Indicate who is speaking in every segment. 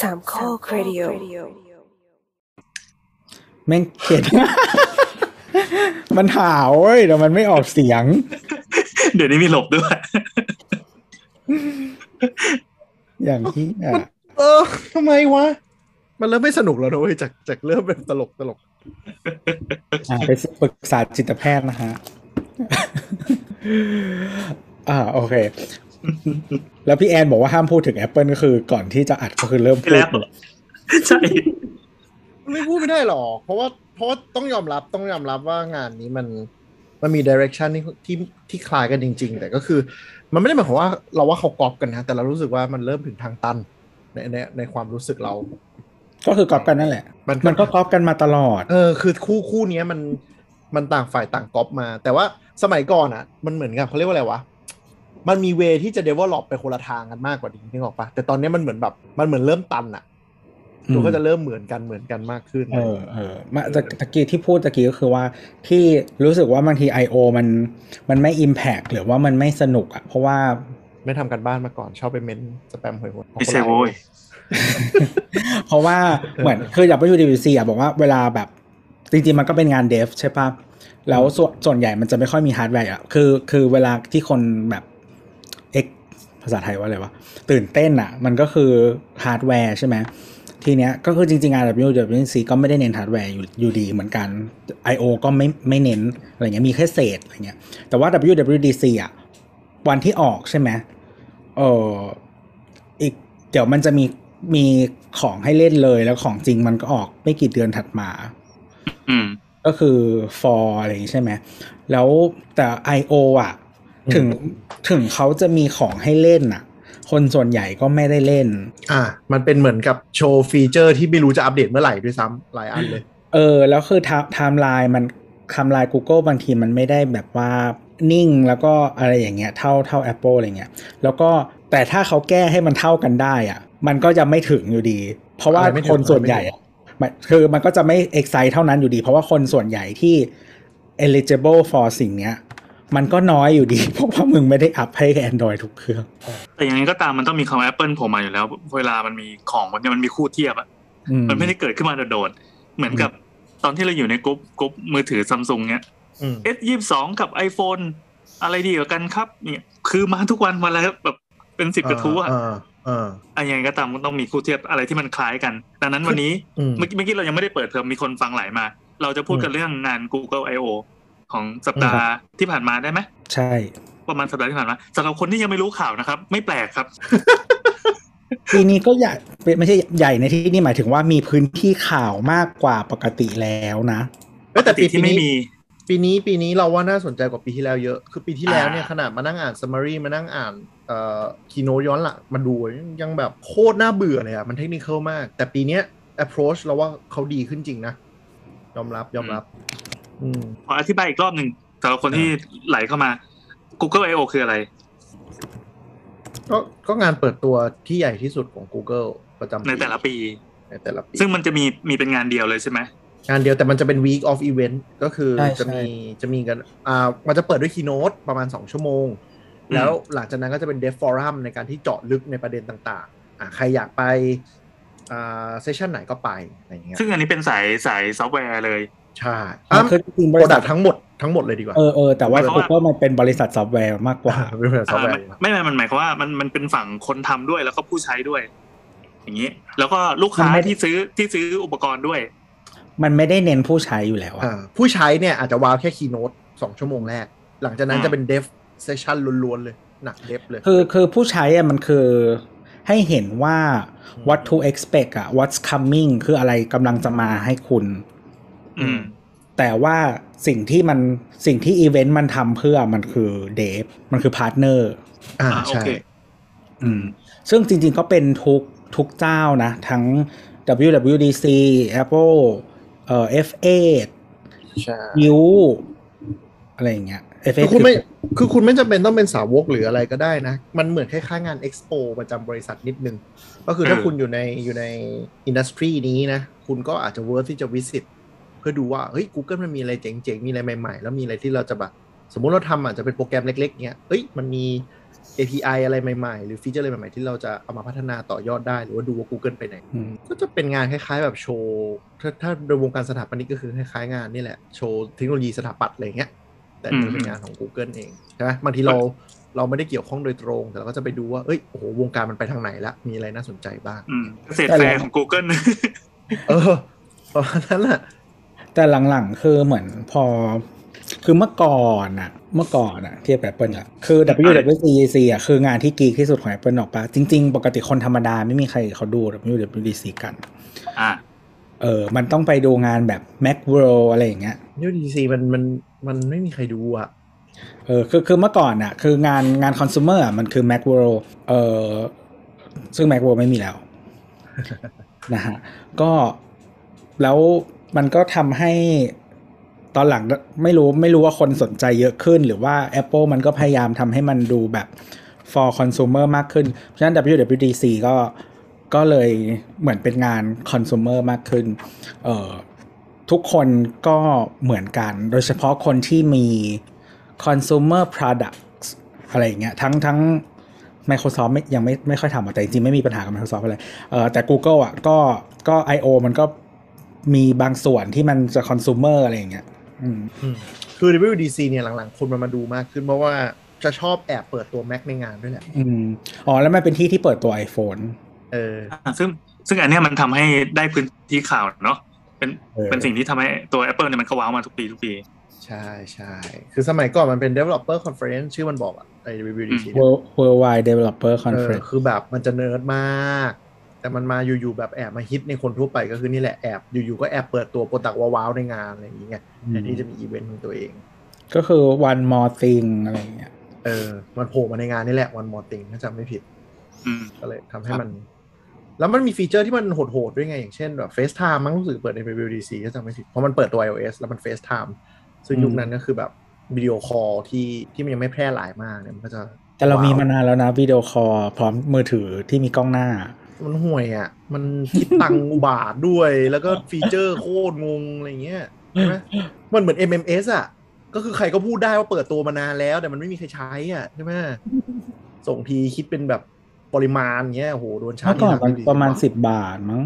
Speaker 1: สามข้อครดิโอ
Speaker 2: แม่งเขียนมันหาวเว้ยแต่มันไม่ออกเสียง
Speaker 3: เดี๋ยวนี้มีหลบด้วย
Speaker 2: อย่างที่อะ
Speaker 4: เออทำไมวะ มันเริ่มไม่สนุกแล้วนะเว้ยจากจากเริ่มเป็นตลกตลก
Speaker 2: อะไปปรึกษาจิตแพทย์นะฮะ อ่าโอเค แล้วพี่แอนบอกว่าห้ามพูดถึง Apple ก็คือก่อนที่จะอัดก็คือเริ่ม
Speaker 3: ไป
Speaker 2: พูด
Speaker 3: แล้วใช่
Speaker 4: ไม่พูดไม่ได้หรอกเพราะว่าเพราะว่าต้องยอมรับต้องยอมรับว่างานนี้มันมันมีดิเรกชันที่ที่ที่คล้ายกันจริง ๆ แต่ก็คือ มันไม่ได้หมายความว่าเราว่าเขากอบกันนะ แต่เรารู้สึกว่ามันเริ่มถึงทางตันในในในความรู้สึกเรา
Speaker 2: ก็คือกอบกันนั่นแหละ
Speaker 4: มัน
Speaker 2: มันก็กอบกันมาตลอด
Speaker 4: เออ คือคู่คู่เนี้ยมันมันต่างฝ่ายต่างก๊อปมา แต่ว่าสมัยก่อนอะ มันเหมือนกับเขาเรียกว่าอะไรวะ มันมีเวที่จะ develop ไปคนละทางกันมากกว่านี้นึกออกปะแต่ตอนเนี้ยมันเหมือนแบบมันเหมือนเริ่มตันอะ
Speaker 2: อืม
Speaker 4: ตัวก็จะเริ่มเหมือนกันเหมือนกันมากขึ้น
Speaker 2: เออเออมาตะตะกี้ที่พูดตะกี้ก็คือว่าที่รู้สึกว่าบางที I.O. มันมันไม่ Impact หรือว่ามันไม่สนุกอะเพราะว่า
Speaker 4: ไม่ทำกันบ้านมาก่อนชอบไปเม้นสแปมหวยหวน
Speaker 3: ไม่ใช่โว้ย
Speaker 2: เพราะว่าเหมือนคืออย่าง WWDC อะบอกว่าเวลาแบบจริงๆมันก็เป็นงาน dev ใช่ปะแล้วส่วนส่วนใหญ่มันจะไม่ค่อยมีฮาร์ดแวร์อะคือ คือเวลาที่คนแบบเอ็กภาษาไทยว่าอะไรวะ ตื่นเต้นอะ มันก็คือฮาร์ดแวร์ใช่ไหมทีเนี้ยก็คือจริงๆงาน WWDC ก็ไม่ได้เน้นฮาร์ดแวร์อยู่อยู่ดีเหมือนกัน I/O ก็ไม่ไม่เน้นอะไรเงี้ยมีแค่เศษอะไรเงี้ยแต่ว่า WWDC อะวันที่ออกใช่ไหมเอออีกเดี๋ยวมันจะมีมีของให้เล่นเลยแล้วของจริงมันก็ออกไม่กี่เดือนถัดมา
Speaker 3: อืม
Speaker 2: ก็คือ for อะไรอย่างงี้ใช่ไหม แล้วแต่ I.O. อะ ถึงถึงเขาจะมีของให้เล่นอะ คนส่วนใหญ่ก็ไม่ได้เล่น
Speaker 4: อ่า มันเป็นเหมือนกับโชว์ฟีเจอร์ที่ไม่รู้จะอัปเดตเมื่อไหร่ด้วยซ้ำหลายอันเลย
Speaker 2: เออ แล้วคือไทม์ไลน์มันไทม์ไลน์ Google บางทีมันไม่ได้แบบว่านิ่งแล้วก็อะไรอย่างเงี้ยเท่าเท่า Apple อะไรเงี้ย แล้วก็แต่ถ้าเขาแก้ให้มันเท่ากันได้อะ มันก็จะไม่ถึงอยู่ดี เพราะว่า
Speaker 4: อะไรไม่ถึง
Speaker 2: คนส่วนใหญ่อะมันคือมันก็จะไม่ excite เท่านั้นอยู่ดี เพราะว่าคนส่วนใหญ่ที่ eligible for สิ่งเนี้ย มันก็น้อยอยู่ดี เพราะว่ามึงไม่ได้อัพให้ Android ทุกเครื่อง
Speaker 3: แต่อย่างนี้ก็ตามมันต้องมีคำว่า Apple โผล่มาอยู่แล้ว เวลามันมีของมันเนี่ยมันมีคู่เทียบอะ
Speaker 2: อื
Speaker 3: มันไม่ได้เกิดขึ้นมาโดดๆเหมือนกับตอนที่เราอยู่ในกรุ๊ปกรุ๊ปมือถือซัมซุงเนี้ย
Speaker 4: อืม
Speaker 3: S ยี่สองกับ iPhone อะไรดีกว่ากันครับ เนี่ย คือมาทุกวันวันละแบบเป็นสิบกระทู้อะ
Speaker 4: อ่าอ่า
Speaker 3: อะไรยังไงก็ตามมันต้องมีคู่เทียบอะไรที่มันคล้ายกัน ดังนั้นวันนี้
Speaker 4: อืม
Speaker 3: เมื่อกี้เมื่อกี้เรายังไม่ได้เปิดเทอมมีคนฟังหลายมา เราจะพูดกันเรื่องงาน Google I/O ของสัปดาห์ที่ผ่านมาได้ไหม
Speaker 2: ใช่
Speaker 3: ประมาณสัปดาห์ที่ผ่านมาสำหรับคนที่ยังไม่รู้ข่าวนะครับ ไม่แปลกครับ
Speaker 2: ปีนี้ก็ใหญ่ไม่ใช่ใหญ่ในที่นี่หมายถึงว่ามีพื้นที่ข่าวมากกว่าปกติแล้วนะ
Speaker 4: เอ้ยแต่ปี
Speaker 3: ที่ไม่
Speaker 4: นี้
Speaker 3: มี
Speaker 4: ปีนี้ปีนี้เราว่าน่าสนใจกว่าปีที่แล้วเยอะคือปีที่แล้วเนี่ย
Speaker 3: อ่า
Speaker 4: ขนาดมานั่งอ่าน summary มานั่งอ่านเอ่อคีโนย้อนหลังมาดูยังแบบโคตรน่าเบื่อเลยอะมันเทคนิคมาก แต่ปีเนี้ย approach เราว่าเขาดีขึ้นจริงนะ ยอมรับยอมรับอืม
Speaker 3: ขออธิบายอีกรอบหนึ่งสำหรับคนที่ไหลเข้ามา Google I/O คืออะไร
Speaker 4: ก็ก็งานเปิดตัวที่ใหญ่ที่สุดของ Google ประจำ
Speaker 3: ในแต่ละปี
Speaker 4: ในแต่ละปี
Speaker 3: ซึ่งมันจะมีมีเป็นงานเดียวเลยใช่ไหม
Speaker 4: งานเดียวแต่มันจะเป็น week of event ก็คือ
Speaker 2: ใช่
Speaker 4: จะมี
Speaker 2: ใช่
Speaker 4: จะมีกันอ่ามันจะเปิดด้วย keynote ประมาณ 2 ชั่วโมง แล้วหลังจากนั้นก็จะเป็น dev forum ในการที่เจาะลึกในประเด็นต่างๆอ่าใครอยากไปอ่า session ไหนก็ไปอะไรอย่างเงี้ย
Speaker 3: ซึ่งอันนี้เป็นสายสายซอฟต์แวร์เลย
Speaker 4: ใช่
Speaker 2: อะคือจริงๆบ
Speaker 4: โปร
Speaker 2: ริษั
Speaker 4: ดั
Speaker 2: ท
Speaker 4: กทั้งหมดทั้งหมดเลยดีกว่า
Speaker 2: เออเออแต่ว่า
Speaker 3: หมายความว่า
Speaker 2: Google มันเป็นบริษัทซอฟต์แวร์มากกว่า
Speaker 4: เป็นบริษัทซอฟต์แวร์
Speaker 3: อ่าไม่ไม่ไม่มันหมายความว่ามันมันเป็นฝั่งคนทำด้วยแล้วก็ผู้ใช้ด้วย อย่างนี้ แล้วก็ลูกค้า
Speaker 2: มันไม่
Speaker 3: ที่ซื้อที่ซื้ออุปกรณ์ด้วย
Speaker 2: มันไม่ได้เน้นผู้ใช้อยู่แล้วอะ
Speaker 4: อ่าผู้ใช้เนี่ยอาจจะว้าวแค่ keynote สองชั่วโมงแรก หลังจากนั้น
Speaker 3: อ่า
Speaker 4: จะเป็น dev session ล้วนๆเลยหนัก dev เลย
Speaker 2: คือคือผู้ใช้อะมันคือให้เห็นว่า what to expect อะ what's coming คืออะไรกำลังจะมาให้คุณ
Speaker 3: อืม
Speaker 2: แต่ว่าสิ่งที่มันสิ่งที่อีเวนต์มันทำเพื่อมันคือ dev มันคือ partnerอ่า
Speaker 3: อ่าโอ
Speaker 4: ใช่
Speaker 3: เค
Speaker 2: อืมซึ่งจริงๆก็เป็นทุกทุกเจ้านะ ทั้ง WWDC Apple เอ่อ F8
Speaker 4: ใช่
Speaker 2: U อะไรอย่างเงี้ย
Speaker 4: คื
Speaker 2: F8
Speaker 4: อคุณไม่คือคุณไม่จำเป็นต้องเป็นสาวกหรืออะไรก็ได้นะ มันเหมือนคล้ายๆงานเอ็กซ์โปประจำบริษัทนิดนึง ก็คือถ้า
Speaker 3: เออ
Speaker 4: คุณอยู่ในอยู่ใน industry นี้นะ คุณก็อาจจะ worth ที่จะ visit เพื่อดูว่าเฮ้ย Google มันมีอะไรเจ๋งๆ มีอะไรใหม่ๆ แล้วมีอะไรที่เราจะแบบสมมุติเราทำอาจจะเป็นโปรแกรมเล็กๆเนี้ยเอ้ยมันมี API อะไรใหม่ๆ หรือฟีเจอร์อะไรใหม่ๆ ที่เราจะเอามาพัฒนาต่อยอดได้ หรือว่าดูว่า Google ไปไหน
Speaker 2: อืม
Speaker 4: ก็จะเป็นงานคล้ายๆ แบบโชว์ ถ้าถ้าโดยวงการสถาปนิกก็คือคล้ายๆงานนี่แหละ โชว์เทคโนโลยีสถาปัตย์อะไรเงี้ย แต่นี่เป็นงานของ Google เองใช่ไหมบางทีเราเราไม่ได้เกี่ยวข้องโดยตรง แต่เราก็จะไปดูว่า เอ้ย โอ้โห วงการมันไปทางไหนละ มีอะไรน่าสนใจบ้าง
Speaker 3: อืมเกษตรแฟร์ของ Google
Speaker 4: เออประมาณนั้นแหละ
Speaker 2: แต่หลังๆ คือเหมือนพอ คือเมื่อก่อนอะเมื่อก่อนอะเทียบกับ Apple อะคือ WWDC อะคืองานที่กีกที่สุดของ Apple ออกปะจริง ๆ ปกติคนธรรมดาไม่มีใครเขาดู WWDC กัน
Speaker 3: อ่า
Speaker 2: เออ มันต้องไปดูงานแบบ Macworld อะไรอย่างเงี้ย
Speaker 4: ยูดีซีมันมันมันไม่มีใครดูอะ
Speaker 2: เออคือคือเมื่อก่อนอะคืองานงานคอน sumer อะมันคือ Macworld เออซึ่ง Macworld ไม่มีแล้วนะฮะก็แล้ว มันก็ทำให้ตอนหลังไม่รู้ไม่รู้ว่าคนสนใจเยอะขึ้น หรือว่า Apple มันก็พยายามทำให้มันดูแบบ for consumer มากขึ้น เพราะฉะนั้น WWDC ก็ก็เลยเหมือนเป็นงาน consumer มากขึ้น เอ่อทุกคนก็เหมือนกัน โดยเฉพาะคนที่มี consumer products อะไรอย่างเงี้ยทั้งทั้ง Microsoft ไม่ยังไม่ไม่ค่อยทำแต่จริงๆ ไม่มีปัญหากับ Microsoft อะไรเออแต่ Google อะก็ก็ I.O. มันก็ มีบางส่วนที่มันจะ consumer อะไรอย่างเงี้ยอืม
Speaker 4: อืมคือ WWDC เนี่ยหลังๆ คนมันมาดูมากขึ้นเพราะว่าจะชอบแอบเปิดตัว Mac ในงานด้วยแหละ
Speaker 2: อืมอ๋อ แล้วมันเป็นที่ที่เปิดตัว iPhone
Speaker 4: เออ
Speaker 3: อ่าซึ่งซึ่งอันเนี้ยมันทำให้ได้พื้นที่ข่าวเนาะ เป็น
Speaker 2: เออ
Speaker 3: เป็นสิ่งที่ทำให้ตัว Apple เนี่ยมันก็ว้าวมาทุกปีทุกปี
Speaker 4: ใช่ใช่คือสมัยก่อนมันเป็น developer conference ชื่อมันบอกอะไอ้ WWDC เนี่ย
Speaker 2: World Worldwide Developer
Speaker 4: เออ
Speaker 2: Conference
Speaker 4: คือแบบมันจะเนิร์ดมาก แต่มันมาอยู่ๆแบบแอบมาฮิตในคนทั่วไปก็คือนี่แหละแอบอยู่ๆก็แอบเปิดตัว product ว้าวๆในงานอะไรอย่างเงี้ยแทนที่จะมีอีเวนต์ของตัวเอง
Speaker 2: ก็คือ one more thing อะไรอย่างเงี้ย
Speaker 4: เออ มันโผล่มาในงานนี่แหละ one more thing ถ้าจำไม่ผิด
Speaker 3: อืม
Speaker 4: ก็เลยทำให้
Speaker 3: ครับ
Speaker 4: มัน แล้วมันมีฟีเจอร์ที่มันโหดๆด้วยไง อย่างเช่นแบบ FaceTime มั้งรู้สึกเปิดใน WWDC ก็จำไม่ผิดเพราะมันเปิดตัว iOS แล้วมัน FaceTime ซึ่ง
Speaker 2: อืม
Speaker 4: ยุคนั้นก็คือแบบวิดีโอคอลที่ที่มันยังไม่แพร่หลายมากเนี่ยมันก็จะ
Speaker 2: แต่เรามี
Speaker 4: ว้ว
Speaker 2: มานานแล้วนะวิดีโอคอลพร้อมมือถือที่มีกล้องหน้า
Speaker 4: มันห่วยอะ มันคิดตังค์อุบาทว์ด้วย แล้วก็ฟีเจอร์โคตรงงอะไรเงี้ยใช่ไหมมันเหมือน MMS อะ ก็คือใครก็พูดได้ว่าเปิดตัวมานานแล้ว แต่มันไม่มีใครใช้อะใช่ไหมส่งทีคิดเป็นแบบปริมาณเงี้ยโอ้โหโดนชาร์จ
Speaker 2: เมื่
Speaker 4: จ
Speaker 2: อก่อนมัน
Speaker 4: ที
Speaker 2: ประมาณ
Speaker 4: บท
Speaker 2: สิบบาทมั้ง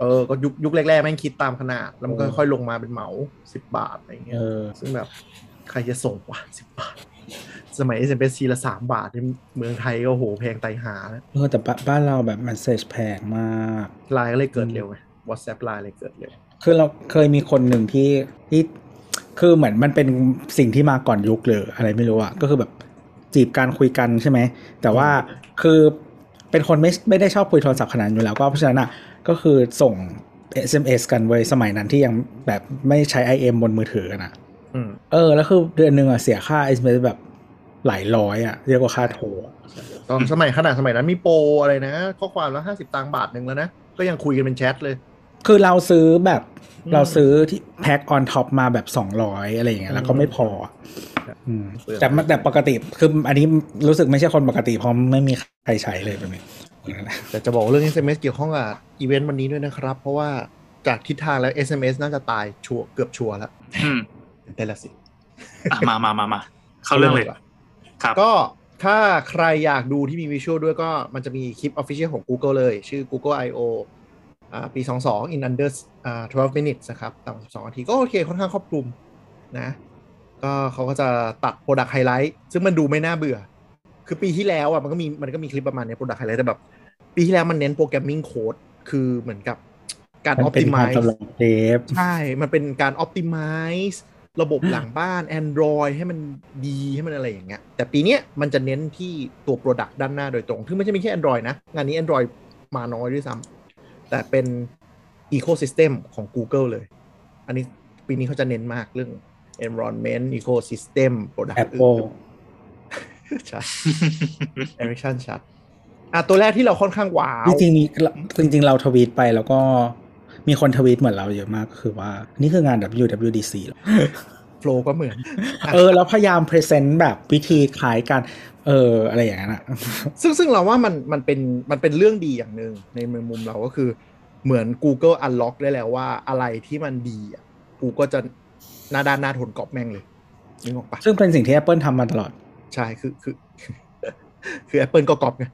Speaker 4: เออ ก็ยุคยุคแรกๆแม่งคิดตามขนาด แล้วมันก็
Speaker 2: เออ
Speaker 4: ค่อยลงมาเป็นเหมาสิบบาทอะไรเงี้
Speaker 2: เอยอ
Speaker 4: ซึ่งแบบใครจะส่งวะสิบบาท สมัย SMS ทีละสามบาทในเมืองไทยก็โหแพงไตหาแล้ว
Speaker 2: เออแต่บ้านบ้านเราแบบมันเซจแพงมาก
Speaker 4: ไลน์ก็เลยเกิดเร็วไง WhatsApp ไลน์เลยเกิดเร็ว
Speaker 2: คือเราเคยมีคนหนึ่งที่ที่คือเหมือนมันเป็นสิ่งที่มาก่อนยุคหรืออะไรไม่รู้อะก็คือแบบจีบการคุยกันใช่ไหม แต่ว่าคือเป็นคนไม่ไม่ได้ชอบคุยโทรศัพท์ขนาดนั้นอยู่แล้ว ก็เพราะฉะนั้นอะก็คือส่ง SMS กันเว้ยสมัยนั้นที่ยังแบบไม่ใช้ IM บนมือถือกันอะ
Speaker 4: อืม
Speaker 2: เออ แล้วคือเดือนหนึ่งอะเสียค่า SMS แบบหลายร้อยอะเรียกว่าค่าโทรอะ
Speaker 4: ตอนสมัยขนาดสมัยนั้นมีโปรอะไรนะ ข้อความละห้าสิบตังค์บาทหนึ่งแล้วนะ ก็ยังคุยกันเป็นแชทเลย
Speaker 2: คือเราซื้อแบบ
Speaker 4: อืม
Speaker 2: เราซื้อที่แพ็ค on top มาแบบสองร้อยอะไรอย่างเงี้ยแล้วก็ไม่พออะอืม
Speaker 4: เปลือง
Speaker 2: แต่มันแต่ปกติคืออันนี้รู้สึกไม่ใช่คนปกติเพราะไม่มีใครใช้เลยแบบนี้
Speaker 4: แต่จะบอกเรื่อง SMS เกี่ยวข้องกับอีเวนต์วันนี้ด้วยนะครับ เพราะว่าจากทิศทางแล้ว SMS น่าจะตายชัวร์เกือบชัวร์แล้ว
Speaker 3: อืม
Speaker 4: แต่ละสิ
Speaker 3: อะมามามามาเข้าเรื่องเลย
Speaker 4: ดีกว่า
Speaker 3: ครับ
Speaker 4: ก็ถ้าใครอยากดูที่มีวิชวลด้วยก็มันจะมีคลิป Official ของ Google เลย ชื่อ Google I/O อ่าปี 22 in under อ่า12 minutes นะครับต่ำ12นาทีก็โอเคค่อนข้างครอบคลุมนะ ก็เขาก็จะตัด Product Highlight ซึ่งมันดูไม่น่าเบื่อ คือปีที่แล้วอะมันก็มีมันก็มีคลิปประมาณเนี้ย Product Highlight แต่แบบ ปีที่แล้วมันเน้นโปรแกรมมิ่งโค้ดคือเหมือนกับการ
Speaker 2: มันเป็นการ
Speaker 4: optimize
Speaker 2: สำหรับเดฟ
Speaker 4: ใช่ มันเป็นการ optimize ระบบหลังบ้าน Android ให้มันดีให้มันอะไรอย่างเงี้ย แต่ปีเนี้ยมันจะเน้นที่ตัว Product ด้านหน้าโดยตรงซึ่งไม่ใช่มีแค่ Android นะ งานนี้ Android มาน้อยด้วยซ้ำแต่เป็น Ecosystem ของ Google เลย อันนี้ปีนี้เขาจะเน้นมากเรื่อง environment ecosystem product
Speaker 2: Apple
Speaker 4: ใช่ direction ชัดอะตัวแรกที่เราค่อนข้างว้าว
Speaker 2: จริงๆมีจริง ๆ เราทวีตไปแล้วก็ มีคนทวีตเหมือนเราเยอะมากก็คือว่า นี่คืองาน WWDC เหรอ
Speaker 4: flow ก็เหมือน
Speaker 2: เออ แล้วพยายามพรีเซนต์แบบวิธีขายกัน เออ อะไรอย่างนั้นอะ
Speaker 4: ซึ่งซึ่งเราว่ามันมันเป็นมันเป็นเรื่องดีอย่างหนึ่งในมุมเราก็คือ เหมือน Google Unlock ได้แล้วว่าอะไรที่มันดีอะกูก็จะหน้าด้านหน้าทนกรอบแม่งเลยนึกออกปะ
Speaker 2: ซึ่งเป็นสิ่งที่ Apple ทำมาตลอด
Speaker 4: ใช่คือคือ คือ Apple ก็ก๊อปไง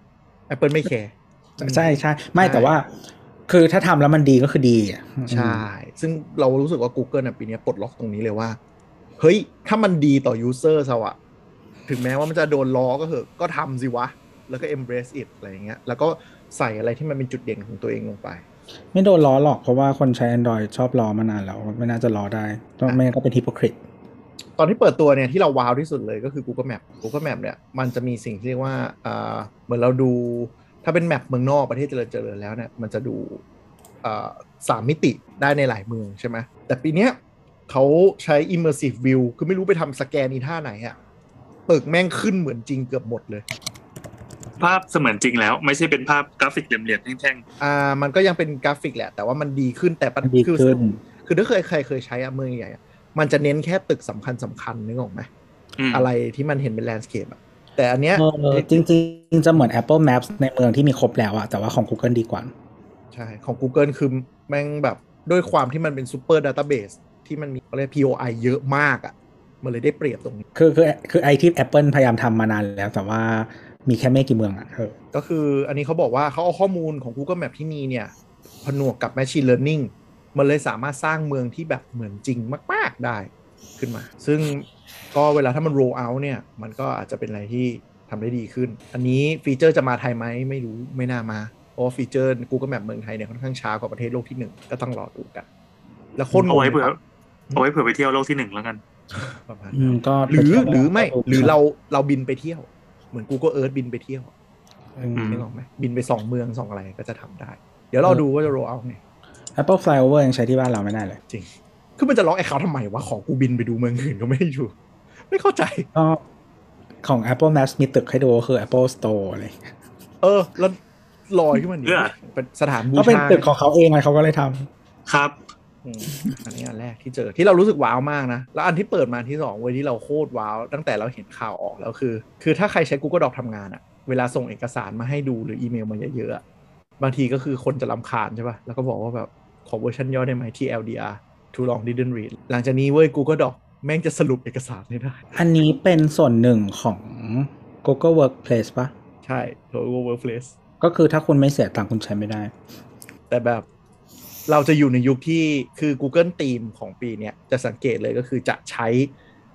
Speaker 4: Apple ไม่แคร์
Speaker 2: ใช่ใช่ไม่
Speaker 4: ใช่
Speaker 2: แต่ว่า คือถ้าทำแล้วมันดีก็คือดีอะ
Speaker 4: ใช่ ซึ่งเรารู้สึกว่า Google อะปีนี้ปลดล็อกตรงนี้เลยว่า เฮ้ย ถ้ามันดีต่อ user เราอะถึงแม้ว่ามันจะโดนล้อก็เถอะก็ทำสิวะ แล้วก็ embrace it อะไรอย่างเงี้ย แล้วก็ใส่อะไรที่มันเป็นจุดเด่นของตัวเองลงไป
Speaker 2: ไม่โดนล้อหรอกเพราะว่าคนใช้ Android ชอบล้อมานานแล้ว ไม่น่าจะล้อได้ต้องไม่งั้นก็เป็นฮิปโปคริต
Speaker 4: ตอนที่เปิดตัวเนี่ยที่เราว้าวที่สุดเลยก็คือ Google Map Google Map เนี่ยมันจะมีสิ่งที่เรียกว่าอ่าเหมือนเราดู ถ้าเป็นแมปเมืองนอกประเทศเจริญเจริญแล้วเนี่ยมันจะดูอ่าสามมิติได้ในหลายเมืองใช่ไหมแต่ปีเนี้ยเขาใช้ immersive view คือไม่รู้ไปทำสแกนอีท่าไหนอะตึกแม่งขึ้นเหมือนจริงเกือบหมดเลย
Speaker 3: ภาพเสมือนจริงแล้วไม่ใช่เป็นภาพกราฟิกเหลี่ยมๆแท่ง
Speaker 4: อ่า มันก็ยังเป็นกราฟิกแหละ แต่ว่ามันดีขึ้นแต่ปัญ
Speaker 2: ดี
Speaker 4: คือ
Speaker 2: ขึ้น
Speaker 4: คือถ้าเคยใครเคยใช้อะเมืองใหญ่อะมันจะเน้นแค่ตึกสำคัญสำคัญนึกออกไหม
Speaker 3: ๆอืม
Speaker 4: อะไรที่มันเห็นเป็น landscape อะ แต่อันเนี้ย
Speaker 2: เออจริงๆจะเหมือน Apple Maps ในเมืองที่มีครบแล้วอะแต่ว่าของ Google ดีกว่า
Speaker 4: ใช่ ของ Google คือแม่งแบบด้วยความที่มันเป็น super database ที่มันมีเขาเรียก POI เยอะมากอะ่ะมันเลยได้เปรียบตรงนี้
Speaker 2: คือคือคือไอ้ที่ Apple พยายามทำมานานแล้ว แต่ว่ามีแค่ไม่กี่เมืองอะเออ
Speaker 4: ก็คืออันนี้เขาบอกว่าเขาเอาข้อมูลของ Google Map ที่มีเนี่ย ผนวกกับ Machine Learning มันเลยสามารถสร้างเมืองที่แบบเหมือนจริงมาก ๆได้ ขึ้นมา ซึ่งก็เวลาถ้ามัน roll out เนี่ย มันก็อาจจะเป็นอะไรที่ทำได้ดีขึ้น อันนี้ฟีเจอร์จะมาไทยไหมไม่รู้ไม่น่ามา เพราะว่าฟีเจอร์ Google Map เมืองไทยเนี่ยค่อนข้างช้ากว่าประเทศโลกที่หนึ่งก็ต้องรอดูกัน แล้วโคน
Speaker 3: เอาไว้เผื่อเอาไว้เผื่อไปเที่ยวโลกที่หนึ่งแล้วกัน
Speaker 4: ประมาณ
Speaker 2: อืมก็
Speaker 4: หรือ
Speaker 2: ปเที่ยว
Speaker 4: หรือไม่
Speaker 2: ก็
Speaker 4: หรือเราเราบินไปเที่ยว เหมือน Google Earth บินไปเที่ยว
Speaker 2: อืม
Speaker 3: อืม
Speaker 4: นึกออกไหมบินไปสองเมืองสองอะไรก็จะทำได้ เดี๋ยวเราดูว่าจะ roll out ไง
Speaker 2: Apple Flyover ยังใช้ที่บ้านเราไม่ได้เลย
Speaker 4: จริง คือมันจะล็อกไอ้เขาทำไมวะ ของกูบินไปดูเมืองอื่นก็ไม่ได้อยู่ ไม่เข้าใจ
Speaker 2: ก็ของ Apple Maps มีตึกให้ดูก็คือ Apple Store อะไรอย่างเงี้ย
Speaker 4: เออ แล้วลอยขึ้นมาหนี
Speaker 3: เออ
Speaker 4: เป็นสถานบู
Speaker 2: ก็เป็น
Speaker 4: ชา
Speaker 2: ตึกของเขาเองไงเขาก็เลยทำ
Speaker 3: ครับ
Speaker 4: อืมอันนี้อันแรกที่เจอที่เรารู้สึกว้าวมากนะ แล้วอันที่เปิดมาที่สองเว้ยที่เราโคตรว้าว ตั้งแต่เราเห็นข่าวออกแล้วคือ คือถ้าใครใช้ Google Doc ทำงานอะเวลาส่งเอกสารมาให้ดูหรืออีเมลมาเยอะๆอะบางทีก็คือคนจะรำคาญใช่ป่ะแล้วก็บอกว่าแบบขอเวอร์ชันย่อได้ไหม TLDR too long didn't read หลังจากนี้เว้ย Google Doc แม่งจะสรุปเอกสารให้ได้
Speaker 2: อันนี้เป็นส่วนหนึ่งของ Google Workplace ปะ
Speaker 4: ใช่ Google Workplace
Speaker 2: ก็คือถ้าคุณไม่เสียตังค์คุณใช้ไม่ได้
Speaker 4: แต่แบบเราจะอยู่ในยุคที่คือ Google Team ของปีเนี้ยจะสังเกตเลยก็คือจะใช้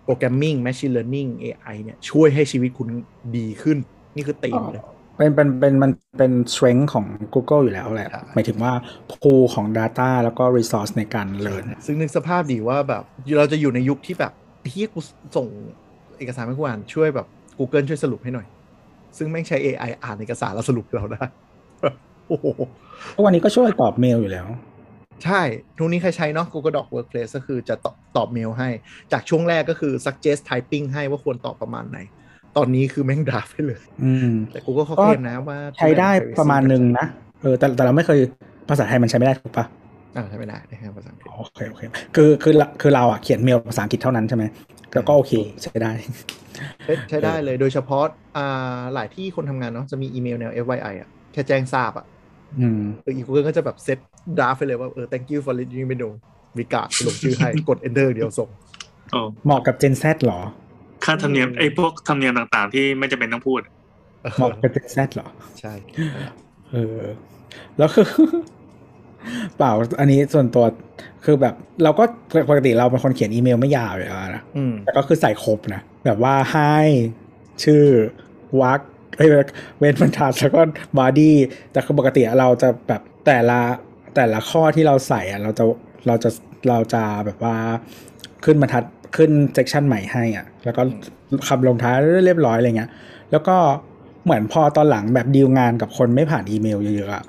Speaker 4: โปรแกรมมิ่ง Machine Learning AI เนี่ยช่วยให้ชีวิตคุณดีขึ้น นี่คือตีมเลย
Speaker 2: เป็นเป็นเป็นมันเป็น strength ของ Google อยู่แล้วแหละ
Speaker 4: ใช่
Speaker 2: หมายถึงว่า pool ของ Data แล้วก็ resource ในการเรียน
Speaker 4: ซึ่งนึกสภาพดีว่าแบบเราจะอยู่ในยุคที่แบบเฮียกูส่งเอกสารให้กูอ่านช่วยแบบ Google ช่วยสรุปให้หน่อย ซึ่งแม่งใช้ AI อ่านเอกสารแล้วสรุปให้เราได้โอ้โห
Speaker 2: ทุกวันนี้ก็ช่วยตอบเมลอยู่แล้ว
Speaker 4: ใช่ทุกนี้ใครใช้เนาะ Google Doc Workplace ก็คือจะตอบตอบเมลให้ จากช่วงแรกก็คือ suggest typing ให้ว่าควรตอบประมาณไหน ตอนนี้คือแม่งดราฟให้เลย
Speaker 2: อืม
Speaker 4: แต่ Google เขา
Speaker 2: ก็
Speaker 4: เคลมนะว่า
Speaker 2: ใช้ได้ประมาณหนึ่งนะ เออ แต่แต่เราไม่เคยภาษาไทยมันใช้ไม่ได้ถูกปะ
Speaker 4: อ่าใช้ไม่ได้นะครับภาษาอังกฤษ
Speaker 2: โอเคโอเคคือคือคือเราอะเขียนเมลภาษาอังกฤษเท่านั้นใช่ไหมแล้วก็โอเคใช้ได้
Speaker 4: ใช้ใช้ได้เลยโดยเฉพาะอ่าหลายที่คนทำงานเนาะจะมีอีเมลแนว FYI อะแค่แจ้งทราบอะ
Speaker 2: อืม
Speaker 4: เอออี Google ก็จะแบบเซตดราฟไปเลยว่าเออ thank you for letting me know มีการดลงชื่อให้กด enter เดียวส่ง
Speaker 3: โอ้
Speaker 2: เหมาะกับ Gen Z เหรอ
Speaker 3: ค่าธรรมเนียมไอ้พวกธรรมเนียมต่างๆ ที่ไม่จำเป็นต้องพูด
Speaker 2: เหมาะกับ Gen Z เหรอ
Speaker 4: ใช่
Speaker 2: เออ แล้วคือเปล่า อันนี้ส่วนตัวคือแบบ เราก็ปกติเราเป็นคนเขียนอีเมลไม่ยาวอยู่แล้วนะ
Speaker 4: อืม
Speaker 2: แต่ก็คือใส่ครบนะ แบบว่าให้ชื่อวักเอ้ยเว้นบรรทัดแล้วก็บอดี้แต่คือปกติเราจะแบบแต่ละแต่ละข้อที่เราใส่อะเราจะเราจะเราจะแบบว่าขึ้นบรรทัด ขึ้น section ใหม่ให้อะ แล้วก็คำลงท้ายเรียบร้อยอะไรเงี้ย แล้วก็เหมือนพอตอนหลังแบบดีลงานกับคนไม่ผ่านอีเมลเยอะๆอะ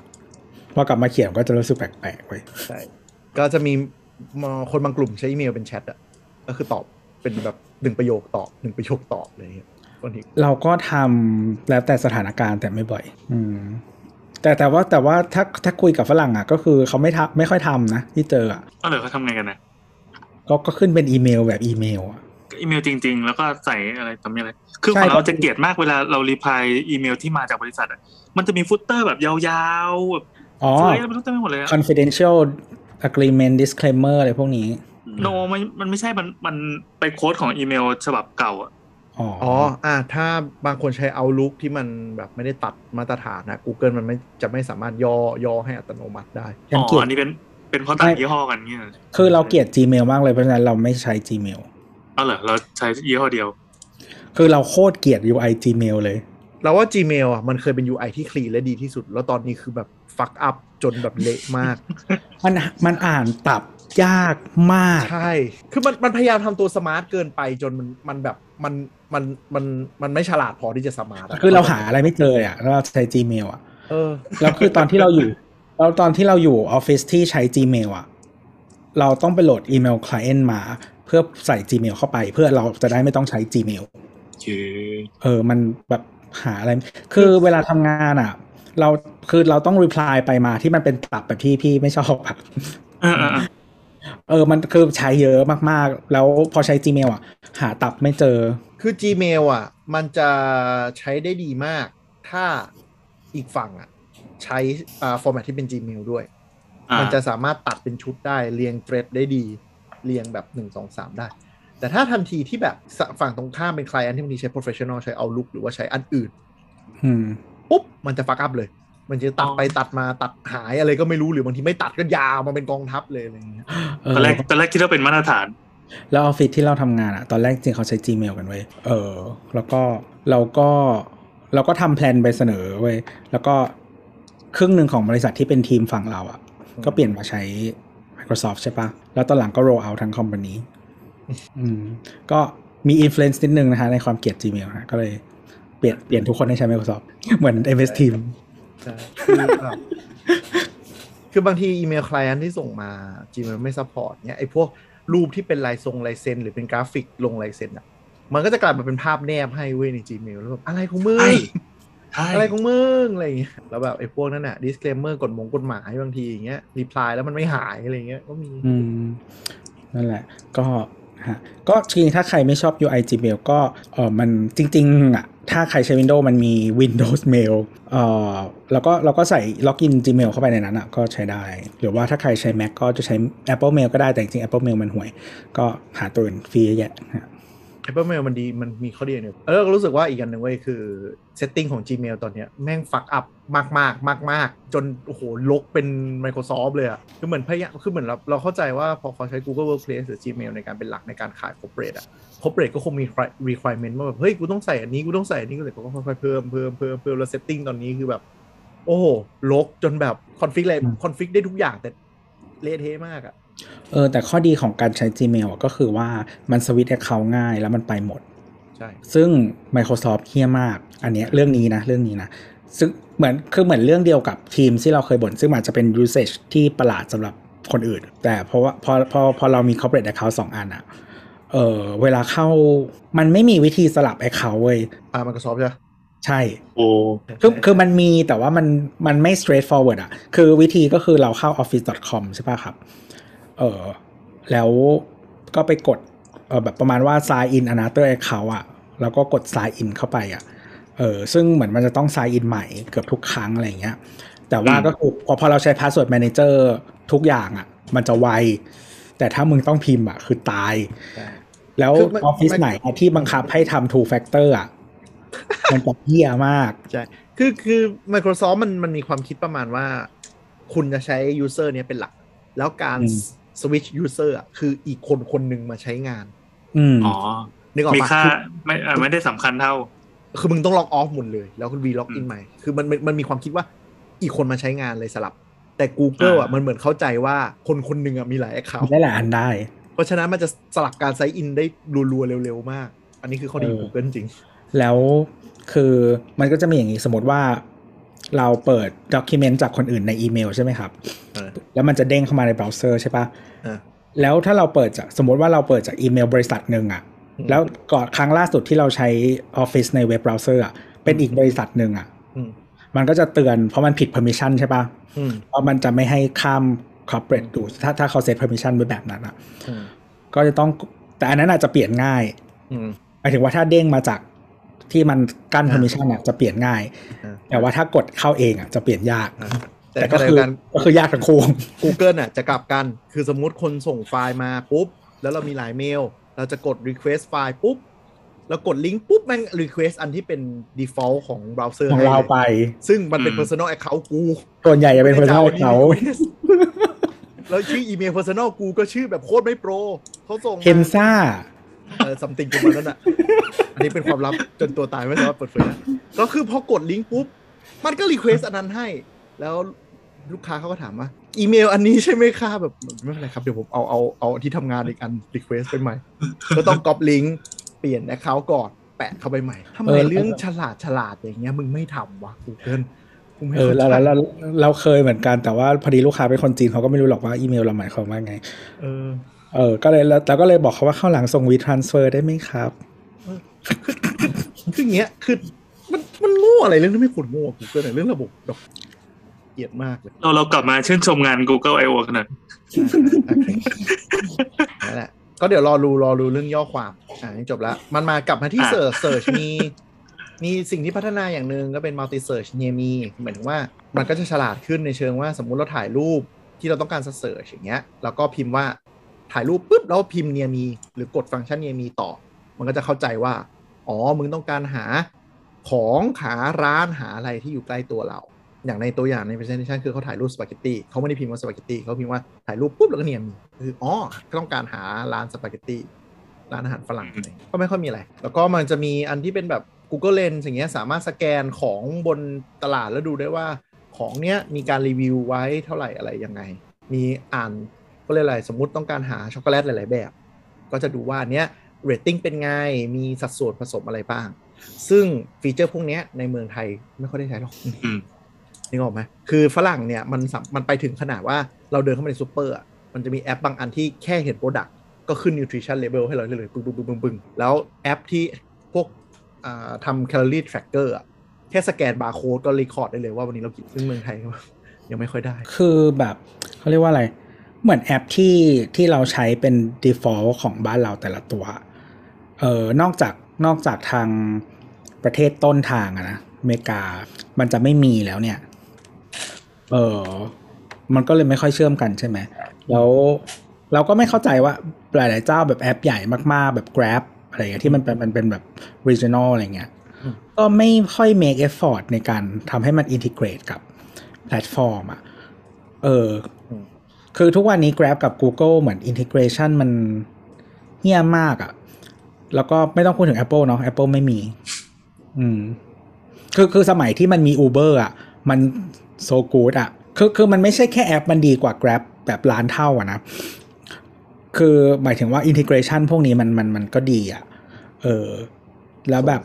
Speaker 2: พอกลับมาเขียนก็จะรู้สึกแปลกๆเว้ย
Speaker 4: ใช่ก็จะมีคนบางกลุ่มใช้อีเมลเป็นแชทอะก็คือตอบเป็นแบบหนึ่งประโยคตอบหนึ่งประโยคตอบอะไรอย่างเงี้ยบางที
Speaker 2: เราก็ทำแล้วแต่สถานการณ์แต่ไม่บ่อย อืมแต่แต่ว่าแต่ว่าถ้าถ้าคุยกับฝรั่งอะ ก็คือเขาไม่ทำไม่ค่อยทำนะที่เจออะ
Speaker 3: ก็เลยเขาทำไงกันนะ
Speaker 2: ก็ก็ขึ้นเป็นอีเมลแบบอีเมลอะ
Speaker 3: อีเมลจริง ๆ แล้วก็ใส่อะไรทำอะไรคือ
Speaker 2: ใช่
Speaker 3: ของ
Speaker 2: ก็
Speaker 3: เราจะเกลียดมากเวลาเรา reply อีเมลที่มาจากบริษัทอะมันจะมี footer แบบยาวๆแบบ
Speaker 2: อ๋อ
Speaker 3: เฟ้ยอะไรไม่รู้เต็มไปหมดเลยอะ
Speaker 2: confidential agreement disclaimer อะไรพวกนี้
Speaker 3: no มันมันไม่ใช่มันมันไป quote ของอีเมลฉบับเก่าอะ
Speaker 2: อ๋อ
Speaker 4: อ๋ออ่าถ้าบางคนใช้ Outlook ที่มันแบบไม่ได้ตัดมาตรฐานนะ Google มันไม่จะไม่สามารถย่อย่อให้อัตโนมัติได้
Speaker 2: ฉัน
Speaker 3: อ๋อ
Speaker 2: เกลียด
Speaker 3: อันนี้เป็น เป็นเพราะต่างยี่ห้อกันเงี้ย
Speaker 2: คือเราเกลียด Gmail มากเลยเพราะฉะนั้นเราไม่ใช้ Gmail
Speaker 3: เอาเหรอเราใช้ยี่ห้อเดียว
Speaker 2: คือเราโคตรเกลียด UI Gmail เลย
Speaker 4: เราว่า Gmail อะมันเคยเป็น UI ที่คลีนและดีที่สุด แล้วตอนนี้คือแบบ fuck up จนแบบเละมาก
Speaker 2: มันมันอ่านตับยากมาก
Speaker 4: ใช่ คือมันมันพยายามทำตัว smart เกินไปจนมันมันแบบมันมันมันมันไม่ฉลาดพอที่จะ smart อะ
Speaker 2: คือเราหาอะไรไม่เจออะแล้วเราใช้ Gmail อะ
Speaker 4: เออ
Speaker 2: แล้วคือตอนที่เราอยู่ แล้วตอนที่เราอยู่ออฟฟิศที่ใช้ Gmail อะเราต้องไปโหลดอีเมล client มาเพื่อใส่ Gmail เข้าไป เพื่อเราจะได้ไม่ต้องใช้ Gmail
Speaker 3: คือ
Speaker 2: เออ มันแบบหาอะไร คือเวลาทำงานอะเราคือเราต้อง reply ไปมาที่มันเป็นตับแบบที่พี่ไม่ชอบอะ
Speaker 3: เออเออเออ
Speaker 2: เออ มันคือใช้เยอะมากๆ แล้วพอใช้ Gmail อะ หาตับไม่เจอ
Speaker 4: คือ Gmail อะ มันจะใช้ได้ดีมาก ถ้าอีกฝั่งอะ ใช้อ่า format ที่เป็น Gmail ด้วย
Speaker 3: อ่า
Speaker 4: มันจะสามารถตัดเป็นชุดได้เรียง thread ได้ดี เรียงแบบ1 2 3ได้ แต่ถ้าทันทีที่แบบฝั่งตรงข้ามเป็น client ที่บางทีใช้ professional ใช้ Outlook หรือว่าใช้อันอื่น
Speaker 2: อืม
Speaker 4: ปุ๊บ มันจะ fuck up เลย มันจะตัดไปตัดมาตัดหายอะไรก็ไม่รู้หรือบางทีไม่ตัดก็ยาวมาเป็นกองทัพเลยอะไรอย่างเงี้ย
Speaker 2: เออ
Speaker 3: ตอนแรกตอนแรกคิดว่าเป็นมาตรฐาน
Speaker 2: แล้วออฟฟิศที่เราทำงานอะตอนแรกจริงเขาใช้ Gmail กันเว้ย เออ แล้วก็เราก็เราก็ทำแพลนไปเสนอเว้ย แล้วก็ ครึ่งหนึ่งของบริษัทที่เป็นทีมฝั่งเราอะก็เปลี่ยนมาใช้ Microsoft ใช่ปะแล้วตอนหลังก็ roll out ทั้งคอมพานีอืมก็มี influence นิดนึงนะคะในความเกลียด Gmail นะก็เลยเปลี่ยนเปลี่ยนทุกคนให้ใช้ Microsoft เหมือน MS Team
Speaker 4: ใช่คือแบบคือบางทีอีเมล client ที่ส่งมา Gmail ไม่ support เนี่ยไอ้พวกรูปที่เป็นลายทรงลายเซ็นหรือเป็นกราฟิกลงลายเซ็นอะมันก็จะกลายมาเป็นภาพแนบให้เว้ยใน Gmail แล้วแบบอะไรของมึง
Speaker 3: ใช่ใช่
Speaker 4: อะไรของมึงอะไรอย่างเงี้ยแล้วแบบไอ้พวกนั้นอะ disclaimer กฎมงกฎหมายบางทีอย่างเงี้ย reply แล้วมันไม่หายอะไรอย่างเงี้ยก็มี
Speaker 2: อืมนั่นแหละ ก็ฮะก็จริงๆถ้าใครไม่ชอบ UI Gmail ก็เออมันจริงๆอะถ้าใครใช้ Windows มันมี Windows Mail เอ่อแล้วก็เราก็ใส่ล็อกอิน Gmail เข้าไปในนั้นอะก็ใช้ได้ หรือว่าถ้าใครใช้ Mac ก็จะใช้ Apple Mail ก็ได้แต่จริงๆ Apple Mail มันห่วย ก็หาตัวอื่นฟรีเยอะแยะ ฮะ
Speaker 4: Apple Mail มันดีมันมีข้อดีอย่างหนึงแล้วเราก็รู้สึกว่าอีกอันหนึ่งเว้ยคือ setting ของ Gmail ตอนเนี้ยแม่ง fuck up มากมากมากมากๆจนโอ้โหลกเป็น Microsoft เลยอะคือเหมือนพยายามคือเหมือนเราเราเข้าใจว่าพอเขาใช้ Google Workplace หรือ Gmail ในการเป็นหลักในการขาย corporate อะ corporate ก็คงมี requirement ว่าแบบเฮ้ยกูต้องใส่อันนี้กูต้องใส่อันนี้ก็เลยก็ค่อยๆเพิ่มเพิ่มเพิ่มเพิ่มแล้ว setting ตอนนี้คือแบบ โอ้โหลกจนแบบ config อะไร config ได้ทุกอย่างแต่เละเทะมากอะ
Speaker 2: เออแต่ข้อดีของการใช้ Gmail อะก็คือว่ามันสวิตช์ account ง่ายแล้วมันไปหมด
Speaker 4: ใช่
Speaker 2: ซึ่ง Microsoft เฮี้ยมาก อันเนี้ยเรื่องนี้นะเรื่องนี้นะ ซึ่งเหมือนคือเหมือนเรื่องเดียวกับทีมที่เราเคยบ่นซึ่งอาจจะเป็น usage ที่ประหลาดสำหรับคนอื่น แต่เพราะว่าพอพอพอเรามี corporate account สองอันอะเออเวลาเข้ามันไม่มีวิธีสลับ account เว้ย
Speaker 4: อ่า Microsoft ใช่ปะ
Speaker 2: ใช่
Speaker 3: โอ้
Speaker 2: คือคือมันมีแต่ว่ามันมันไม่ straightforward อะคือวิธีก็คือเราเข้า office.com ใช่ป่ะครับ เออแล้วก็ไปกดเออแบบประมาณว่า sign in another account อะแล้วก็กด sign in เข้าไปอะเออซึ่งเหมือนมันจะต้อง sign in ใหม่เกือบทุกครั้งอะไรอย่างเงี้ย แต่ว่าก็คือพอพอเราใช้ password manager ทุกอย่างอะมันจะไว แต่ถ้ามึงต้องพิมพ์อะคือตาย
Speaker 4: ใช่
Speaker 2: แล้ว
Speaker 4: คือมัน
Speaker 2: ออฟฟิศ
Speaker 4: มัน
Speaker 2: ไหนอะที่บังคับให้ทำ two factor อะมันจะเหี้ยมาก
Speaker 4: ใช่คือคือ Microsoft มันมันมีความคิดประมาณว่า คุณจะใช้ user เนี้ยเป็นหลัก แล้วการ
Speaker 2: อืม
Speaker 4: switch user อะคืออีกคนคนหนึ่งมาใช้งาน
Speaker 2: อืม
Speaker 3: อ๋อ
Speaker 4: นึกออก
Speaker 3: มี
Speaker 4: ปะ
Speaker 3: ค่า
Speaker 4: คือ
Speaker 3: ไม่เอ่อไม่ได้สำคัญเท่า
Speaker 4: คือมึงต้อง log off หมดเลย แล้วคุณ v ล็อกอิน
Speaker 3: อืม
Speaker 4: ใหม่ คือมันมันมันมีความคิดว่าอีกคนมาใช้งานเลยสลับ แต่ Google อะ
Speaker 3: อ่ามัน
Speaker 4: มันเหมือนเข้าใจว่าคนคนหนึ่งอะมีหลาย account
Speaker 2: ได้หลายอันได้
Speaker 4: เพราะฉะนั้นมันจะสลับการ sign in ได้รัวๆเร็วๆมาก อันนี้คือข้อดีของ
Speaker 2: เออ
Speaker 4: Google จริง
Speaker 2: แล้วคือมันก็จะมีอย่างนี้สมมติว่าเราเปิด document จากคนอื่นในอีเมลใช่ไหมครับ
Speaker 4: เออ
Speaker 2: แล้วมันจะเด้งเข้ามาในเบราว์เซอร์ใช่ปะ
Speaker 4: อ่า
Speaker 2: แล้วถ้าเราเปิดจากสมมติว่าเราเปิดจากอีเมลบริษัทหนึ่งอะ
Speaker 4: อืม
Speaker 2: แล้วก่อนครั้งล่าสุดที่เราใช้ Office ในเว็บเบราว์เซอร์อะเป็นอีกบริษัทหนึ่งอะ
Speaker 4: อืม
Speaker 2: มันก็จะเตือนเพราะมันผิด permission ใช่ปะ
Speaker 4: อืม
Speaker 2: เพราะมันจะไม่ให้ข้าม corporate ดูถ้าถ้าเขาเซต permission ไว้แบบนั้นอะ
Speaker 4: อืม
Speaker 2: ก็จะต้องแต่อันนั้นอาจจะเปลี่ยนง่าย
Speaker 4: อืม
Speaker 2: หมายถึงว่าถ้าเด้งมาจากที่มันกั้น
Speaker 4: อ่า
Speaker 2: permission อะจะเปลี่ยนง่าย
Speaker 4: อ่า
Speaker 2: แต่ว่าถ้ากดเข้าเองอะจะเปลี่ยนยาก
Speaker 4: อ่า
Speaker 2: แต่
Speaker 4: แต่
Speaker 2: ก็
Speaker 4: ก็
Speaker 2: คือ
Speaker 4: การ
Speaker 2: ก็คือยากทั้งคู่
Speaker 4: Google น่ะจะกลับกัน คือสมมุติคนส่งไฟล์มาปุ๊บ แล้วเรามีหลายเมล เราจะกด request ไฟล์ปุ๊บแล้วกดลิงก์ปุ๊บแม่ง request อันที่เป็น default ของเบราว์เซอร์
Speaker 2: ของเราไป
Speaker 4: ซึ่งมันเป็น
Speaker 3: อืม
Speaker 4: personal account กู
Speaker 2: ส่วนใหญ่จะเป็นคนเท่าเขา
Speaker 4: แล้วชื่ออีเมล personal กูก็ชื่อแบบโคตรไม่โปรเขาส่งมา
Speaker 2: เคนซ่า
Speaker 4: เออ something ประมาณนั้นอะ อันนี้เป็นความลับจนตัวตายไม่สามารถเปิดเผยได้ก็คือพอกดลิงก์ปุ๊บ มันก็ request อันนั้นให้ แล้ว ลูกค้าเขาก็ถามว่า อีเมลอันนี้ใช่ไหมคะแบบไม่เป็นไรครับ เดี๋ยวผมเอาเอาเอาที่ทำงานอีกอัน request ไปใหม่ก็ต้องก๊อปลิงก์เปลี่ยน account ก่อนแปะเข้าไปใหม่ทำไม
Speaker 2: เออ
Speaker 4: เรื่องฉลาดฉลาดอย่างเงี้ยมึงไม่ทำวะ Google กูไม่
Speaker 2: เออ
Speaker 4: เข้า
Speaker 2: แล้ว
Speaker 4: ใจ
Speaker 2: แล้วเราเราเคยเหมือนกันแต่ว่าพอดีลูกค้าเป็นคนจีนเขาก็ไม่รู้หรอกว่าอีเมลเราหมายความว่าไง
Speaker 4: เออ
Speaker 2: เออ ก็เลยแล้วเราก็เลยบอกเขาว่าเข้าหลังส่ง WeTransfer ได้ไหมครับ
Speaker 4: คืออย่างเงี้ยคือมันมันโง่อะไรเรื่องที่ไม่ควรโง่กูเกินเรื่องระบบแบบเกลียดมากเลย
Speaker 3: เราเรากลับมาชื่นชมงาน Google I/O กันหน่อย
Speaker 4: นั่นแหละก็เดี๋ยวรอรูรอรูเรื่องย่อความอ่านี่จบแล้วมันมากลับมาที่
Speaker 3: อะ
Speaker 4: เสิร์ชเสิร์ชมีมีสิ่งที่พัฒนาอย่างหนึ่งก็เป็น multi search เนี่ยมีหมายถึงว่ามันก็จะฉลาดขึ้นในเชิงว่าสมมุติเราถ่ายรูปที่เราต้องการจะเสิร์ชอย่างเงี้ยแล้วก็พิมพ์ว่าถ่ายรูปปุ๊บแล้วพิมพ์เนี่ยมี หรือกดฟังก์ชัน near me ต่อ มันก็จะเข้าใจว่า อ๋อ มึงต้องการหาของหาร้านหาอะไรที่อยู่ใกล้ตัวเรา อย่างในตัวอย่างใน presentation คือเขาถ่ายรูปสปาเกตตี้เขาไม่ได้พิมพ์ว่าสปาเกตตี้เขาพิมพ์ว่าถ่ายรูปปุ๊บแล้วก็ near me คืออ๋อก็ต้องการหาร้านสปาเกตตี้ร้านอาหารฝรั่งอะไรก็ไม่ค่อยมีอะไรแล้วก็มันจะมีอันที่เป็นแบบ Google Lens อย่างเงี้ยสามารถสแกนของบนตลาดแล้วดูได้ว่าของเนี้ยมีการรีวิวไว้เท่าไหร่อะไรยังไง มีอ่านก็เรียกอะไรสมมุติต้องการหาช็อกโกแลตหลาย ๆ แบบ ก็จะดูว่าอันเนี้ยเรตติ้งเป็นไง มีสัดส่วนผสมอะไรบ้าง ซึ่งฟีเจอร์พวกเนี้ยในเมืองไทยไม่ค่อยได้ใช้หรอก
Speaker 3: อืม
Speaker 4: นึกออกไหมคือฝรั่งเนี่ยมันมันไปถึงขนาดว่าเราเดินเข้ามาในซูเปอร์อะมันจะมีแอปบางอันที่แค่เห็น product ก็ขึ้น nutrition level ให้เราได้เลยปึ้งปึ้งปึ้งปึ้งปึ้งแล้วแอปที่พวกอ่าทำ calorie tracker อะแค่สแกนบาร์โค้ดก็ record ได้เลยว่าวันนี้เรากินซึ่งเมืองไทยยังไม่ค่อยได้
Speaker 2: คือแบบเขาเรียกว่าอะไร เหมือนแอปที่ที่เราใช้เป็น default ของบ้านเราแต่ละตัว เออนอกจากนอกจากทางประเทศต้นทางอะนะอเมริกา มันจะไม่มีแล้วเนี่ย เออมันก็เลยไม่ค่อยเชื่อมกันใช่ไหมแล้วเราก็ไม่เข้าใจว่าหลาย ๆ เจ้าแบบแอปใหญ่มาก ๆ แบบ Grab อะไรเงี้ยที่มันเป็นมันเป็นแบบ regional อะไรเงี้ย
Speaker 4: อืม
Speaker 2: ก็ไม่ค่อย make effort ในการทำให้มัน integrate กับแพลตฟอร์มอะ เออ
Speaker 4: ม
Speaker 2: คือทุกวันนี้ Grab กับ Google เหมือน integration มันเฮี้ยมากอะ่ะ แล้วก็ไม่ต้องพูดถึง Apple เนาะ Apple ไม่มี อืม คือคือสมัยที่มันมี Uber อะ มัน โซกูดอะคือคือมันไม่ใช่แค่แอปมันดีกว่า Grab แบบล้านเท่าอะนะ คือหมายถึงว่า integration พวกนี้มันมันมันก็ดีอะเออ แล้วแบบ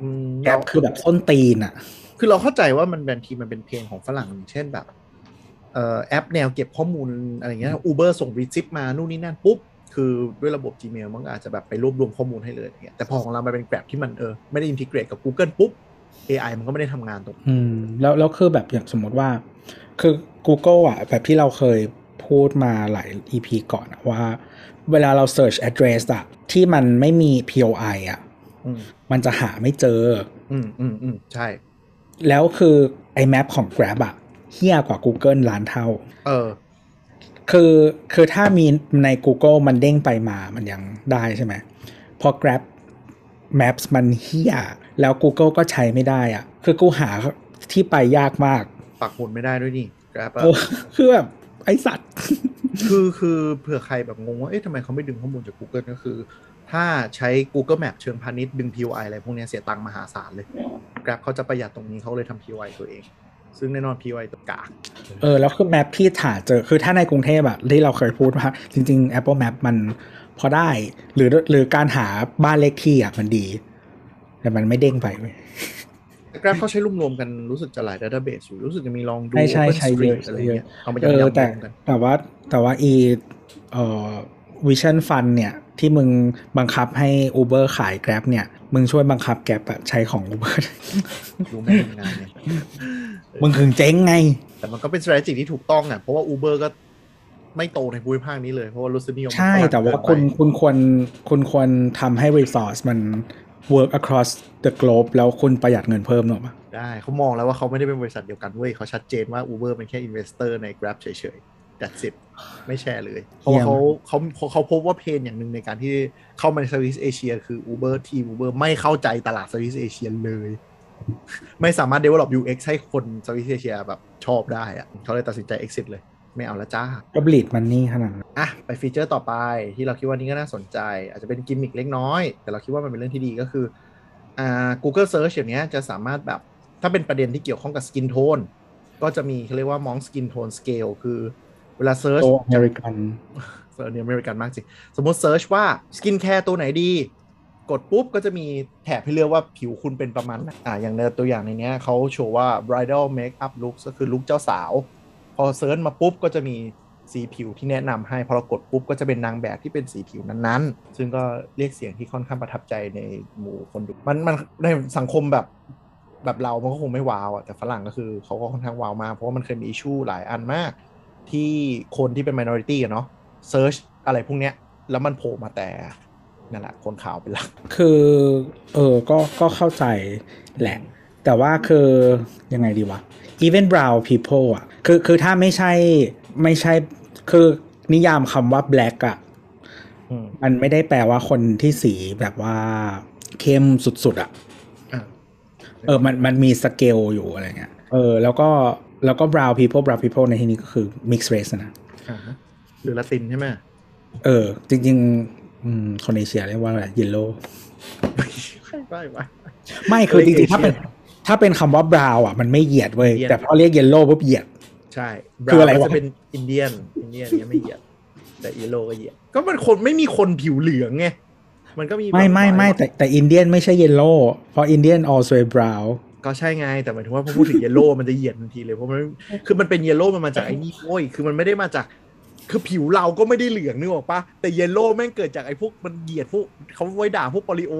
Speaker 4: อืม
Speaker 2: แอปคือแบบส้นตีนอะ
Speaker 4: คือเราเข้าใจว่ามันบางทีมันเป็นเพลงของฝรั่งอย่างเช่นแบบเอ่อแอปแนวเก็บข้อมูลอะไรเงี้ยอูเบอร์ส่งรีซิปมานู่นนี่นั่นปุ๊บคือด้วยระบบ Gmail มันก็อาจจะแบบไปรวบรวมข้อมูลให้เลยอย่างเงี้ยแต่พอของเรามันเป็นแกร็บที่มันเออไม่ได้อินทิเกรตกับ Google ปุ๊บ AI มันก็ไม่ได้ทำงานตรง
Speaker 2: อืมแล้วแล้วคือแบบอย่างสมมติว่า คือ Google อะ แบบที่เราเคยพูดมาหลาย EP ก่อนอะว่า เวลาเรา search address อะที่มันไม่มี POI อะ
Speaker 4: อืม
Speaker 2: มันจะหาไม่เจอ
Speaker 4: อืมอืมอืมใช่
Speaker 2: แล้วคือไอ้ map ของ Grab อะเฮี้ยกว่า Google ล้านเท่า
Speaker 4: เออ
Speaker 2: คือคือถ้ามีใน Google มันเด้งไปมามันยังได้ใช่ไหมพอ Grab Maps มันเฮี้ย แล้ว Google ก็ใช้ไม่ได้อะ คือกูหาที่ไปยากมาก
Speaker 4: ปักหมุดไม่ได้ด้วยนี่ Grab อะ
Speaker 2: เออคือแบบไอสัตว์
Speaker 4: คือคือเผื่อใครแบบงงว่าเอ๊ะทำไมเขาไม่ดึงข้อมูลจาก Google ก็คือ ถ้าใช้ Google Map เชิงพาณิชย์ดึง POI อะไรพวกเนี้ยเสียตังค์มหาศาลเลย Grab เขาจะประหยัดตรงนี้เขาเลยทำ POI ตัวเอง ซึ่งแน่นอน POI ตัวกาก
Speaker 2: เออ แล้วคือแมปที่หาเจอคือถ้าในกรุงเทพอะที่เราเคยพูดว่า จริง ๆ Apple Map มันพอได้ หรือหรือการหาบ้านเลขที่อะมันดี แต่มันไม่เด้งไปเว้ย
Speaker 4: แต่ Grab เขาใช้รวมๆกันรู้สึกจะหลาย database อยู่รู้สึกจะมีลองดู
Speaker 2: ใช่ใช่
Speaker 4: Open
Speaker 2: ใช่เย
Speaker 4: Street
Speaker 2: อะ
Speaker 4: อะไร
Speaker 2: เย
Speaker 4: เงี้
Speaker 2: อะ
Speaker 4: ยเอามา
Speaker 2: เออยำ
Speaker 4: ๆ
Speaker 2: แต่
Speaker 4: รวมกัน
Speaker 2: แต่ว่าแต่ว่าอีเอ่อวิชั่นฟันเนี่ย ที่มึงบังคับให้ Uber ขาย Grab เนี่ย มึงช่วยบังคับ Grab อะใช้ของ Uber
Speaker 4: ดูไม่ทำงานเนี่ย
Speaker 2: มึงถึงเจ๊งไง
Speaker 4: แต่มันก็เป็น strategy ที่ถูกต้องอะเพราะว่า Uber ก็ไม่โตในภูมิภาคนี้เลย เพราะว่ารสนิยมมัน
Speaker 2: ใช่
Speaker 4: ฝรั่ง
Speaker 2: แต่ว่า
Speaker 4: เกินไป
Speaker 2: คุณคุณควรคุณควรทำให้ resource มัน work across the globe แล้วคุณประหยัดเงินเพิ่มหรอปะ
Speaker 4: ได้เขามองแล้วว่าเขาไม่ได้เป็นบริษัทเดียวกันเว้ยเขาชัดเจนว่า Uber เป็นแค่ investor ใน Grab เฉย that's it ไม่แชร์เลยเพราะว่าเขาเขาเขาเขาพบว่า pain อย่างหนึ่งในการที่เข้ามาในสวิสเอเชียคือ Uber ทีม Uber ไม่เข้าใจตลาดสวิสเอเชียเลย ไม่สามารถ develop UX ให้คนสวิสเอเชียแบบชอบได้อะเขาเลยตัดสินใจ exit เลย ไม่เอาละจ้า
Speaker 2: ก็ bleed money ขนาดนั้น
Speaker 4: อะไปฟีเจอร์ต่อไปที่เราคิดว่านี้ก็น่าสนใจ อาจจะเป็นกิมมิคเล็กน้อย แต่เราคิดว่ามันเป็นเรื่องที่ดีก็คืออ่า Google Search อย่างเนี้ยจะสามารถแบบถ้าเป็นประเด็นที่เกี่ยวข้องกับ Skin Tone ก็จะมีเขาเรียกว่า Monk Skin Tone Scale คือเวลา Search
Speaker 2: โตอเมริกัน
Speaker 4: search เนี่ยอเมริกันมากจริงสมมติ search ว่าสกินแคร์ตัวไหนดี กดปุ๊บก็จะมีแถบให้เลือกว่าผิวคุณเป็นประมาณไหนอ่าอย่างในตัวอย่างในเนี้ยเขาโชว์ว่า bridal makeup look ก็คือลุคเจ้าสาวพ อ search มาปุ๊บก็จะมีสีผิวที่แนะนำให้ พอเรากดปุ๊บก็จะเป็นนางแบบที่เป็นสีผิวนั้นๆ ซึ่งก็เรียกเสียงที่ค่อนข้างประทับใจในหมู่คนดูมันมันในสังคมแบบแบบเรามันก็คงไม่ว้าวอะแต่ฝรั่งก็คือเขาก็ค่อนข้างว้าวมากเพราะว่ามันเคยมี issue หลายอันมาก ที่คนที่เป็น minority อะเนาะ search อะไรพวกเนี้ยแล้วมันโผล่มาแต่นั่นแหละคนขาวเป็นหลัก
Speaker 2: คือ เออ ก็ ก็เข้าใจแหละ แต่ว่าคือยังไงดีวะ even brown people อะคือคือถ้าไม่ใช่ไม่ใช่คือนิยามคำว่า black อะ
Speaker 4: อืม
Speaker 2: มันไม่ได้แปลว่าคนที่สีแบบว่าเข้มสุดๆอะ
Speaker 4: อะ
Speaker 2: เออมันมันมีสเกลอยู่อะไรเงี้ยเออ แล้วก็แล้วก็ brown people brown people ในที่นี้ก็คือ mixed race นะ
Speaker 4: อ่าฮะหรือละตินใช่ไหม
Speaker 2: เออ จริงๆอืมคนเอเชียเรียกว่าอะไร yellow
Speaker 4: ไม่ไม่ไม่
Speaker 2: ไม่คือจริงๆ
Speaker 4: เอเชีย
Speaker 2: ถ้าเป็น ถ้าเป็นคำว่า brown อะมันไม่เหยียดเว้ย
Speaker 4: เหยียด
Speaker 2: แต่พอเรียก yellow ปุ๊บเหยียด
Speaker 4: ใช่
Speaker 2: คืออะไรวะ
Speaker 4: ก็จะเป็น Indian Indian เนี้ยไม่เหยียด แต่ yellow ก็เหยียด ก็มันคนไม่มีคนผิวเหลืองไงมันก็มี
Speaker 2: ไม่ไม่ไม่แต่แต่ Indian ไม่ใช่ yellow เพราะ Indian also brown
Speaker 4: ก็ใช่ไง แต่หมายถึงว่าพอพูดถึง yellow มันจะเหยียดทันทีเลยเพราะมันคือมันเป็น yellow มันมาจากไอ้นี่โว้ยคือมันไม่ได้มาจาก คือผิวเราก็ไม่ได้เหลืองนึกออกปะแต่ yellow แม่งเกิดจากไอ้พวกมันเหยียดพวกเขาไว้ด่าพวกปอลิโอ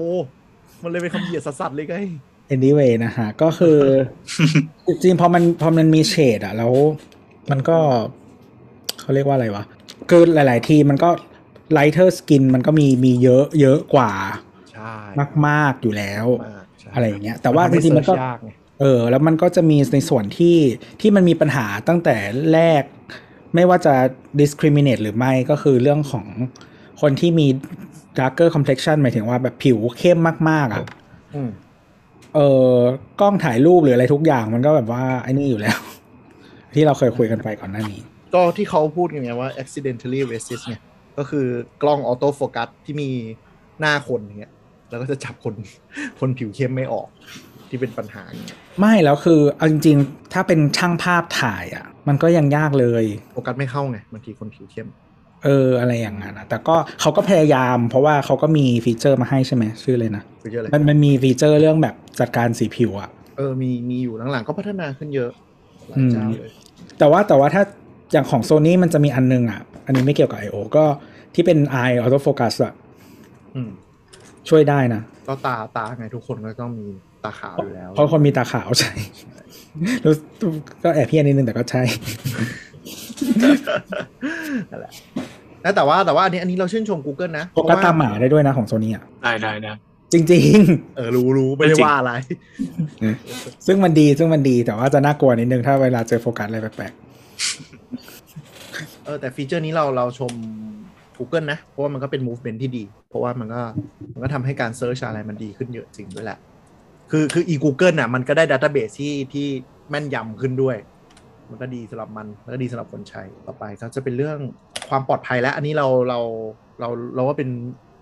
Speaker 4: มันเลยเป็นคำเหยียดสัสๆเลยไง
Speaker 2: anyway นะฮะ ก็คือ จริงๆพอมันพอมันมีเฉดอะแล้วมันก็เขาเรียกว่าอะไรวะ คือหลาย ๆ ทีมันก็ lighter skin มันก็มีมีเยอะเยอะกว่า
Speaker 4: ใช่
Speaker 2: มาก ๆ อยู่แล้ว
Speaker 4: มากใช่
Speaker 2: อะไรอย่างเงี้ย แต่ว่าจ
Speaker 4: ทำให้
Speaker 2: ริงๆมันก็
Speaker 4: เสิร์ชยากไง
Speaker 2: เออ แล้วมันก็จะมีในส่วนที่ที่มันมีปัญหาตั้งแต่แรก ไม่ว่าจะ discriminate หรือไม่ก็คือเรื่องของคนที่มี darker complexion หมายถึงว่าแบบผิวเข้มมาก ๆ อะ
Speaker 4: อืม
Speaker 2: เออกล้องถ่ายรูปหรืออะไรทุกอย่างมันก็แบบว่าไอ้นี่อยู่แล้ว ที่เราเคยคุยกันไปก่อนหน้านี้
Speaker 4: ก็ที่เขาพูดกันไงว่า accidentally racist ไงก็คือกล้อง auto focus ที่มีหน้าคนอย่างเงี้ยแล้วก็จะจับคนคนผิวเข้มไม่ออกที่เป็นปัญหาอย่างเงี้ย
Speaker 2: ไม่แล้วคือเอาจริงๆ ถ้าเป็นช่างภาพถ่ายอะ มันก็ยังยากเลย
Speaker 4: โฟกัสไม่เข้าไงบางทีคนผิวเข้ม
Speaker 2: เอออะไรอย่างนั้นอะแต่ก็เขาก็พยายามเพราะว่าเขาก็มีฟีเจอร์มาให้ใช่ไหมชื่อเลยนะ
Speaker 4: ไปเยอะเลย
Speaker 2: มันมันมีฟีเจอร์เรื่องแบบจัดการสีผิวอะ
Speaker 4: เออมีมีอยู่หลังๆก็พัฒนาขึ้นเยอะหลายเจ้าเลย
Speaker 2: แต่ว่าแต่ว่าถ้าอย่างของโซนี่มันจะมีอันนึงอะอันนี้ไม่เกี่ยวกับ I/O ก็ที่เป็น Eye Auto Focus อะ
Speaker 4: อืม
Speaker 2: ช่วยได้นะ
Speaker 4: ก็ตาตาไงทุกคนก็ต้องมีตาขาวอยู่แล้ว
Speaker 2: เพราะคนมีตาขาวใช่รู้ก็แอบเพี้ยนนิดนึงแต่ก็ใช่
Speaker 4: นั่นแหละ นะแต่ว่าแต่ว่าอันนี้อันนี้เราชื่นชม Google นะ
Speaker 2: โฟกัสตามหมาได้ด้วยนะของโซนี่อะ
Speaker 3: ได้ได้ได้
Speaker 2: จริง
Speaker 4: เออรู้รู้ไม่ได้
Speaker 3: จริง
Speaker 4: ว่าอะไร
Speaker 2: ๆซึ่งมันดีซึ่งมันดีแต่ว่าจะน่ากลัวนิดนึงถ้าเวลาเจอโฟกัสอะไรแปลก
Speaker 4: เออแต่ฟีเจอร์นี้เราเราชม Google นะ เพราะว่ามันก็เป็น movement ที่ดี เพราะว่ามันก็มันก็ทำให้การ search อะไรมันดีขึ้นเยอะจริงด้วยแหละ คือคืออี Google น่ะมันก็ได้ database ที่ที่แม่นยำขึ้นด้วย มันก็ดีสำหรับมันแล้วก็ดีสำหรับคนใช้ต่อไปก็จะเป็นเรื่อง ความปลอดภัยแล้ว อันนี้เราเราเราเราว่าเป็น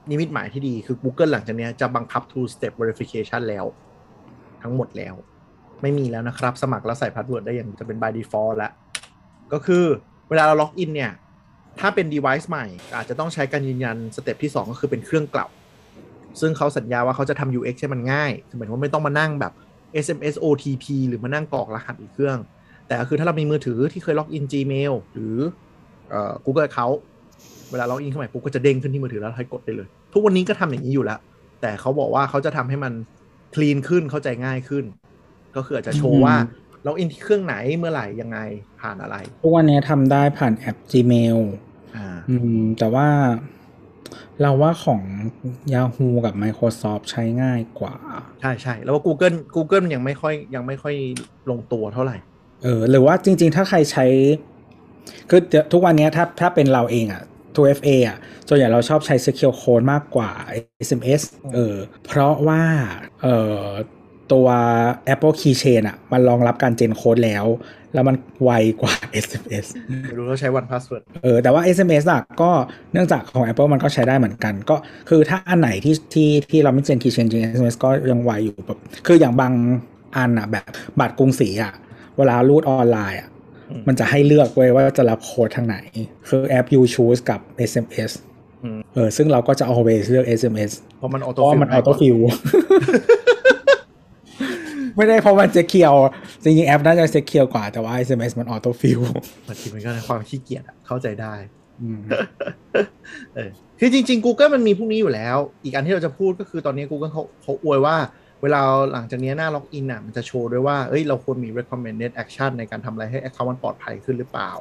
Speaker 4: นิมิตหมายที่ดีคือ Google หลังจากนี้จะบังคับ two step verification แล้ว ทั้งหมดแล้ว ไม่มีแล้วนะครับ สมัครแล้วใส่ password ได้อย่างจะเป็น by default แล้ว ก็คือเวลาเราล็อกอินเนี่ย ถ้าเป็น device ใหม่ อาจจะต้องใช้การยืนยัน step ที่ 2 ก็คือเป็นเครื่องเก่าซึ่งเขาสัญญาว่าเขาจะทำ UX ให้มันง่ายหมายถึงว่าไม่ต้องมานั่งแบบ SMS OTP หรือมานั่งกรอกรหัสอีกเครื่อง แต่ก็คือถ้าเรามีมือถือที่เคยล็อกอิน Gmail หรือ Google Account เวลาล็อกอินเข้าใหม่ปุ๊บก็จะเด้งขึ้นที่มือถือแล้วให้กดได้เลย ทุกวันนี้ก็ทำอย่างนี้อยู่แล้ว แต่เขาบอกว่าเขาจะทำให้มัน clean ขึ้นเข้าใจง่ายขึ้น ก็คืออาจจะโชว์ว่าล็อกอินที่เครื่องไหนเมื่อไหร่ยังไงผ่านอะไร
Speaker 2: ๆทุกวันนี้ทำได้ผ่านแอป Gmail
Speaker 4: อ่า
Speaker 2: อืมแต่ว่าเราว่าของ Yahoo กับ Microsoft ใช้ง่ายกว่า
Speaker 4: ใช่ใช่แล้วว่า Google Google มันยังไม่ค่อยยังไม่ค่อยลงตัวเท่าไหร่
Speaker 2: เออ หรือว่าจริง ๆ ถ้าใครใช้ คือเดี๋ยวทุกวันเนี้ยถ้าถ้าเป็นเราเองอะ 2FA อะส่วนใหญ่เราชอบใช้ Secure Code มากกว่า SMS เออเพราะว่าเอ่อตัว Apple Keychain อะ มันรองรับการเจนโค้ดแล้ว แล้วมันไวกว่า SMS
Speaker 4: ไม่รู้เราใช้ one password
Speaker 2: เออแต่ว่า SMS อะก็เนื่องจากของ Apple มันก็ใช้ได้เหมือนกัน ก็คือถ้าอันไหนที่ที่ที่เราไม่เจน Keychain จริง SMS ก็ยังไวอยู่แบบคืออย่างบางอันอะแบบบัตรกรุงศรีอะ เวลารูดออนไลน์อะ
Speaker 4: อื ม
Speaker 2: มันจะให้เลือกเว้ยว่าจะรับโค้ดทางไหน คือแอป You Choose กับ SMS
Speaker 4: อืม
Speaker 2: เออซึ่งเราก็จะ always เลือก SMS
Speaker 4: เพราะมันออ
Speaker 2: เพ
Speaker 4: โต้
Speaker 2: ราะว่ามันออโต้ฟิลไม่ได้เพราะมัน secure จริงๆ แอปน่าจะ secure กว่าแต่ว่า SMS มัน auto fill
Speaker 4: บางทีมันก็ในความขี้เกียจอะเข้าใจได้เออคือจริง ๆ Google มันมีพวกนี้อยู่แล้ว อีกอันที่เราจะพูดก็คือตอนนี้ Google เขาเขาอวยว่า เวลาหลังจากนี้หน้าล็อกอินอะมันจะโชว์ด้วยว่าเอ้ยเราควรมี recommended action ในการทำอะไรให้ account มันปลอดภัยขึ้นหรือเปล่า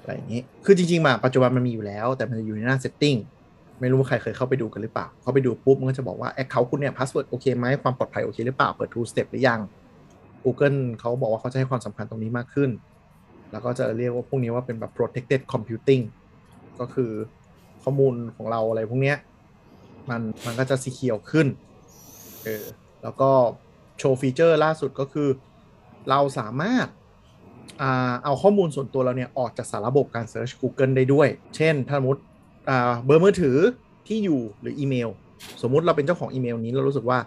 Speaker 4: อะไรอย่างนี้ คือจริงๆมาปัจจุบันมันมีอยู่แล้ว แต่มันจะอยู่ในหน้า setting ไม่รู้ว่าใครเคยเข้าไปดูกันหรือเปล่า เข้าไปดูปุ๊บมันก็จะบอกว่า account คุณเนี่ย password โอเคไหมความปลอดภัยโอเคหรือเปล่า เปิด two step หรือยัง Google เขาบอกว่าเขาจะให้ความสำคัญตรงนี้มากขึ้น แล้วก็จะเรียกว่าพวกนี้ว่าเป็นแบบ protected computing ก็คือข้อมูลของเราอะไรพวกเนี้ยมันมันก็จะสีเขียวขึ้นเออ แล้วก็โชว์ฟีเจอร์ล่าสุดก็คือ เราสามารถอเอาข้อมูลส่วนตัวเราเนี่ย ออกจากสารระบบการ Search Google ได้ด้วย เช่น ถ้าสมมติเบอร์มือถือที่อยู่หรืออีเมล สมมุติเราเป็นเจ้าของอีเมลนี้เรารู้สึกว่า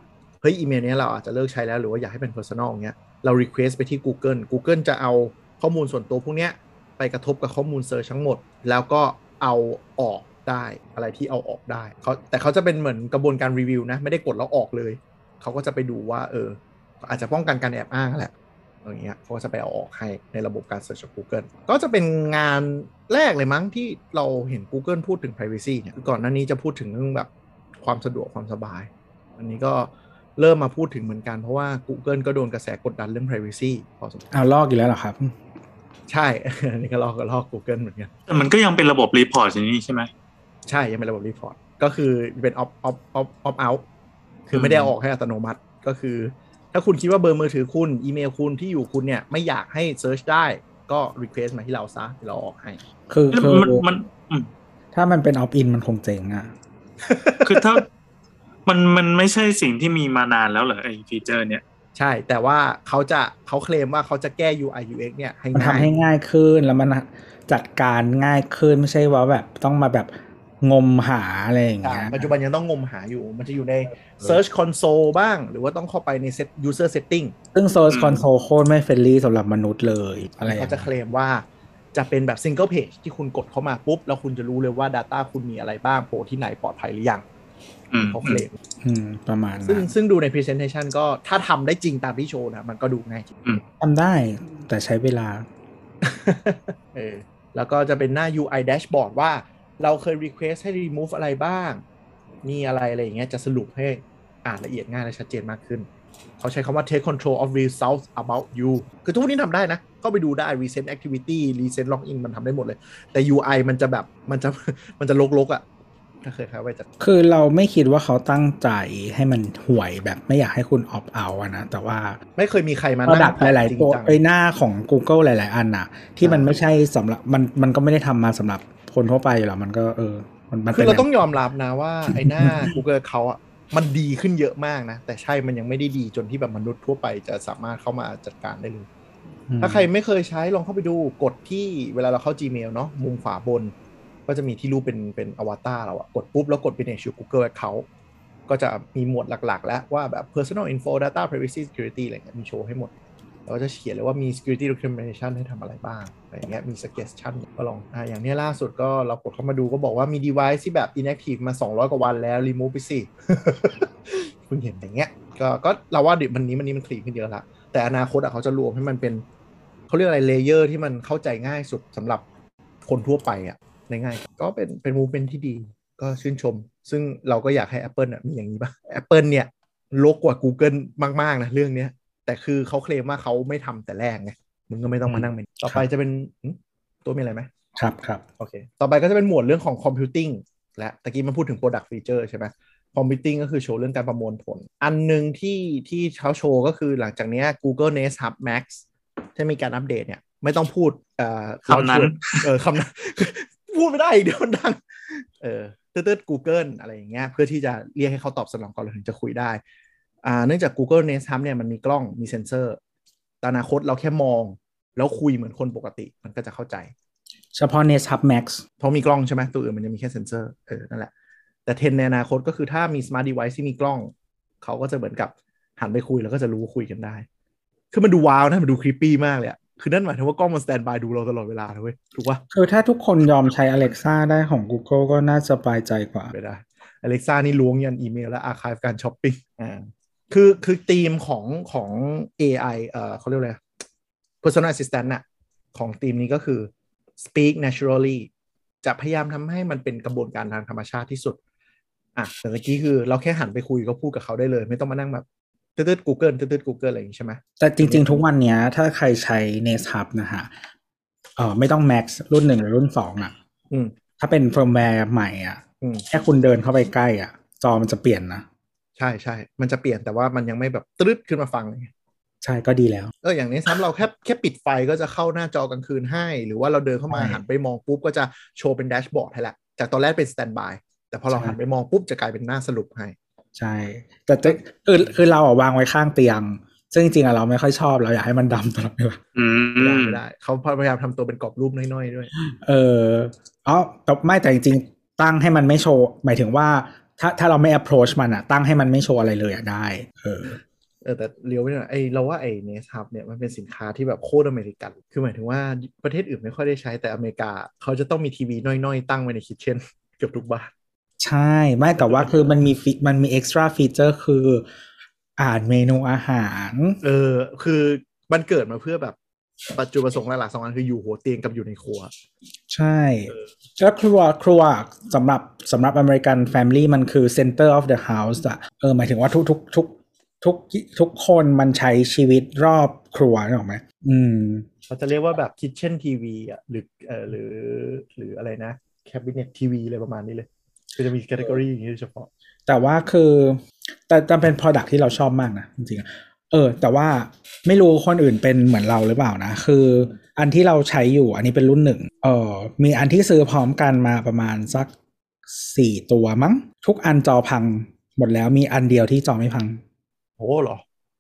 Speaker 4: เฮ้ยอีเมลนี้เราอาจจะเลิกใช้แล้วหรือว่าอยากให้เป็น Personal อย่างเงี้ยเรา Request ไปที่ Google Google จะเอาข้อมูลส่วนตัวพวกเนี้ยไปกระทบกับข้อมูล search ทั้งหมด แล้วก็เอาออกได้อะไรที่เอาออกได้เขาแต่เขาจะเป็นเหมือนกระบวนการรีวิวนะ ไม่ได้กดแล้วออกเลย เขาก็จะไปดูว่าเอออาจจะป้องกันการแอบอ้างแหละอย่างเงี้ยเขาก็จะไปเอาออกให้ในระบบการ search ของ Google ก็จะเป็นงานแรกเลยมั้งที่เราเห็น Google พูดถึง privacy เนี่ยคือก่อนหน้านี้จะพูดถึงเรื่องแบบความสะดวกความสบาย อันนี้ก็เริ่มมาพูดถึงเหมือนกันเพราะว่า Google ก็โดนกระแสกดดันเรื่อง privacy พอสมควร
Speaker 2: เอาลอกอยู่แล้วเหรอครับ
Speaker 4: ใช่อันนี้ก็ลอกก็ลอก Google เหมือนกัน
Speaker 3: แต่มันก็ยังเป็นระบบ report อย่างนี้ใช่ไหม
Speaker 4: ใช่ยังเป็นระบบ report ก็คือเป็น opt opt opt opt out คือไม่ได้เอา ออกให้อัตโนมัติก็คือ ถ้าคุณคิดว่าเบอร์มือถือคุณอีเมลคุณที่อยู่คุณเนี่ยไม่อยากให้ search ได้ก็ request มาที่เราซะเดี๋ยวเราออกให้
Speaker 2: คือคือ
Speaker 3: มันมันอืม
Speaker 2: ถ้ามันเป็นออฟอินมันคงเจ๋งอะ
Speaker 3: คือถ้ามันมันไม่ใช่สิ่งที่มีมานานแล้วเหรอไอ้ฟีเจอร์ เนี่ย
Speaker 4: ใช่ แต่ว่าเขาจะเขาเคลมว่าเขาจะแก้ UI UX เนี่ยให้
Speaker 2: มัน
Speaker 4: ง่า
Speaker 2: ทำ
Speaker 4: ย
Speaker 2: ให้ง่ายขึ้นแล้วมันจัดการง่ายขึ้นไม่ใช่ว่าแบบต้องมาแบบ งมหาอะไรอย่าง
Speaker 4: ใช่
Speaker 2: เงี้ย
Speaker 4: ปัจจุบันยังต้องงมหาอยู่ มันจะอยู่ใน search console บ้าง หรือว่าต้องเข้าไปใน set user setting
Speaker 2: ซึ่ง Source
Speaker 3: อืม
Speaker 2: Console โคตรไม่เฟรนลี่สำหรับมนุษย์เลย อะไรอย่าง
Speaker 4: เขา
Speaker 2: เงี้
Speaker 4: จะ
Speaker 2: ย
Speaker 4: เคลมว่าจะเป็นแบบ single page ที่คุณกดเข้ามาปุ๊บ แล้วคุณจะรู้เลยว่า Data คุณมีอะไรบ้างโผล่ที่ไหนปลอดภัยหรือยัง
Speaker 3: อืม
Speaker 4: เขาเคลม
Speaker 2: อืมประมาณ
Speaker 4: ซึ่ง
Speaker 2: นั้น
Speaker 4: ซึ่งดูใน presentation ก็ถ้าทำได้จริงตามที่โชว์นะมันก็ดูง่ายจริง
Speaker 2: ทำได้แต่ใช้เวลา
Speaker 4: เออแล้วก็จะเป็นหน้า UI dashboard ว่า เราเคย request ให้ remove อะไรบ้าง มีอะไรอะไรอย่างเงี้ยจะสรุปให้อ่านละเอียดง่ายและชัดเจนมากขึ้น เขาใช้คำว่า take control of results about you คือทุกนี้ทำได้นะ ก็ไปดูได้ recent activity recent login มันทำได้หมดเลย แต่ UI มันจะแบบมันจะมันจะลกๆอะถ้าเคยเข้าไปจะ
Speaker 2: คือเราไม่คิดว่าเขาตั้งใจให้มันห่วยแบบไม่อยากให้คุณออฟเอาอะนะแต่ว่า
Speaker 4: ไม่เคยมีใครมา
Speaker 2: ระ
Speaker 4: นั่ง
Speaker 2: ดับหลาย
Speaker 4: จริ
Speaker 2: ๆ
Speaker 4: ง
Speaker 2: ตัว
Speaker 4: จัง
Speaker 2: ไอหน้าของ Google หลาย ๆ อันน่ะที่มัน
Speaker 4: อ่า
Speaker 2: ไม่ใช่สำหรับมันมันก็ไม่ได้ทำมาสำหรับ คนทั่วไปอยู่แล้วมันก็เออ มันมัน
Speaker 4: คือ
Speaker 2: ป็น
Speaker 4: เราต้องยอมรับนะว่าไอ้หน้า Google เขาอะมันดีขึ้นเยอะมากนะ แต่ใช่มันยังไม่ได้ดีจนที่แบบมนุษย์ทั่วไปจะสามารถเข้ามาจัดการได้เลย
Speaker 2: อืม
Speaker 4: ถ้าใครไม่เคยใช้ลองเข้าไปดูกดที่เวลาเราเข้า Gmail เนาะมุมขวาบน ก็จะมีที่รูปเป็นเป็นอวตารเราอะกดปุ๊บแล้วกดเป็น Manage your Google Account ก็จะมีหมวดหลัก ๆ แล้วว่าแบบ personal info data privacy security อะไรเงี้ยมีโชว์ให้หมด แล้วก็จะเขียนเลยว่ามี security documentation ให้ทำอะไรบ้างอะไรเงี้ยมี suggestion ก็ลองอ่าอย่างนี้ล่าสุดก็เรากดเข้ามาดูก็บอกว่ามี device ที่แบบ inactive มา 200 กว่าวันแล้ว remove ไปสิเพิ่งเห็นอย่างเงี้ยก็ก็เราว่าเดี๋ยววันนี้วันนี้มัน clean ขึ้นเยอะละแต่อนาคตอะเขาจะรวมให้มันเป็นเขาเรียกอะไร layer ที่มันเข้าใจง่ายสุดสำหรับคนทั่วไปอะในง่ายก็เป็นเป็น movement ที่ดีก็ชื่นชม ซึ่งเราก็อยากให้ Apple อะมีอย่างนี้บ้าง Apple เนี่ยรกกว่า Google มาก ๆ นะ เรื่องเนี้ย แต่คือเขาเคลมว่าเขาไม่ทำแต่แรกไงมึงก็ไม่ต้องมานั่งเป็นต่อไปจะเป็นหึตัวมีอะไรไหม
Speaker 2: ครับครับ
Speaker 4: โอเค ต่อไปก็จะเป็นหมวดเรื่องของ computing และตะกี้มันพูดถึง product feature ใช่ไหม computing ก็คือโชว์เรื่องการประมวลผล อันหนึ่งที่ที่เขาโชว์ก็คือหลังจากเนี้ย Google Nest Hub Max ที่มีการอัปเดตเนี่ย ไม่ต้องพูดเอ่อ
Speaker 3: คำนั้น
Speaker 4: เออคำนั้นพูดไม่ได้อีกเดี๋ยวมันดังเออตืดๆ Google อะไรอย่างเงี้ยเพื่อที่จะเรียกให้เขาตอบสนองก่อนเราถึงจะคุยได้อ่า เนื่องจาก Google Nest Hub เนี่ยมันมีกล้องมีเซ็นเซอร์แต่อนาคตเราแค่มอง แล้วคุยเหมือนคนปกติมันก็จะเข้าใจ
Speaker 2: เฉพาะ Nest Hub Max
Speaker 4: เพราะมีกล้องใช่ไหมตัวอื่นมันจะมีแค่เซ็นเซอร์เออนั่นแหละ แต่เทรนด์ในอนาคตก็คือถ้ามี smart device ที่มีกล้อง เขาก็จะเหมือนกับหันไปคุยแล้วก็จะรู้ว่าคุยกันได้ คือมันดู wow นะมันดู creepy มากเลยอะคือนั่นหมายถึงว่ากล้องมัน standby ดูเราตลอดเวลาเลยเว้ยถูกปะ
Speaker 2: คือถ้าทุกคนยอมใช้ Alexa ได้ของ Google ก็น่าจะสบายใจกว่า
Speaker 4: ไม่ได้ Alexa นี่ล้วงยันอีเมลและ archive การช้อปปิ้งอ่า คือคือธีมของของ AI เอ่อเขาเรียกอะไร personal assistant น่ะของธีมนี้ก็คือ speak naturally จะพยายามทำให้มันเป็นกระบวนการทางธรรมชาติที่สุด อะแต่เมื่อกี้คือเราแค่หันไปคุยก็พูดกับเขาได้เลย ไม่ต้องมานั่งแบบตืดๆ Google ตืดๆ Google อะไรอย่างนี้ใช่ไหม
Speaker 2: แต่จริงๆ ทุกวันเนี้ย ถ้าใครใช้ Nest Hub นะฮะเออไม่ต้อง Max รุ่นหนึ่งหรือรุ่นสองอะ
Speaker 4: อืม
Speaker 2: ถ้าเป็นเฟิร์มแวร์ใหม่อะ
Speaker 4: อืม
Speaker 2: แค่คุณเดินเข้าไปใกล้อะ จอมันจะเปลี่ยนนะ
Speaker 4: ใช่ใช่มันจะเปลี่ยนแต่ว่ามันยังไม่แบบตืดขึ้นมาฟังเลย
Speaker 2: ใช่ก็ดีแล้ว
Speaker 4: เอออย่างนี้ซ้ำเราแค่แค่ปิดไฟก็จะเข้าหน้าจอกลางคืนให้ หรือว่าเราเดินเข้ามา
Speaker 2: ใช่
Speaker 4: หันไปมองปุ๊บก็จะโชว์เป็นแดชบอร์ดให้ละจากตอนแรกเป็นสแตนบายแต่พอเรา
Speaker 2: ใช่
Speaker 4: หันไปมองปุ๊บจะกลายเป็นหน้าสรุปให้
Speaker 2: ใช่ แต่จะคือคือเราอะวางไว้ข้างเตียง ซึ่งจริงๆอะเราไม่ค่อยชอบเราอยากให้มันดำตลอดเวลา
Speaker 3: อื
Speaker 4: ไม่ได้
Speaker 3: ม
Speaker 4: ไม่ได้เขาพยายามทำตัวเป็นกรอบรูปน้อยๆด้วย
Speaker 2: เอออ๋อแต่ไม่แต่จริงๆตั้งให้มันไม่โชว์ หมายถึงว่า ถ้าถ้าเราไม่ approach มันอะตั้งให้มันไม่โชว์อะไรเลยอะได้ เออ
Speaker 4: เออแต่เลี้ยวไปหน่อยไอเราว่าไอเนสฮับเนี่ยมันเป็นสินค้าที่แบบโคตรอเมริกัน คือหมายถึงว่าประเทศอื่นไม่ค่อยได้ใช้แต่อเมริกา เขาจะต้องมีทีวีน้อยๆ ตั้งไว้ในคิทเช่นเกือบทุกบ้าน
Speaker 2: ใช่ ไม่แต่ว่าคือมันมีฟีมันมี extra feature คืออ่านเมนูอาหาร
Speaker 4: เออ คือมันเกิดมาเพื่อแบบ ปัจจุประสงค์หลักๆสองอันคืออยู่หัวเตียงกับอยู่ในครัว
Speaker 2: ใช่แล้วครัวครัวสำหรับสำหรับอเมริกันแฟมิลี่มันคือ center of the house อะเออหมายถึงว่าทุกทุกทุกทุกทุกคนมันใช้ชีวิตรอบครัวนึกออกไหมอืม
Speaker 4: เขาจะเรียกว่าแบบ kitchen TV อะหรือเออหรือหรืออะไรนะ cabinet TV อะไรประมาณนี้เลย คือจะมี category อย่างนี้โดยเฉพาะ
Speaker 2: แต่ว่าคือแต่แต่เป็น product ที่เราชอบมากนะจริงๆอะ เออ แต่ว่าไม่รู้คนอื่นเป็นเหมือนเราหรือเปล่านะ คืออันที่เราใช้อยู่อันนี้เป็นรุ่นหนึ่งเออมีอันที่ซื้อพร้อมกันมาประมาณสักสี่ตัวมั้ง ทุกอันจอพังหมดแล้วมีอันเดียวที่จอไม่พัง
Speaker 4: โอ้เหรอ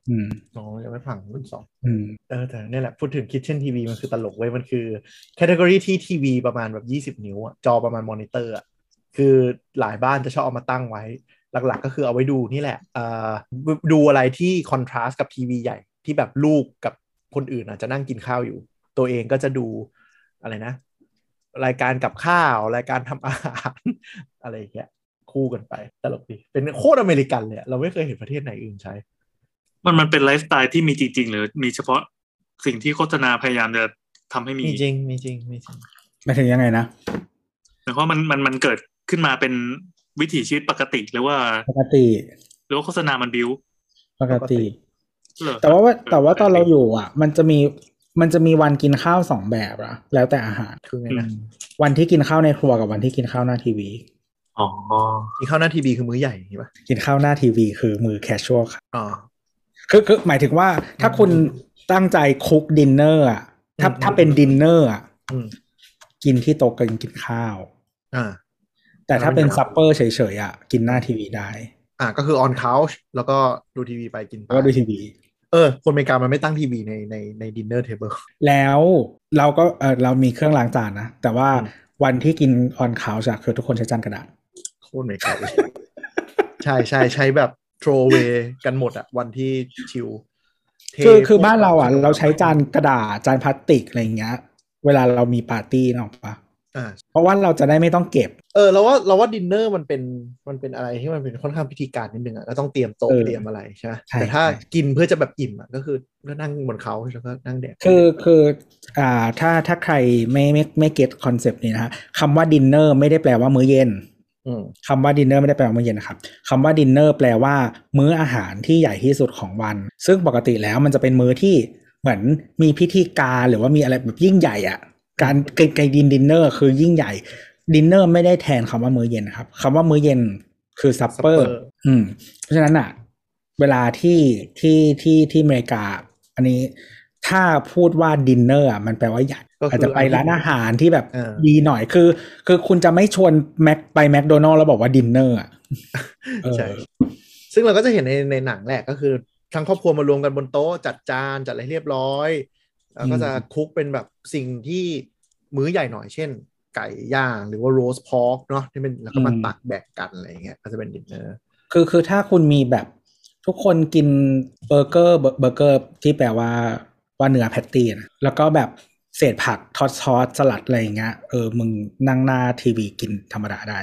Speaker 2: อืม
Speaker 4: น้องยังไม่ฟังรุ่นสอง
Speaker 2: อืม
Speaker 4: เออแต่เนี่ยแหละพูดถึง kitchen TV มันคือตลกเว้ยมันคือ category ที่ทีวีประมาณแบบ20นิ้วอะจอประมาณมอนิเตอร์อะคือหลายบ้านจะชอบเอามาตั้งไว้ หลักๆ ก็คือเอาไว้ดูนี่แหละเอ่อดูอะไรที่คอนทราสต์กับทีวีใหญ่ที่แบบลูกกับคนอื่นอาจจะนั่งกินข้าวอยู่ ตัวเองก็จะดูอะไรนะ รายการกับข้าวรายการทำอาหารอะไรอย่างเงี้ยคู่กันไปตลกดีเป็นโคตรอเมริกันเลยอะเราไม่เคยเห็นประเทศไหนอื่นใช้
Speaker 3: มันมันเป็นไลฟ์สไตล์ที่มีจริง ๆ หรือมีเฉพาะสิ่งที่โฆษณาพยายามจะทำให้มี
Speaker 4: มีจริงมีจริงมีจริง
Speaker 2: หมายถึงยังไงนะ
Speaker 3: หมายความว่ามันมันมันเกิดขึ้นมาเป็น วิถีชีวิตปกติหรือว่า
Speaker 2: ปกติ
Speaker 3: หรือว่าโฆษณามันบิว
Speaker 2: ปกติ
Speaker 3: เหรอ
Speaker 2: แต่ว่าว่าแต่ว่าตอนเราอยู่อะ มันจะมีมันจะมีวันกินข้าวสองแบบอะแล้วแต่อาหาร
Speaker 4: คือไง
Speaker 3: อื
Speaker 4: นะ
Speaker 3: ม
Speaker 2: วันที่กินข้าวในครัวกับวันที่กินข้าวหน้าทีวี
Speaker 3: อ๋อ
Speaker 4: กินข้าวหน้าทีวีคือมื้อใหญ่ใช่ปะ
Speaker 2: กินข้าวหน้าทีวีคือมื้อ casual ค่ะ
Speaker 4: อ๋อ
Speaker 2: คือคือหมายถึงว่าถ้าคุณตั้งใจ cook dinner อะถ้า
Speaker 4: อืม
Speaker 2: ถ้าเป็นดินเนอร์อะ
Speaker 4: อืม
Speaker 2: กินที่โต๊ะกินกินข้าว
Speaker 4: อ่า
Speaker 2: แต่ถ้าเป็น
Speaker 4: อ่า
Speaker 2: supper เฉยๆอะกินหน้าทีวีได้
Speaker 4: อ่าก็คือ on couch แล้วก็ดูทีวีไปกินไป
Speaker 2: แล้วก็ดูทีวี
Speaker 4: เออ คนอเมริกามันไม่ตั้งทีวีในในใน dinner table
Speaker 2: แล้วเราก็เออเรามีเครื่องล้างจานนะ แต่ว่า
Speaker 4: อืม
Speaker 2: วันที่กิน on couch อะคือทุกคนใช้จานกระดาษ
Speaker 4: โคตรอเมริกาเลยใช่ใช่ใช้แบบ throw away กันหมดอะวันที่ชิลเท
Speaker 2: คือคือบ้านเราอะ
Speaker 4: พวก
Speaker 2: เราใช้จานกระดาษจานพลาสติกอะไรอย่างเงี้ย เวลาเรามีปาร์ตี้นึกออกปะ
Speaker 4: อ่า
Speaker 2: เพราะว่าเราจะได้ไม่ต้องเก็บ
Speaker 4: เออเราว่าเราว่าดินเนอร์มันเป็นมันเป็นอะไรที่มันเป็นค่อนข้างพิธีการนิดนึงอะก็ต้องเตรียมโต๊ะ
Speaker 2: เออ
Speaker 4: เตรียมอะไรใช่ไหม
Speaker 2: ใช่
Speaker 4: แต่ถ้า
Speaker 2: ใช่
Speaker 4: กินเพื่อจะแบบอิ่มอะก็คือก็นั่งบน couch แล้วก็นั่งแดก
Speaker 2: คือคืออ่าถ้าถ้าใครไม่ไม่ไม่ get คอนเซปต์นี้นะฮะคำว่าดินเนอร์ไม่ได้แปลว่ามื้อเย็น
Speaker 4: อืม
Speaker 2: คำว่าดินเนอร์ไม่ได้แปลว่ามื้อเย็นนะครับคำว่าดินเนอร์แปลว่า มื้ออาหารที่ใหญ่ที่สุดของวัน ซึ่งปกติแล้วมันจะเป็นมื้อที่เหมือนมีพิธีการหรือว่ามีอะไรแบบยิ่งใหญ่อะ การไกลไกลดินดินเนอร์คือยิ่งใหญ่ดินเนอร์ไม่ได้แทนคำว่ามื้อเย็นนะครับคำว่ามื้อเย็นคือ supper
Speaker 4: supper
Speaker 2: อืม เพราะฉะนั้นอะเวลาที่ที่ที่ที่อเมริกา อันนี้ถ้าพูดว่าดินเนอร์อะมันแปลว่าใหญ่
Speaker 4: ก็คือ
Speaker 2: อาจจะไปร้านอาหารที่แบบ
Speaker 4: เออ
Speaker 2: ดีหน่อยคือ คือคุณจะไม่ชวนแม็กไปแมคโดนัลล์แล้วบอกว่าดินเนอร์อะเออ
Speaker 4: ใช่ซึ่งเราก็จะเห็นในในหนังแหละก็คือ ทั้งครอบครัวมารวมกันบนโต๊ะจัดจานจัดอะไรเรียบร้อย แล้วก็จะ cook เป็นแบบสิ่งที่มื้อใหญ่หน่อยเช่น ไก่ย่างหรือว่า roast pork เนาะที่เป็นแล้วก็มาตักแบ่งกันอะไรอย่างเงี้ยก็จะเป็นดินเนอร์
Speaker 2: คือคือถ้าคุณมีแบบทุกคนกินเบอร์เกอร์เบอร์เบอร์เกอร์ที่แปลว่าว่าเนื้อ patty นะแล้วก็แบบเศษผักทอดซอสสลัดอะไรอย่างเงี้ยเออมึงนั่งหน้าทีวีกินธรรมดาได้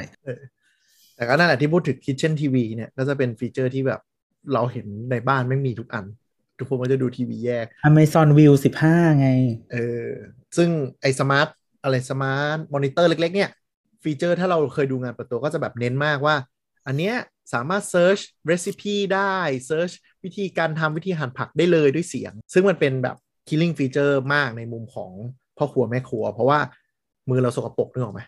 Speaker 4: แต่ก็นั่นแหละที่พูดถึง Kitchen TV เนี่ยก็จะเป็นฟีเจอร์ที่แบบเราเห็นในบ้านไม่มีทุกอัน ทุกคนก็จะดูทีวีแยก
Speaker 2: Amazon View 15 ไง
Speaker 4: เออ ซึ่งไอ้ smart อะไร smart monitor เล็ก ๆ เนี่ย ฟีเจอร์ถ้าเราเคยดูงานเปิดตัวก็จะแบบเน้นมากว่า อันเนี้ยสามารถ search recipe ได้ search วิธีการทำวิธีหั่นผักได้เลยด้วยเสียง ซึ่งมันเป็นแบบ killing feature มากในมุมของพ่อครัวแม่ครัว เพราะว่ามือเราสกปรกนึกออกไหม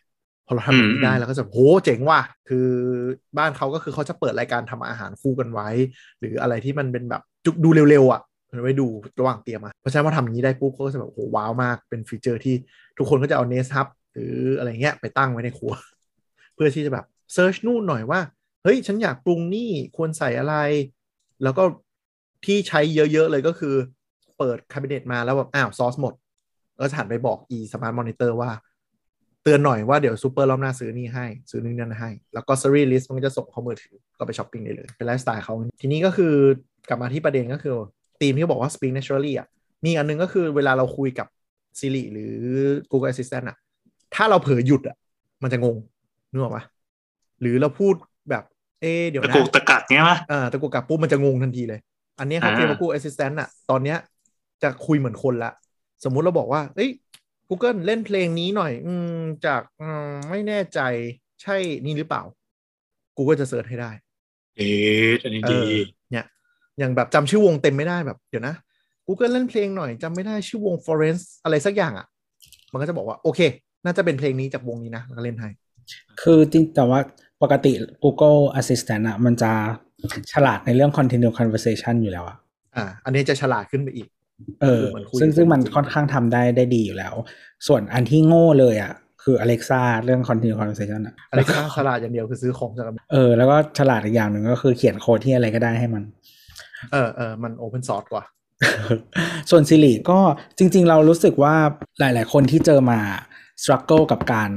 Speaker 4: พอเราทำแบบนี้ได้แล้วก็จะโหเจ๋งว่ะ คือบ้านเขาก็คือเขาจะเปิดรายการทำอาหารคู่กันไว้ หรืออะไรที่มันเป็นแบบจุก ดูเร็วๆอะมันไว้ดูระหว่างเตรียมอะเพราะฉะนั้นพอทำอย่างนี้ได้ปุ๊บเขาก็จะแบบโหว้าวมากเป็นฟีเจอร์ที่ทุกคนก็จะเอา Nest Hub หรืออะไรเงี้ยไปตั้งไว้ในครัว เพื่อที่จะแบบ search นู่นหน่อยว่า เฮ้ย ฉันอยากปรุงนี่ควรใส่อะไร แล้วก็ที่ใช้เยอะ ๆ เลยก็คือ เปิดคาบิเนตมาแล้วแบบอ้าวซอสหมดก็จะหันไปบอก e smart monitor ว่า เตือนหน่อยว่าเดี๋ยวซูเปอร์รอบหน้าซื้อนี่ให้ ซื้อนี่นั่นให้ แล้วก็ series list มันก็จะส่งเข้ามือถือก็ไปช้อปปิ้งได้เลยเป็นไลฟ์สไตล์เขาทีนี้ก็คือ กลับมาที่ประเด็นก็คือธีมที่เขาบอกว่า speak naturally อะมีอันนึงก็คือเวลาเราคุยกับ Siri หรือ Google Assistant อะ ถ้าเราเผลอหยุดอะ มันจะงงนึกออกปะหรือเราพูดแบบ เอะเดี๋ยว
Speaker 3: ตะ
Speaker 4: นะ
Speaker 3: กุกตะกัดเงี้ยมั้ย
Speaker 4: อ่าตะกุกกับปุ๊บมันจะงงทันทีเลย อันเนี้ยเขา
Speaker 3: อ่า
Speaker 4: เรียกว่า Google Assistant อะ ตอนเนี้ยจะคุยเหมือนคนละ สมมุติเราบอกว่า เอ้ย Google เล่นเพลงนี้หน่อย อืมจากอืมไม่แน่ใจใช่นี่หรือเปล่า Google จะเสิร์ชให้ได้
Speaker 3: เอ๊ะอันนี้
Speaker 4: เอ
Speaker 3: ดี
Speaker 4: อเนี่ยอย่างแบบจำชื่อวงเต็มไม่ได้แบบเดี๋ยวนะ Google เล่นเพลงหน่อยจำไม่ได้ชื่อวง Florence อะไรสักอย่างอะ มันก็จะบอกว่าโอเค น่าจะเป็นเพลงนี้จากวงนี้นะแล้วก็เล่นให้
Speaker 2: คือจริงแต่ว่าปกติ Google Assistant อะมันจะฉลาดในเรื่อง continue conversation อยู่แล้วอะ
Speaker 4: อ่า อันนี้จะฉลาดขึ้นไปอีก
Speaker 2: เออ
Speaker 4: คือเหมือนคุย
Speaker 2: ซึ่งซึ่งมัน
Speaker 4: จริงๆ
Speaker 2: ค่อนข้างทำได้ได้ดีอยู่แล้ว ส่วนอันที่โง่เลยอะคือ Alexa เรื่อง continue conversation อะ
Speaker 4: อะไรก็ฉลาดอย่างเดียวคือซื้อของจาก
Speaker 2: เออแล้วก็ฉลาดอีกอย่างหนึ่งก็คือเขียนโค้ดที่อะไรก็ได้ให้มัน
Speaker 4: เออเออมันโอเพนซอร์สกว่า
Speaker 2: ส่วน Siri ก็จริง ๆ เรารู้สึกว่าหลาย ๆ คนที่เจอมา struggle กับการ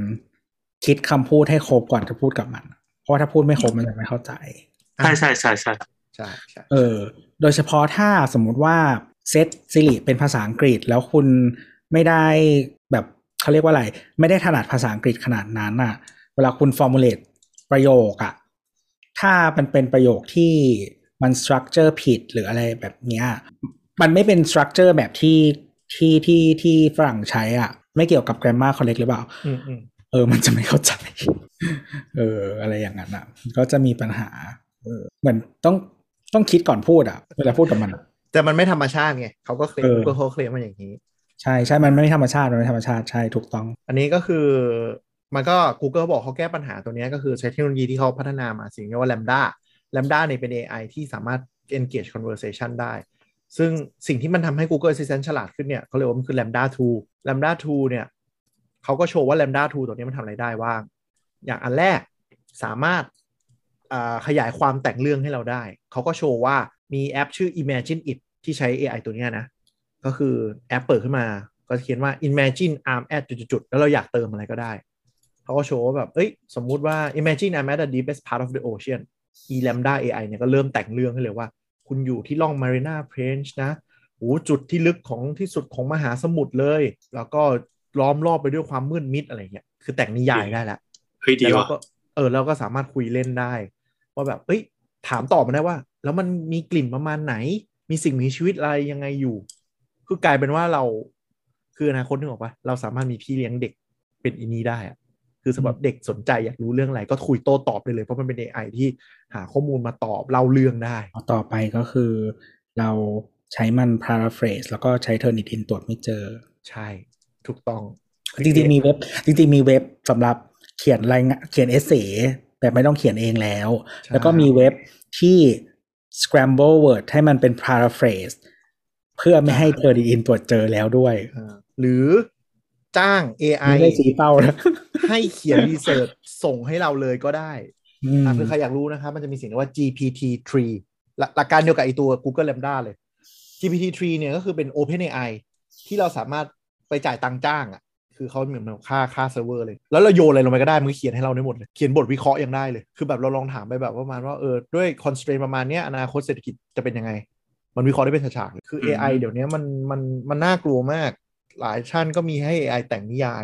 Speaker 2: คิดคำพูดให้ครบก่อนจะพูดกับมัน เพราะว่าถ้าพูดไม่ครบมันจะไม่เข้าใจ
Speaker 3: ใช่ใช่ใช่ใช่
Speaker 4: ใช่ใช่
Speaker 2: เออ โดยเฉพาะถ้าสมมุติว่าเซต Siri เป็นภาษาอังกฤษแล้วคุณไม่ได้แบบเขาเรียกว่าอะไร ไม่ได้ถนัดภาษาอังกฤษขนาดนั้นอะเวลาคุณ formulate ประโยคอะถ้ามันเป็นประโยคที่ มัน structure ผิดหรืออะไรแบบเนี้ยมันไม่เป็น structure แบบที่ที่ที่ที่ฝรั่งใช้อะ ไม่เกี่ยวกับ grammar correct หรือเปล่า
Speaker 4: อืมอืม
Speaker 2: เออ มันจะไม่เข้าใจ เออ อะไรอย่างนั้นอะ ก็จะมีปัญหา เออ เหมือนต้องต้องคิดก่อนพูดอะ เวลาพูดกับมันอะ
Speaker 4: แต่มันไม่ธรรมชาติไงเขาก็เคลม
Speaker 2: เออ
Speaker 4: ก็เขาเคลมมาอย่างนี้
Speaker 2: ใช่ใช่ มันไม่ธรรมชาติ มันไม่ธรรมชาติ ใช่ ถูกต้อง
Speaker 4: อันนี้ก็คือ มันก็ Google บอกเขาแก้ปัญหาตัวเนี้ยก็คือใช้เทคโนโลยีที่เขาพัฒนามาสิ่งที่เรียกว่า Lambda Lambda เนี่ยเป็น AI ที่สามารถ engage conversation ได้ ซึ่งสิ่งที่มันทำให้ Google Assistant ฉลาดขึ้นเนี่ยเขาเรียกว่ามันคือ Lambda 2 Lambda 2เนี่ยเขาก็โชว์ว่า Lambda 2 ตัวนี้มันทำอะไรได้บ้าง อย่างอันแรกสามารถาขยายความแต่งเรื่องให้เราได้ เขาก็โชว์ว่ามีแอปชื่อ Imagine It ที่ใช้ AI ตัวนี้นะ ก็คือแอปเปิดขึ้นมา ก็เขียนว่า imagine I'm at จุดๆ แล้วเราอยากเติมอะไรก็ได้ เขาก็โชว์ว่าแบบ เอ้ย สมมุติว่า Imagine I'm at the deepest part of the ocean e lambda AI เนี่ยก็เริ่มแต่งเรื่องให้เลยว่า คุณอยู่ที่ล่อง Marina Trench นะโอ้จุดที่ลึกของที่สุดของมหาสมุทรเลย แล้วก็ล้อมรอบไปด้วยความมืดมิดอะไรเงี้ยคือแต่งนิยายได้แล้ว
Speaker 3: เฮ้ยดี
Speaker 4: แล้วเรา
Speaker 3: ว่ะ
Speaker 4: ก็เออเราก็สามารถคุยเล่นได้ว่าแบบเอ้ยถามตอบมาได้ว่า แล้วมันมีกลิ่นประมาณไหน มีสิ่งมีชีวิตอะไรยังไงอยู่ คือกลายเป็นว่าเราคืออนาคตนึกออกปะเราสามารถมีพี่เลี้ยงเด็กเป็นอีนี้ได้อะ คือสำหรับเด็กสนใจอยากรู้เรื่องอะไรก็คุยโต้ตอบได้เลยเพราะมันเป็น AI ที่หาข้อมูลมาตอบเล่าเรื่องได้
Speaker 2: ต่อไปก็คือเราใช้มัน paraphrase แล้วก็ใช้ Turnitin ตรวจไม่เจอ
Speaker 4: ใช่ ถูกต้อง
Speaker 2: จริงๆมีเว็บ จริงๆมีเว็บสำหรับเขียนรายงานเขียนเอเซแบบไม่ต้องเขียนเองแล้ว
Speaker 4: ใช่
Speaker 2: แล้วก็มีเว็บที่ scramble word ให้มันเป็น paraphrase เพื่อไม่ให้ Turnitin ตรวจเจอแล้วด้วย
Speaker 4: อ่าหรือ จ้าง AI
Speaker 2: ไม่ได้ชี้เป้านะ
Speaker 4: ให้เขียน research ส่งให้เราเลยก็ได้
Speaker 2: อืม
Speaker 4: อะคือใครอยากรู้นะครับมันจะมีสิ่งเรียกว่า GPT-3 หลักหลักการเดียวกับไอตัว Google Lambda เลย GPT-3 เนี่ยก็คือเป็น OpenAI ที่เราสามารถไปจ่ายตังค์จ้างอะ คือเขาเหมือนค่าค่าเซิร์ฟเวอร์เลย แล้วเราโยนอะไรลงไปก็ได้ มันก็เขียนให้เราได้หมดเลย เขียนบทวิเคราะห์ยังได้เลย คือแบบเราลองถามไปแบบว่าประมาณว่าเออด้วย constraint ประมาณเนี้ยอนาคตเศรษฐกิจจะเป็นยังไง มันวิเคราะห์ได้เป็นฉากๆเลยคือ AI เดี๋ยวนี้มันมันมันน่ากลัวมาก หลายชั้นก็มีให้ AI แต่งนิยาย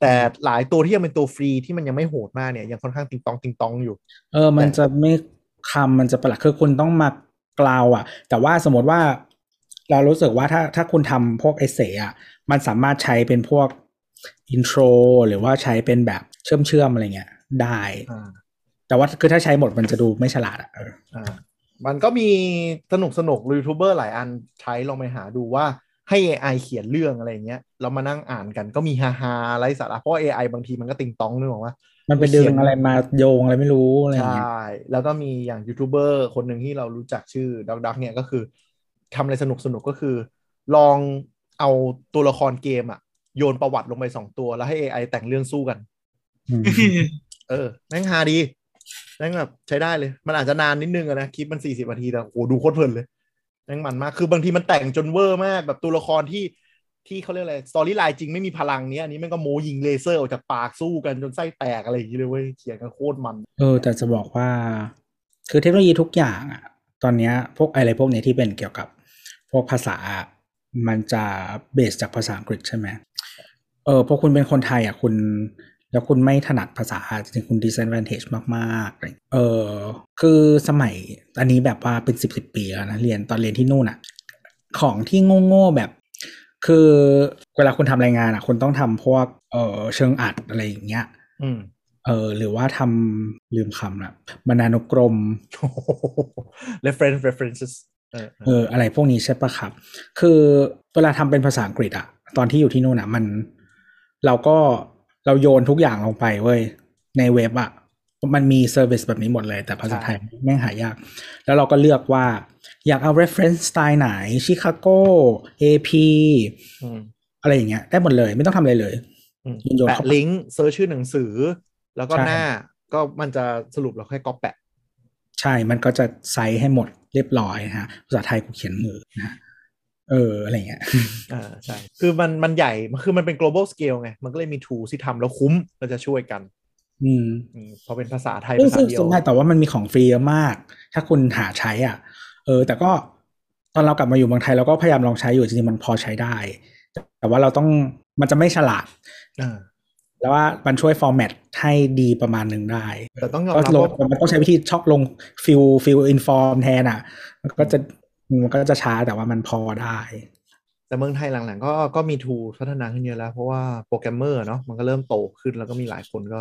Speaker 4: แต่หลายตัวที่ยังเป็นตัวฟรีที่มันยังไม่โหดมากเนี่ยยังค่อนข้างติงตองติงตองอยู่
Speaker 2: เออ มันจะไม่คำมันจะประหลาดคือคุณต้องมากล่าวอะ แต่ว่าสมมติว่าเรารู้สึกว่าถ้าถ้าคุณทำพวกเอเซอะมันสามารถใช้เป็นพวกอินโทรหรือว่าใช้เป็นแบบเชื่อมเชื่อมๆอะไรเงี้ยได้
Speaker 4: อ่า
Speaker 2: แต่ว่าคือถ้าใช้หมดมันจะดูไม่ฉลาดอะเออ
Speaker 4: อ่ามันก็มีสนุกสนุกยูทูบเบอร์หลายอันใช้ลองไปหาดูว่า ให้ AI เขียนเรื่องอะไรอย่างเงี้ยเรามานั่งอ่านกันก็มีฮาฮาๆไร้สาระเพราะว่า AI บางทีมันก็ติงตองนึกออกว่า
Speaker 2: มันไปดึงอะไรมาโยงอะไรไม่รู้อะไร
Speaker 4: ใช
Speaker 2: เงี้ย่
Speaker 4: แล้วก็มีอย่างยูทูบเบอร์คนหนึ่งที่เรารู้จักชื่อดักดักเนี่ยก็คือทำอะไรสนุกสนุกก็คือ ลองเอาตัวละครเกมอะโยนประวัติลงไปสองตัวแล้วให้ AI แต่งเรื่องสู้กัน
Speaker 2: อืม
Speaker 4: เออแม่งฮาดีแม่งแบบใช้ได้เลย มันอาจจะนานนิดนึงอะนะคลิปมันสี่สิบนาทีแต่โอ้โหดูโคตรเพลินเลย แม่งมันมาก คือบางทีมันแต่งจนเวอร์มากแบบตัวละครที่ที่เขาเรียกอะไร storyline จริงไม่มีพลังเนี้ยอันนี้แม่งก็โมยิงเลเซอร์ออกจากปากสู้กันจนไส้แตกอะไรอย่างเงี้ยเลยเว้ยเขียนกันโคตรมัน
Speaker 2: เออ แต่จะบอกว่า คือเทคโนโลยีทุกอย่างอะ ตอนเนี้ยพวกอะไรพวกเนี้ยที่เป็นเกี่ยวกับ พวกภาษามันจะเบสจากภาษาอังกฤษใช่ไหมเออพอคุณเป็นคนไทยอะคุณ แล้วคุณไม่ถนัดภาษาจริงๆคุณ disadvantage มากๆเลยเออคือสมัยอันนี้แบบว่าเป็นสิบสิบปีแล้วนะเรียนตอนเรียนที่นู่นอะของที่โง่ๆแบบ คือเวลาคุณทำรายงานอะคุณต้องทำพวกเออเชิงอัดอะไรอย่างเงี้ย
Speaker 4: อืม
Speaker 2: เออหรือว่าทำลืมคำละบรรณานุกรม
Speaker 4: reference references เออ
Speaker 2: เอออะไรพวกนี้ใช่ปะครับ คือเวลาทำเป็นภาษาอังกฤษอะตอนที่อยู่ที่นู่นอะมัน เราก็ เราโยนทุกอย่างลงไปเว้ยในเว็บอะมันมี service แบบนี้หมดเลย แต่ภาษาไทยแม่งหายาก แล้วเราก็เลือกว่า อยากเอา reference สไตล์ไหน Chicago AP
Speaker 4: อืม
Speaker 2: อะไรอย่างเงี้ย ได้หมดเลย ไม่ต้องทำอะไรเลย
Speaker 4: อืม
Speaker 2: โยน
Speaker 4: แปะ
Speaker 2: เข้าไป
Speaker 4: ลิงก์ search ชื่อหนังสือ แล้วก็
Speaker 2: ใช่
Speaker 4: หน้าก็มันจะสรุปเราแค่ก๊อปแปะ
Speaker 2: ใช่มันก็จะไซส์ให้หมดเรียบร้อยฮะภาษาไทยกูเขียนมือนะ เอออะไรเงี้ย
Speaker 4: อ่าใช่คือมันมันใหญ่มันคือมันเป็น global scale ไง มันก็เลยมี tools ที่ทำแล้วคุ้มเราจะช่วยกัน
Speaker 2: อืม
Speaker 4: อืมพอเป็นภาษาไทย
Speaker 2: ซึ่ง
Speaker 4: ภาษา
Speaker 2: ซึ่ง
Speaker 4: เดีย
Speaker 2: ส่
Speaker 4: ว
Speaker 2: วนใหญ่แต่ว่ามันมีของฟรีเยอะมาก ถ้าคุณหาใช้อะ เออ แต่ก็ตอนเรากลับมาอยู่เมืองไทยเราก็พยายามลองใช้อยู่จริงๆมันพอใช้ได้ แต่ว่าเราต้องมันจะไม่ฉลาด
Speaker 4: อ่า
Speaker 2: แล้วว่ามันช่วย format ให้ดีประมาณหนึ่งได้
Speaker 4: แต่ต้องยอม
Speaker 2: ก็
Speaker 4: รับ
Speaker 2: ลง
Speaker 4: ว่า
Speaker 2: มันต้องใช้วิธีชอบลง fill fill in form แทนอะ มันก็จะ มันก็จะช้าแต่ว่ามันพอได้
Speaker 4: แต่เมืองไทยหลังๆ ก็ก็มี tool พัฒนาขึ้นเยอะแล้ว เพราะว่าโปรแกรมเมอร์เนาะมันก็เริ่มโตขึ้นแล้วก็มีหลายคนก็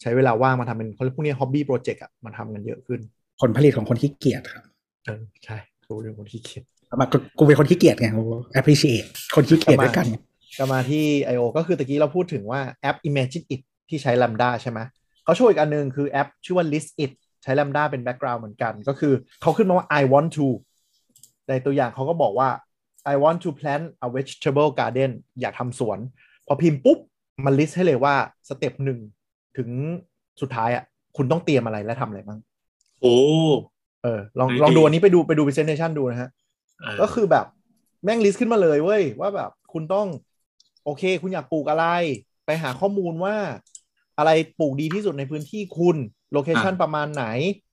Speaker 4: ใช้เวลาว่างมาทำเป็นเขาเรียกพวกนี้ hobby project อะมาทำกันเยอะขึ้น
Speaker 2: ผลผลิตของคนขี้เกียจครับ
Speaker 4: เออใช่กูเป็นคนขี้เกียจ
Speaker 2: แบบกูกูเป็นคนขี้เกียจไงกู appreciate คนขี้เกียจด้วยกัน
Speaker 4: ก็มาที่ I.O. ก็คือตะกี้เราพูดถึงว่าแอป Imagine It ที่ใช้ Lambda ใช่ไหมเขาโชว์อีกอันหนึงคือแอปชื่อว่า List It ใช้ Lambda เป็น background เหมือนกัน ก็คือเขาขึ้นมาว่า I want to ในตัวอย่างเขาก็บอกว่า I want to plant a vegetable garden อยากทำสวน พอพิมพ์ปุ๊บ มัน list ให้เลยว่า step หนึ่งถึงสุดท้ายอะคุณต้องเตรียมอะไรและทำอะไรบ้าง
Speaker 3: โอ้
Speaker 4: เออลอง
Speaker 3: เฮ้ย
Speaker 4: ลองดู
Speaker 3: ดี
Speaker 4: อันนี้ไปดูไปดู presentation ดูนะฮะ
Speaker 3: เออ
Speaker 4: ก็คือแบบแม่ง list ขึ้นมาเลยเว้ย ว่าแบบคุณต้อง โอเค คุณอยากปลูกอะไร ไปหาข้อมูลว่า อะไรปลูกดีที่สุดในพื้นที่คุณ location ประมาณไหน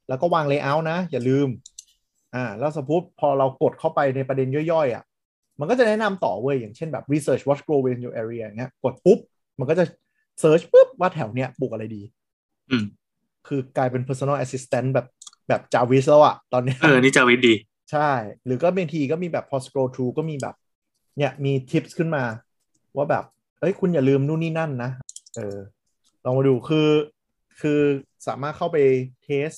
Speaker 4: แล้วก็วาง layer นะ อย่าลืม อ่าแล้วสมมติพอเรากดเข้าไปในประเด็นย่อยๆอะมันก็จะแนะนำต่อเว้ยอย่างเช่นแบบ research what grow in your area อย่างเงี้ยกดปุ๊บ มันก็จะ search ปุ๊บว่าแถวเนี้ยปลูกอะไรดี
Speaker 3: อืม
Speaker 4: คือกลายเป็น personal assistant แบบแบบจาวิสแล้วอะตอนเนี้ย
Speaker 3: เออ นี่จาวิดดี
Speaker 4: ใช่ หรือก็บางทีก็มีแบบ พอ scroll through ก็มีแบบ เนี่ยมีทิปส์ขึ้นมา ว่าแบบ เอ้ย คุณอย่าลืมนู่นนี่นั่นนะ เออ ลองมาดูคือ คือสามารถเข้าไปเทส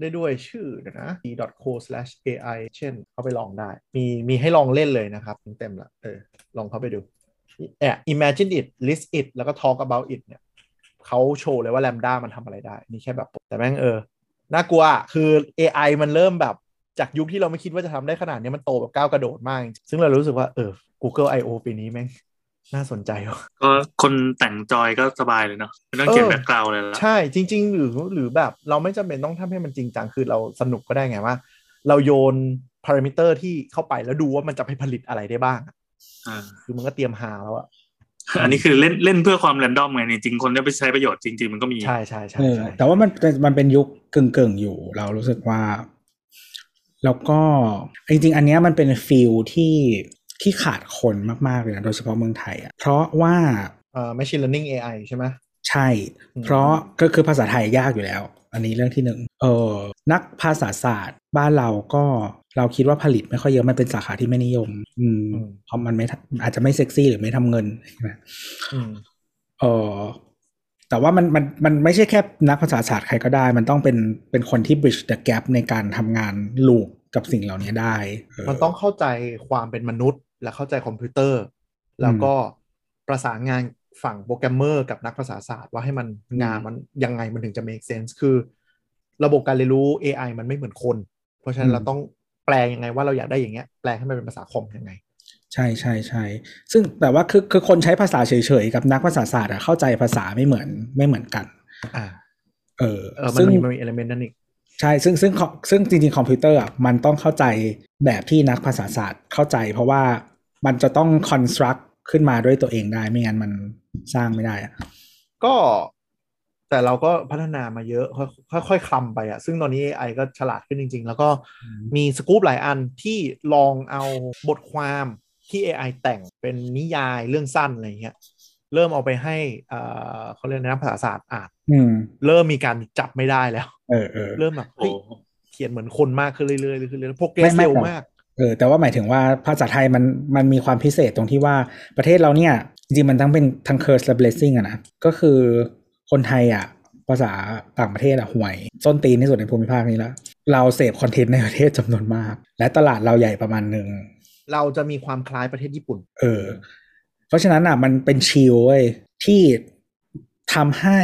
Speaker 4: ได้ด้วยชื่อนะ d.co/ai เช่นเข้าไปลองได้ มีมีให้ลองเล่นเลยนะครับเต็มๆละเออลองเข้าไปดูแอ imagine it list it แล้วก็ talk about it เนี่ยเขาโชว์เลยว่า LaMDA มันทำอะไรได้ นี่แค่แบบแต่แม่งเออน่ากลัวคือ AI มันเริ่มแบบจากยุคที่เราไม่คิดว่าจะทำได้ขนาดนี้มันโตแบบก้าวกระโดดมากจริงซึ่งเรารู้สึกว่าเออ Google I/O ปีนี้แม่ง น่าสนใจว่ะ
Speaker 3: ก็คนแต่งจอยก็สบายเลยเนาะไม่ต้องเขียน
Speaker 4: เออ
Speaker 3: background เลยละ
Speaker 4: ใช่จริง ๆ หรือหรือแบบเราไม่จำเป็นต้องทำให้มันจริงจังคือเราสนุกก็ได้ไงว่า เราโยนพารามิเตอร์ที่เข้าไปแล้วดูว่ามันจะไปผลิตอะไรได้บ้างอะ
Speaker 3: อ่า
Speaker 4: คือมันก็เตรียมหาแล้วอะ
Speaker 3: อันนี้คือเล่นเล่นเพื่อความ random ไงจริงๆคนได้ไปใช้ประโยชน์จริง ๆ มันก็มี
Speaker 4: ใช่ใช่ใช่
Speaker 2: เออ
Speaker 4: ใช่
Speaker 2: แต่ว่ามันเป็นมันเป็นยุคกึ่งกึ่งๆอยู่ เรารู้สึกว่า แล้วก็จริง ๆ อันเนี้ยมันเป็น field ที่ ที่ขาดคนมากๆเลยนะโดยเฉพาะเมืองไทยอะเพราะว่า
Speaker 4: เอ่อ machine learning AI ใช่ไหม
Speaker 2: ใช่
Speaker 4: อืม
Speaker 2: เพราะก็คือภาษาไทยยากอยู่แล้ว อันนี้เรื่องที่หนึ่งเออนักภาษาศาสตร์ บ้านเราก็เราคิดว่าผลิตไม่ค่อยเยอะมันเป็นสาขาที่ไม่นิยม อืมเพราะมันไม่ทำอาจจะไม่เซ็กซี่หรือไม่ทำเงินใช่ไหม
Speaker 4: อืม
Speaker 2: เออแต่ว่ามันมันมันไม่ใช่แค่นักภาษาศาสตร์ใครก็ได้ มันต้องเป็นเป็นคนที่ bridge the gap ในการทำงานลูกกับสิ่งเหล่านี้ได้เมั
Speaker 4: นต้องเข้าใจความเป็นมนุษย์ และเข้าใจคอมพิวเตอร์ แล้วก็ประสานงานฝั่งโปรแกรมเมอร์กับนักภาษาศาสตร์ว่าให้มันงานมันยังไงมันถึงจะ make sense คือ ระบบการเรียนรู้ AI มันไม่เหมือนคน เพราะฉะนั้น
Speaker 2: อืม
Speaker 4: เราต้องแปลยังไงว่าเราอยากได้อย่างเงี้ยแปลให้มันเป็นภาษาคอมยังไง
Speaker 2: ใช่ใช่ใช่ซึ่งแต่ว่าคือคือคนใช้ภาษาเฉยๆกับนักภาษาศาสตร์อะเข้าใจภาษาไม่เหมือนไม่เหมือนกัน
Speaker 4: อ่า
Speaker 2: เออ
Speaker 4: เออมัน
Speaker 2: ซึ่ง
Speaker 4: มีมันมี element นั่นอีก
Speaker 2: ใช่ซึ่งซึ่งซึ่งจริงๆ คอมพิวเตอร์อะมันต้องเข้าใจแบบที่นักภาษาศาสตร์เข้าใจ เพราะว่ามันจะต้อง construct ขึ้นมาด้วยตัวเองได้ไม่งั้นมันสร้างไม่ได้อะ
Speaker 4: ก็แต่เราก็พัฒนามาเยอะค่อยค่อยๆคลำไปอะซึ่งตอนนี้ AI ก็ฉลาดขึ้นจริง ๆ แล้วก็มีสกู๊ปหลายอันที่ลองเอาบทความที่ AI แต่งเป็นนิยายเรื่องสั้นอะไรเงี้ยเริ่มเอาไปให้เอ่อเขาเรียกนักภาษาศาสตร์อ่าน
Speaker 2: อืม
Speaker 4: เริ่มมีการจับไม่ได้แล้ว
Speaker 2: เออเออ
Speaker 4: เริ่มแบบ
Speaker 3: โอ้
Speaker 4: เฮ้ยเขียนเหมือนคนมากขึ้นเรื่อยๆขึ้นเรื่อยๆโปรเกร
Speaker 2: ไม่
Speaker 4: ส
Speaker 2: ไม่
Speaker 4: เร็ว
Speaker 2: หรอก
Speaker 4: มาก
Speaker 2: เออแต่ว่าหมายถึงว่าภาษาไทยมันมันมีความพิเศษตรงที่ว่าประเทศเราเนี่ย จริงๆมันทั้งเป็นทั้ง curse และ blessing อะนะก็คือคนไทยอะภาษาต่างประเทศอะห่วยส้นตีนที่สุดในภูมิภาคนี้แล้วเราเสพคอนเทนต์ในประเทศจำนวนมาก และตลาดเราใหญ่ประมาณหนึ่ง
Speaker 4: เราจะมีความคล้ายประเทศญี่ปุ่น
Speaker 2: เออ เพราะฉะนั้นอะมันเป็นชิลเว้ยที่ทำให้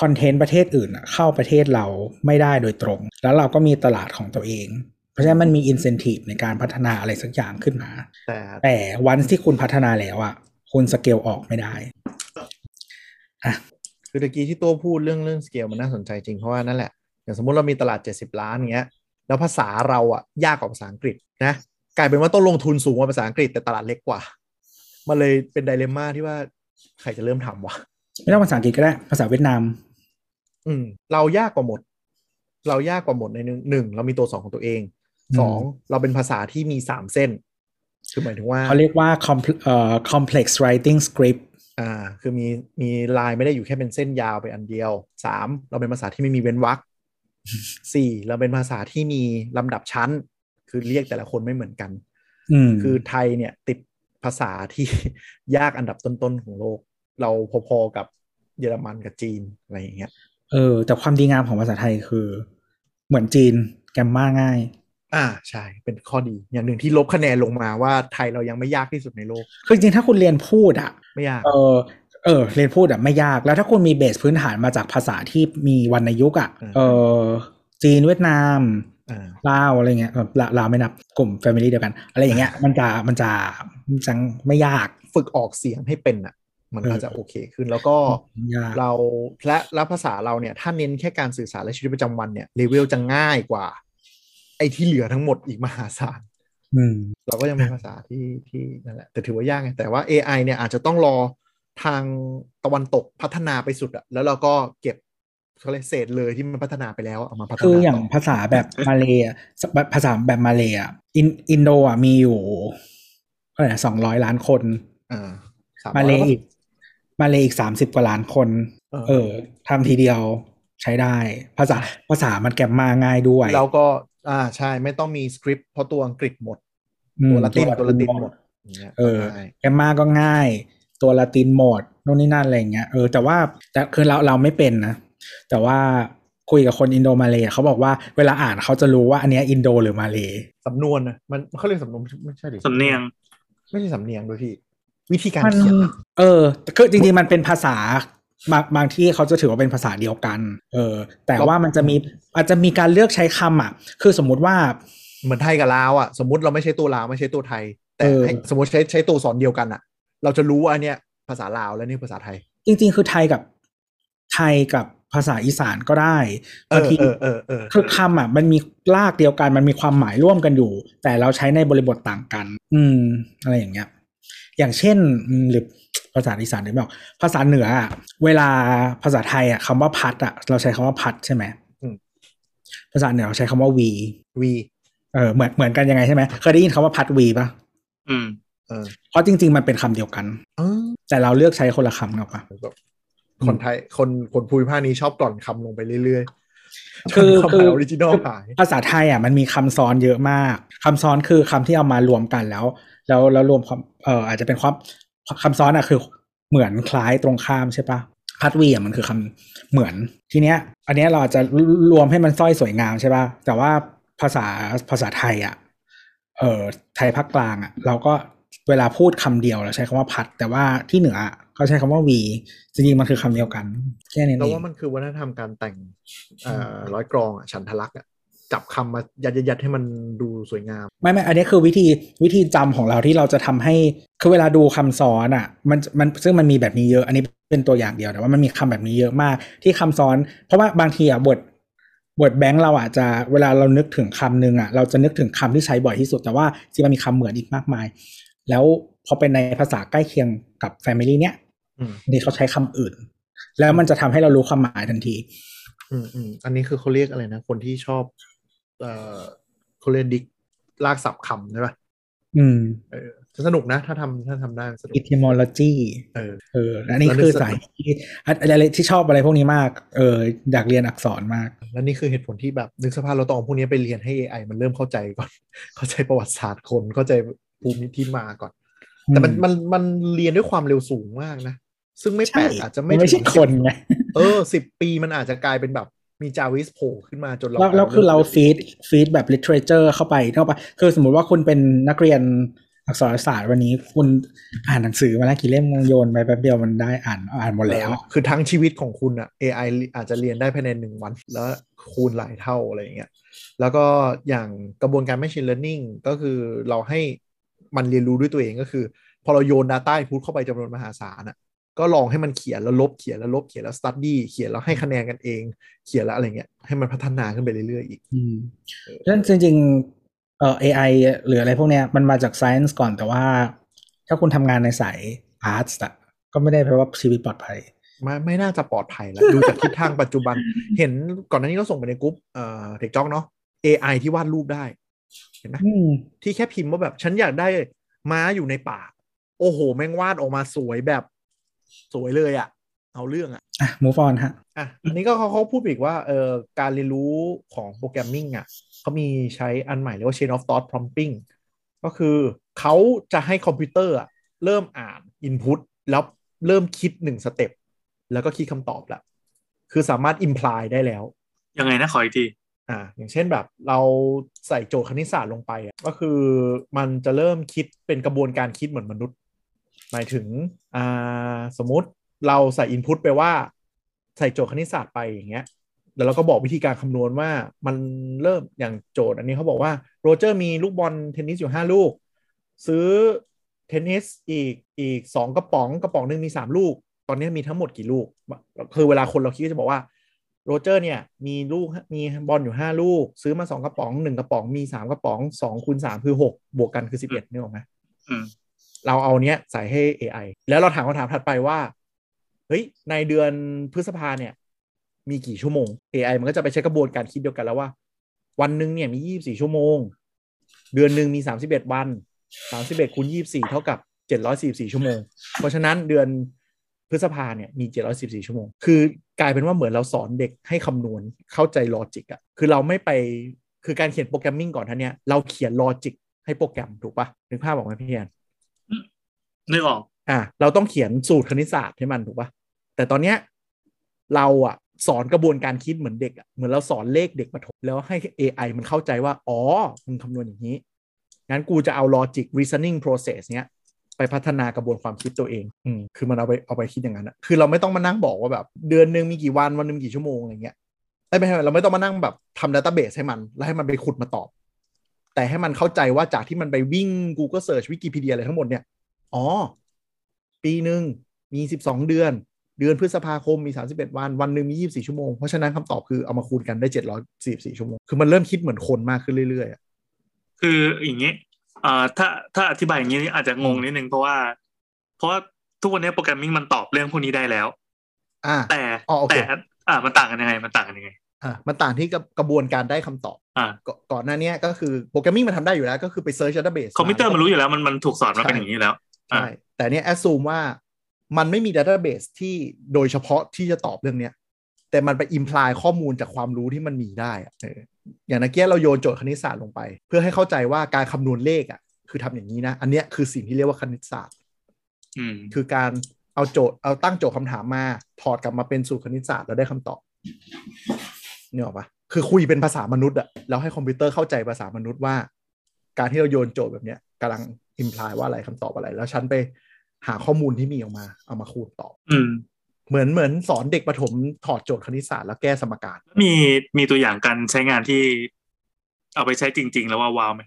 Speaker 2: คอนเทนต์ประเทศอื่นอะเข้าประเทศเราไม่ได้โดยตรง แล้วเราก็มีตลาดของตัวเอง เพราะฉะนั้นมันมีอินเซนティブในการพัฒนาอะไรสักอย่างขึ้นมา
Speaker 4: แต่
Speaker 2: แต่วันที่คุณพัฒนาแล้วอ่ะคุณสเกลออกไม่ได้
Speaker 4: คือตะกี้ที่ตัวพูดเรื่องเรื่องสเกลมันน่าสนใจจริงเพราะว่านั่นแหละ อย่างสมมติเรามีตลาด 70 ล้านเงี้ย แล้วภาษาเราอ่ะยากกว่าภาษาอังกฤษนะกลายเป็นว่าต้องลงทุนสูงกว่าภาษาอังกฤษแต่ตลาดเล็กกว่า มันเลยเป็นไดเลม่าที่ว่าใครจะเริ่มทำวะ
Speaker 2: ไม่ต้องภาษาอังกฤษก็ได้ ภาษาเวียดนาม
Speaker 4: อืม เรายากกว่าหมด เรายากกว่าหมดในหนึ่งหนึ่งเรามีตัวสองของตัวเอง
Speaker 2: อืม
Speaker 4: สองเราเป็นภาษาที่มีสามเส้น คือหมายถึงว่า
Speaker 2: เขาเรียกว่า compl- เอ่อ complex writing script
Speaker 4: อ่า คือมีมีลายไม่ได้อยู่แค่เป็นเส้นยาวไปอันเดียวสามเราเป็นภาษาที่ไม่มีเว้นวรรคสี่เราเป็นภาษาที่มีลำดับชั้น คือเรียกแต่ละคนไม่เหมือนกัน
Speaker 2: อืม
Speaker 4: คือไทยเนี่ยติดภาษาที่ยากอันดับต้นๆของโลก เราพอๆกับเยอรมันกับจีนอะไรอย่างเงี้ย
Speaker 2: เออ แต่ความดีงามของภาษาไทยคือ เหมือนจีนแกมมาง่าย
Speaker 4: อ่าใช่ เป็นข้อดีอย่างหนึ่งที่ลบคะแนนลงมาว่าไทยเรายังไม่ยากที่สุดในโลก
Speaker 2: คือจริงๆถ้าคุณเรียนพูดอะ
Speaker 4: ไม่ยาก
Speaker 2: เออเออเรียนพูดอะไม่ยากแล้วถ้าคุณมีเบสพื้นฐานมาจากภาษาที่มีวรรณยุกต์อะ
Speaker 4: อืม
Speaker 2: เออจีนเวียดนาม
Speaker 4: อ่า
Speaker 2: ลาวอะไรเงี้ยแบบลาลาวไม่นับกลุ่มแฟมิลี่เดียวกัน อะไรอย่างเงี้ยมันจะมันจะมันจะไม่ยาก
Speaker 4: ฝึกออกเสียงให้เป็นอะ มันก็
Speaker 2: เออ
Speaker 4: จะโอเคขึ้นแล้วก็
Speaker 2: ยาก
Speaker 4: เราและแล้วภาษาเราเนี่ยถ้าเน้นแค่การสื่อสารและชีวิตประจำวันเนี่ยเลเวลจะง่ายกว่า ไอ้ที่เหลือทั้งหมดอีกมหาศาล
Speaker 2: อืม
Speaker 4: เราก็ยังเป็นภาษาที่ที่นั่นแหละแต่ถือว่ายากไงแต่ว่า AI เนี่ยอาจจะต้องรอทางตะวันตกพัฒนาไปสุดอะแล้วเราก็เก็บเขาเรียกเศษเลยที่มันพัฒนาไปแล้วเอามาพัฒนา
Speaker 2: คืออย่าง
Speaker 4: ต่
Speaker 2: ภาษาแบบมาเลยอะแบบภาษาแบบมาเลยอะอินอินโดอะมีอยู่เท่าไหร่สองร้อยล้านคน
Speaker 4: อ่าส
Speaker 2: มาเลย
Speaker 4: ร้
Speaker 2: อีก มาเลยอีกสามสิบกว่าล้านคน
Speaker 4: เออ
Speaker 2: เออทำทีเดียวใช้ได้ ภาษาภาษามันแกมมาง่ายด้วย
Speaker 4: แล้วก็ อ่าใช่ไม่ต้องมีสคริปต์เพราะตัวอังกฤษหมด
Speaker 2: อืม
Speaker 4: ตัวละตินตัวละตินหมดย่างงี้ย
Speaker 2: เออ
Speaker 4: ได้
Speaker 2: แกมมาก็ง่าย ตัวละตินหมดนู่นนี่นั่นอะไรอย่างเงี้ยเออแต่ว่าแต่คือเราเราไม่เป็นนะ แต่ว่าคุยกับคนอินโดมาเลยเขาบอกว่าเวลาอ่านเขาจะรู้ว่าอันเนี้ยอินโดหรือมาเลย
Speaker 4: สำนวนนะมันเขาเรียกสำนวนไม่ใช่ดิ
Speaker 3: สำเนียง
Speaker 4: ไม่ใช่สำเนียงด้วยพี่ วิธีการ
Speaker 2: มัน
Speaker 4: เขียนอะ
Speaker 2: เออคือจริงๆมันเป็นภาษาบางบางที่เขาจะถือว่าเป็นภาษาเดียวกัน เออ แต่ว่ามันจะมีอาจจะมีการเลือกใช้คำอะ คือสมมุติว่า
Speaker 4: เหมือนไทยกับลาวอะ สมมติเราไม่ใช้ตัวลาวไม่ใช้ตัวไทย แต่
Speaker 2: เออ
Speaker 4: ให้สมมติใช้ใช้ตัวสอนเดียวกันอะ เราจะรู้ว่าอันเนี้ยภาษาลาวและนี่ภาษาไทย
Speaker 2: จริง ๆ คือไทยกับไทยกับภาษาอีสานก็ได้
Speaker 4: เอบา
Speaker 2: ง
Speaker 4: อ
Speaker 2: ที
Speaker 4: เออเออเออ
Speaker 2: คือคำอะ มันมีรากเดียวกันมันมีความหมายร่วมกันอยู่ แต่เราใช้ในบริบทต่างกัน อืม อะไรอย่างเงี้ย อย่างเช่นอืมหรือภาษาอีสานหรือเปล่าภาษาเหนืออะเวลาภาษาไทยอะคำว่าพัดอะเราใช้คำว่าพัดใช่ไหมภาษาเหนือเราใช้คำว่าวี
Speaker 4: วี
Speaker 2: เออเหมือนเหมือนกันยังไงใช่ไหมเคยได้ยินคำว่าพัดวีปะ
Speaker 3: อืม
Speaker 4: เออ
Speaker 2: เพราะจริง ๆ มันเป็นคำเดียวกัน
Speaker 4: เออ
Speaker 2: แต่เราเลือกใช้คนละคำเนาะปะ
Speaker 4: แบบคนไทยคนคนภูมิภาคนี้ชอบกล่อนคำลงไปเรื่อยๆ
Speaker 2: คือ
Speaker 4: จน
Speaker 2: คื
Speaker 4: คำ
Speaker 2: อ
Speaker 4: หาออริจินอลหาย
Speaker 2: ภาษาไทยอะมันมีคำซ้อนเยอะมากคำซ้อนคือคำที่เอามารวมกันแล้ว แล้วแล้วรวมความเอ่ออาจจะเป็นความคำซ้อนอะคือเหมือนคล้ายตรงข้ามใช่ปะพัดวีอะมันคือคำเหมือนทีเนี้ย อันเนี้ยเราอาจจะรวมให้มันสร้อยสวยงามใช่ปะแต่ว่าภาษาภาษาไทยอะเออไทยภาคกลางอะเราก็เวลาพูดคำเดียวเราใช้คำว่าพัด แต่ว่าที่เหนืออะเขาใช้คำว่าวีจริงๆมันคือคำเดียวกันแค่นี้
Speaker 4: เรา
Speaker 2: เอง
Speaker 4: ว่ามันคือวัฒนธรรมการแต่งเอ่อร้อยกรองอะฉันทลักษณ์อะ จับคำมายัดยัดๆให้มันดูสวยงาม
Speaker 2: ไม่ไม่อันนี้คือวิธีวิธีจำของเราที่เราจะทำให้คือเวลาดูคำซ้อนอะมันมันซึ่งมันมีแบบนี้เยอะ อันนี้เป็นตัวอย่างเดียวแต่ว่ามันมีคำแบบนี้เยอะมากที่คำซ้อน เพราะว่าบางทีอะบทบทแบงค์เราอะจะเวลาเรานึกถึงคำหนึ่งอะเราจะนึกถึงคำที่ใช้บ่อยที่สุด แต่ว่าจริงๆมันมีคำเหมือนอีกมากมาย แล้วพอเป็นในภาษาใกล้เคียงกับ Family เนี้ย
Speaker 4: อืม
Speaker 2: นี่เขาใช้คำอื่น แล้วมันจะทำให้เรารู้ความหมายทันที
Speaker 4: อืมอืมอันนี้คือเขาเรียกอะไรนะ คนที่ชอบ เอ่อเขาเรียกดิกลากศัพท์คำใช่ปะ
Speaker 2: อืม
Speaker 4: เออสนุกนะ ถ้าทำถ้าทำได้สนุก
Speaker 2: etymology
Speaker 4: เออ
Speaker 2: เออ อันนี้
Speaker 4: แล้วนึก
Speaker 2: คือ
Speaker 4: ส
Speaker 2: สายที่อะอะไรที่ชอบอะไรพวกนี้มาก เออ อยากเรียนอักษรมาก
Speaker 4: และนี่คือเหตุผลที่แบบนึกสภาพเราต้องเอาพวกนี้ไปเรียนให้ AI มันเริ่มเข้าใจก่อน เข้าใจประวัติศาสตร์คน เข้าใจภูมิที่มาก่อน แต่มันมันมันเรียนด้วยความเร็วสูงมากนะ ซึ่งไม่แปลก
Speaker 2: ใช่
Speaker 4: อาจจะ
Speaker 2: มั
Speaker 4: ไม่
Speaker 2: นไม่ใช่
Speaker 4: ถึง
Speaker 2: คนไง
Speaker 4: เออสิบปีมันอาจจะกลายเป็นแบบ มีจาวิสโผล่ขึ้นมาจนเรา
Speaker 2: แล้วแล้วคือเราฟีดฟีดแบบ literature เข้าไปเข้าไปคือสมมุติว่าคุณเป็นนักเรียนอักษรศาสตร์วันนี้คุณอ่านหนังสือมาแล้วกี่เล่มโยนไปแป๊บเดียวมันได้อ่านอ่านหมดแล้ว
Speaker 4: เออคือทั้งชีวิตของคุณอะ AI อาจจะเรียนได้ภายในหนึ่งวัน แล้วคูณหลายเท่าอะไรอย่างเงี้ยแล้วก็อย่างกระบวนการ machine learning ก็คือเราให้มันเรียนรู้ด้วยตัวเองก็คือ พอเราโยน Data input เข้าไปจำนวนมหาศาลอะ ก็ลองให้มันเขียนแล้วลบเขียนแล้วลบเขียนแล้ว study เขียนแล้วให้คะแนนกันเอง เขียนแล้วอะไรเงี้ยให้มันพัฒนาขึ้นไปเรื่อยๆอีก
Speaker 2: อืมเพราะฉะนั้นจริงๆเอ่อ AI หรืออะไรพวกเนี้ยมันมาจาก science ก่อนแต่ว่า ถ้าคุณทำงานในสาย arts อะก็ไม่ได้แปลว่าชีวิตปลอดภัย
Speaker 4: ไม่ไม่น่าจะปลอดภัยแล้วดูจากทิศทางปัจจุบัน เห็นก่อนหน้านี้เราส่งไปในกลุ่มเอ่อเทคจ็อกเนาะ AI ที่วาดรูปได้ เห็นไหม
Speaker 2: อืม
Speaker 4: ที่แค่พิมพ์ว่าแบบฉันอยากได้ม้าอยู่ในป่า โอ้โห แม่งวาดออกมาสวยแบบ สวยเลยอะเอาเรื่องอะ
Speaker 2: อะ move on ฮะ
Speaker 4: อะอันนี้ก็เขาเขาพูดอีกว่าเอ่อการเรียนรู้ของ programming อะเขามีใช้อันใหม่เรียกว่า chain of thought prompting ก็คือเขาจะให้คอมพิวเตอร์อะเริ่มอ่าน input แล้วเริ่มคิดหนึ่ง step แล้วก็คิดคำตอบแล้วคือสามารถ imply ได้แล้ว
Speaker 3: ยังไงนะขออีกที
Speaker 4: อ่าอย่างเช่นแบบเราใส่โจทย์คณิตศาสตร์ลงไปอะก็คือมันจะเริ่มคิดเป็นกระบวนการคิดเหมือนมนุษย์ หมายถึงอ่าสมมติเราใส่ input ไปว่า ใส่โจทย์คณิตศาสตร์ไปอย่างเงี้ยแล้วเราก็บอกวิธีการคำนวณว่ามันเริ่มอย่างโจทย์ อันนี้เขาบอกว่าโรเจอร์มีลูกบอลเทนนิสอยู่ห้าลูก ซื้อเทนนิสอีกอีกสองกระป๋องกระป๋องหนึ่งมีสามลูก ตอนนี้มีทั้งหมดกี่ลูก คือเวลาคนเราคิดก็จะบอกว่าโรเจอร์เนี่ยมีลูกมีบอลอยู่ห้าลูก ซื้อมาสองกระป๋องหนึ่งกระป๋องมีสามกระป๋องสองคูณสามคือหกบวกกันคือสิบเอ็ดนึกออไหม
Speaker 3: อืม
Speaker 4: เราเอาเนี้ยใส่ให้ AI แล้วเราถามคำถามถัดไปว่า เฮ้ย ในเดือนพฤษภาเนี่ย มีกี่ชั่วโมง AI มันก็จะไปใช้กระบวนการคิดเดียวกันแล้วว่า วันหนึ่งเนี่ยมี 24 ชั่วโมง เดือนหนึ่งมี 31 วัน 31คูณ24 เท่ากับ 744 ชั่วโมง เพราะฉะนั้นเดือนพฤษภาเนี่ยมี744ชั่วโมง คือกลายเป็นว่าเหมือนเราสอนเด็กให้คำนวณเข้าใจ logic อะคือเราไม่ไปคือการเขียน programming ก่อนหน้าเนี่ยเราเขียน logic ให้โปรแกรมถูกปะนึกภาพออกไหมพี่แอน
Speaker 3: นึกออก
Speaker 4: อะเราต้องเขียนสูตรคณิตศาสตร์ให้มันถูกปะแต่ตอนเนี้ยเราอะสอนกระบวนการคิดเหมือนเด็กอะเหมือนเราสอนเลขเด็กประถมแล้วให้ AI มันเข้าใจว่า อ๋อ มึงคำนวณอย่างนี้ งั้นกูจะเอา logic reasoning process เนี้ยไปพัฒนากระบวนความคิดตัวเอง อืมคือมันเอาไปเอาไปคิดอย่างนั้นอะคือเราไม่ต้องมานั่งบอกว่าแบบ เดือนหนึ่งมีกี่วันวันหนึ่งกี่ชั่วโมงอะไรเงี้ยเอ้ไม่ใช่เราไม่ต้องมานั่งแบบทำดัตต้าเบสให้มัน แล้วให้มันไปขุดมาตอบ แต่ให้มันเข้าใจว่าจากที่มันไปวิ่ง Google Search วิกิพีเดียอะไรทั้งหมดเนี่ย อ๋อ ปีหนึ่งมี12เดือน เดือนพฤษภาคมมี31วัน วันหนึ่งมี24ชั่วโมง เพราะฉะนั้นคำตอบคือเอามาคูณกันได้744ชั่วโมง คือมันเริ่มคิดเหมือนคนมากขึ้นเรื่อยๆอะ
Speaker 3: คืออย่างนี้เอ่อถ้าถ้าอธิบายอย่างนี้อาจจะงงนิดนึงเพราะว่า เพราะว่าทุกวันนี้ programming มันตอบเรื่องพวกนี้ได้แล้ว
Speaker 4: อ่า
Speaker 3: แต่
Speaker 4: อ๋อโอเค
Speaker 3: แต่อ่ามันต่างกันยังไง มันต่างกันยังไง
Speaker 4: อ่ามันต่างที่กับกระบวนการได้คำตอบ
Speaker 3: อ่า
Speaker 4: ก่อนก่อนหน้าเนี้ยก็คือ programming มันทำได้อยู่แล้ว ก็คือไป search database
Speaker 3: คอมพิวเตอร์มันรู้อยู่แล้วมันมันถูกสอนมาเป็นอย่างนี้แล้ว
Speaker 4: ใช่แต่เนี้ย assume ว่ามันไม่มี database ที่โดยเฉพาะที่จะตอบเรื่องเนี้ย แต่มันไปอิมพลายข้อมูลจากความรู้ที่มันมีได้อะเอออย่างนักเกี้ยเราโยนโจทย์คณิตศาสตร์ลงไป เพื่อให้เข้าใจว่าการคำนวณเลขอะ คือทำอย่างนี้นะ อันเนี้ยคือสิ่งที่เรียกว่าคณิตศาสตร์
Speaker 3: อืม
Speaker 4: คือการเอาโจทย์เอาตั้งโจทย์คำถามมา ถอดกลับมาเป็นสูตรคณิตศาสตร์แล้วได้คำตอบนี่ออกปะคือคุยเป็นภาษามนุษย์อะแล้วให้คอมพิวเตอร์เข้าใจภาษามนุษย์ว่า การที่เราโยนโจทย์แบบเนี้ยกำลังอิมพลายว่าอะไรคำตอบอะไร แล้วฉันไปหาข้อมูลที่มีออกมา เอามาคูณตอบ
Speaker 3: อืม
Speaker 4: เหมือนเหมือนสอนเด็กประถมถอดโจทย์คณิตศาสตร์แล้วแก้สมการ
Speaker 3: มีมีตัวอย่างการใช้งานที่เอาไปใช้จริง ๆ แล้วว่าว้าวไหม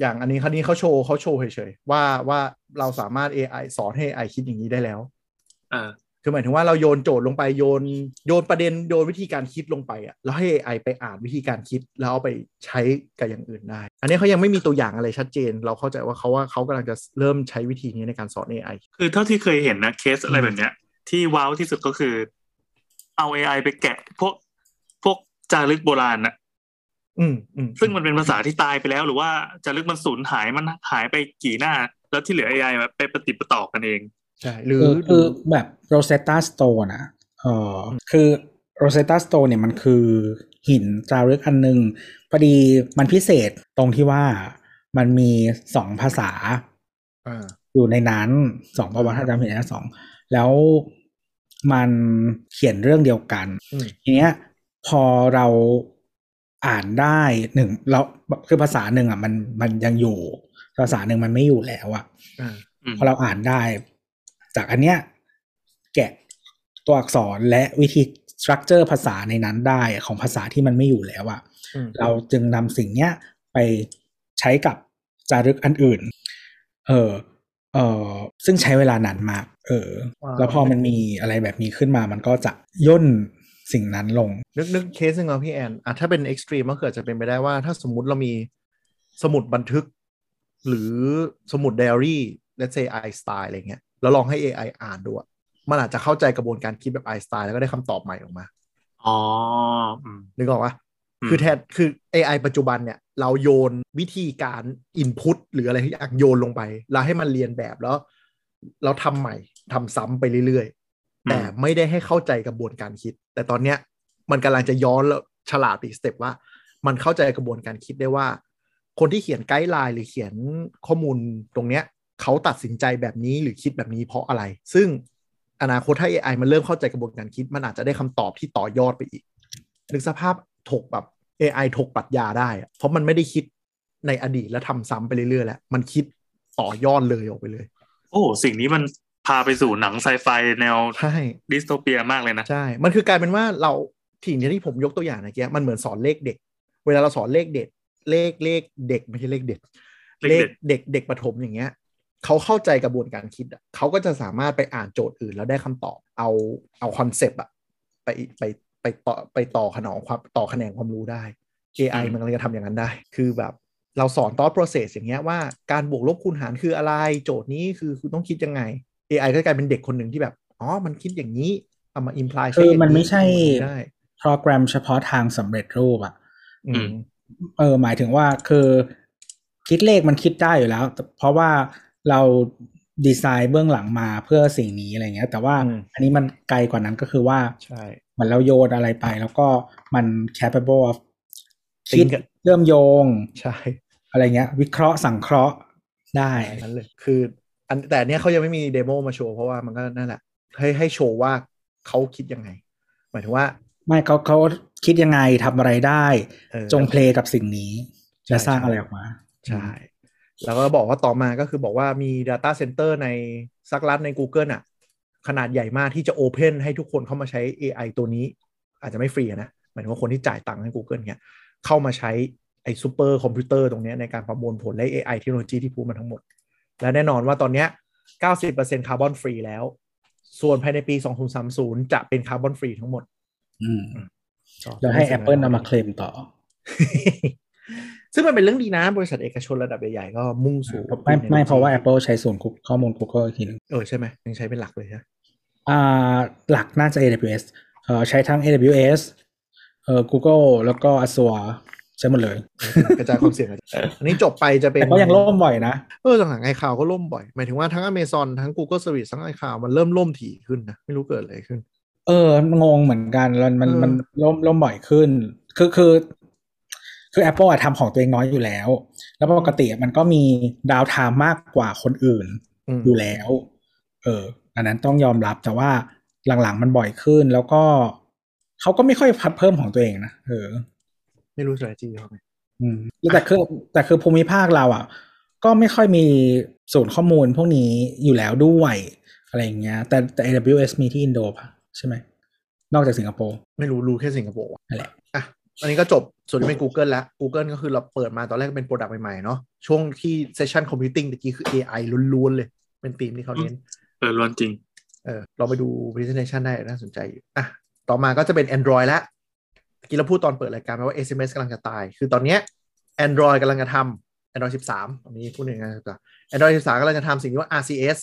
Speaker 4: อย่างอันนี้คันนี้เขาโชว์เขาโชว์เฉยๆว่าว่าเราสามารถ AI สอนให้ AI คิดอย่างนี้ได้แล้ว
Speaker 3: เออ
Speaker 4: คือหมายถึงว่าเราโยนโจทย์ลงไปโยนโยนประเด็นโยนวิธีการคิดลงไปอะแล้วให้ AI ไปอ่านวิธีการคิดแล้วเอาไปใช้กับอย่างอื่นได้ อันนี้เขายังไม่มีตัวอย่างอะไรชัดเจน เราเข้าใจว่าเขาว่าเขากำลังจะเริ่มใช้วิธีนี้ในการสอน AI
Speaker 3: คือเท่าที่เคยเห็นนะเคสอะไรแบบเนี้ย ที่ว้าวที่สุดก็คือ เอา AI ไปแกะพวกพวกจารึกโบราณน่ะ
Speaker 4: อืมอืม
Speaker 3: ซึ่งมันเป็นภาษาที่ตายไปแล้ว หรือว่าจารึกมันสูญหายมันหายไปกี่หน้า แล้วที่เหลือ AI แบบไปปฏิดประต่อกันเอง
Speaker 4: ใช่หรือ
Speaker 2: คือคือแบบ Rosetta Stone อะเออคือ Rosetta Stone เนี่ยมันคือหินจารึกอันหนึ่งพอดีมันพิเศษตรงที่ว่ามันมีสองภาษา
Speaker 4: อ่า
Speaker 2: อยู่ในนั้นสองประวัติถ้าจำผิดนะสองแล้วมันเขียนเรื่องเดียวกัน
Speaker 4: อืม
Speaker 2: ทีเนี้ย พอเราอ่านได้หนึ่งเราคือภาษาหนึ่งอะ มันมันยังอยู่ ภาษาหนึ่งมันไม่อยู่แล้วอะ
Speaker 4: อ่า
Speaker 3: อืม
Speaker 2: พอเราอ่านได้ จากอันเนี้ยแกะตัวอักษรและวิธีสตรัคเจอร์ภาษาในนั้นได้ของภาษาที่มันไม่อยู่แล้วอะ
Speaker 4: อืม
Speaker 2: เราจึงนำสิ่งเนี้ยไปใช้กับจารึกอันอื่น เออเออซึ่งใช้เวลานานมาก เออ
Speaker 4: ว้าว
Speaker 2: แล้วพอมันมีอะไรแบบนี้ขึ้นมามันก็จะย่นสิ่งนั้นลง
Speaker 4: นึกนึกเคสหนึ่งเอาพี่แอนอะถ้าเป็น extreme ก็เกิดจะเป็นไปได้ว่า ถ้าสมมุติเรามีสมุดบันทึก หรือสมุดไดอารี่ let's say ไอน์สไตน์อะไรเงี้ย แล้วลองให้ AI อ่านดูอะมันอาจจะเข้าใจกระบวนการคิดแบบไอน์สไตน์แล้วก็ได้คำตอบใหม่ออกมา
Speaker 3: อ๋ออืม
Speaker 4: นึกออกปะ
Speaker 3: อืม
Speaker 4: คือแทนคือ AI ปัจจุบันเนี่ย เราโยนวิธีการ input หรืออะไรที่อยากโยนลงไป แล้วให้มันเรียนแบบแล้ว เราทำใหม่ทำซ้ำไปเรื่อยๆ แต่ไม่ได้ให้เข้าใจกระบวนการคิด แต่ตอนเนี้ยมันกำลังจะย้อนแล้วฉลาดอีก step ว่า มันเข้าใจกระบวนการคิดได้ว่า คนที่เขียน guideline หรือเขียนข้อมูลตรงเนี้ย เขาตัดสินใจแบบนี้หรือคิดแบบนี้เพราะอะไร ซึ่งอนาคตถ้า AI มันเริ่มเข้าใจกระบวนการคิด มันอาจจะได้คำตอบที่ต่อยอดไปอีก นึกสภาพถกแบบ AI ถกปรัชญาได้อะเพราะมันไม่ได้คิดในอดีตแล้วทำซ้ำไปเรื่อยๆแล้ว มันคิดต่อยอดเลยออกไปเลย
Speaker 3: โอ้ สิ่งนี้มันพาไปสู่หนังไซไฟแนว
Speaker 4: ใช่
Speaker 3: ดิสโทเปียมากเลยนะ
Speaker 4: ใช่ มันคือกลายเป็นว่าเราทีนี้ที่ผมยกตัวอย่างเมื่อกี้มันเหมือนสอนเลขเด็ก เวลาเราสอนเลขเด็ดเลขเลขเด็กไม่ใช่เลขเด็ด
Speaker 3: เลขเด็ด
Speaker 4: เด็กเด็กประถมอย่างเงี้ย เขาเข้าใจกระบวนการคิดอะเขาก็จะสามารถไปอ่านโจทย์อื่นแล้วได้คำตอบเอาเอาคอนเซปต์อะไปไปไปต่อไปต่อขนองความต่อแขนงความรู้ได้ AI มันกำลังจะทำอย่างนั้นได้ คือแบบเราสอน thought process อย่างเงี้ยว่าการบวกลบคูณหารคืออะไร โจทย์นี้คือคุณต้องคิดยังไง AI ก็กลายเป็นเด็กคนหนึ่งที่แบบ อ๋อ มันคิดอย่างนี้ เอามา imply
Speaker 2: คือ
Speaker 4: ใช้ย่าง
Speaker 2: มันไม่ใช่
Speaker 4: ได้
Speaker 2: โปรแกรมเฉพาะทางสำเร็จรูปอะ
Speaker 4: อืม
Speaker 2: เออ หมายถึงว่าคือคิดเลขมันคิดได้อยู่แล้วแต่เพราะว่า เราดีไซน์เบื้องหลังมาเพื่อสิ่งนี้อะไรเงี้ย แต่ว่า
Speaker 4: อืม
Speaker 2: อันนี้มันไกลกว่านั้นก็คือว่า
Speaker 4: ใช่
Speaker 2: เหมือนเราโยนอะไรไป แล้วก็มัน capable of คิด
Speaker 4: Think
Speaker 2: เชื่อมโยง
Speaker 4: ใช่
Speaker 2: อะไรเงี้ย วิเคราะห์สังเคราะห์ได้
Speaker 4: อย่างนั้นเลยคือ อันแต่อันเนี้ยเขายังไม่มีเดโมมาโชว์เพราะว่ามันก็นั่นแหละ ให้ให้โชว์ว่าเขาคิดยังไง หมายถึงว่า
Speaker 2: ไม่เขาเขาคิดยังไงทำอะไรได้
Speaker 4: เออ
Speaker 2: จง play กับสิ่งนี้
Speaker 4: ใช่
Speaker 2: และสร้าง
Speaker 4: ใช่
Speaker 2: อะไรออกมา
Speaker 4: ใช่ แล้วก็บอกว่าต่อมาก็คือบอกว่ามี Data Center ในซักรัฐใน Google อะ ขนาดใหญ่มากที่จะ Open ให้ทุกคนเข้ามาใช้ AI ตัวนี้ อาจจะไม่ฟรีอะนะหมายถึงว่าคนที่จ่ายตังค์ให้ Google เนี่ยเข้ามาใช้ไอ้ซูเปอร์คอมพิวเตอร์ตรงเนี้ยในการประมวลผลและ AI เทคโนโลยีที่พูดมาทั้งหมด และแน่นอนว่าตอนเนี้ย90% carbon free แล้ว ส่วนภายในปี 2030 จะเป็น carbon free ทั้งหมด
Speaker 2: อืมแล้วให้ Apple นำมาเคลมต่อ
Speaker 4: ซึ่งมันเป็นเรื่องดีนะ บริษัทเอกชนระดับใหญ่ๆก็มุ่งสู่
Speaker 2: ไม่ไม่เพราะว่า Apple ใช้ศูนย์ข้อมูล Google อีกทีหนึง
Speaker 4: เออใช่ไหมยังใช้เป็นหลักเลยใช่
Speaker 2: อ่าหลักน่าจะ AWS เอ่อใช้ทั้ง AWS เอ่อ Google แล้วก็ Azure ใช้หมดเลย
Speaker 4: กระจายความเสี่ยงอันนี้จบไปจะเป็น
Speaker 2: แต่ก็ยังล่มบ่อยนะ
Speaker 4: เออหลังๆไอคาวก็ล่มบ่อย หมายถึงว่าทั้ง Amazon ทั้ง Google Service ทั้งไอคาวมันเริ่มล่มถี่ขึ้นนะ ไม่รู้เกิดอะไรขึ้น
Speaker 2: เออ งงเหมือนกันแล้วมัน
Speaker 4: เออ
Speaker 2: มันล่มล่มบ่อยขึ้น คือคือ คือ Apple อะทำของตัวเองน้อยอยู่แล้ว แล้วปกติมันก็มี downtime มากกว่าคนอื่น
Speaker 4: อืม
Speaker 2: อยู่แล้ว เอออันนั้นต้องยอมรับแต่ว่าหลังๆมันบ่อยขึ้นแล้วก็เขาก็ไม่ค่อยพัดเพิ่มของตัวเองนะเออ
Speaker 4: ไม่รู้ strategy เขาไหม
Speaker 2: อืมแต่คือแต่คือภูมิภาคเราอะ ก็ไม่ค่อยมีศูนย์ข้อมูลพวกนี้อยู่แล้วด้วยอะไรอย่างเงี้ย แต่แต่ AWS มีที่อินโดปะใช่ไหมนอกจากสิงคโปร์
Speaker 4: ไม่รู้รู้แค่สิงคโปร์ว่ะ
Speaker 2: นั่นแหละ
Speaker 4: อะอันนี้ก็จบส่วนที่เป็น Google แล้ว Google ก็คือเราเปิดมาตอนแรกเป็นโปรดักต์ใหม่ๆเนาะช่วงที่ Session Computing ตะกี้คือ AI ล้วนๆเลย เป็นธีมที่เขาเน้น
Speaker 3: เออร้อนจริง
Speaker 4: เออเราไปดู presentation ได้น่าสนใจอยู่อะต่อมาก็จะเป็น Android แล้วเมื่อกี้เราพูดตอนเปิดรายการไปว่า SMS กำลังจะตาย คือตอนเนี้ย Android กำลังจะทำ Android 13ตอนนี้พูดอย่างไรก็ Android 13กำลังจะทำสิ่งที่ว่า RCS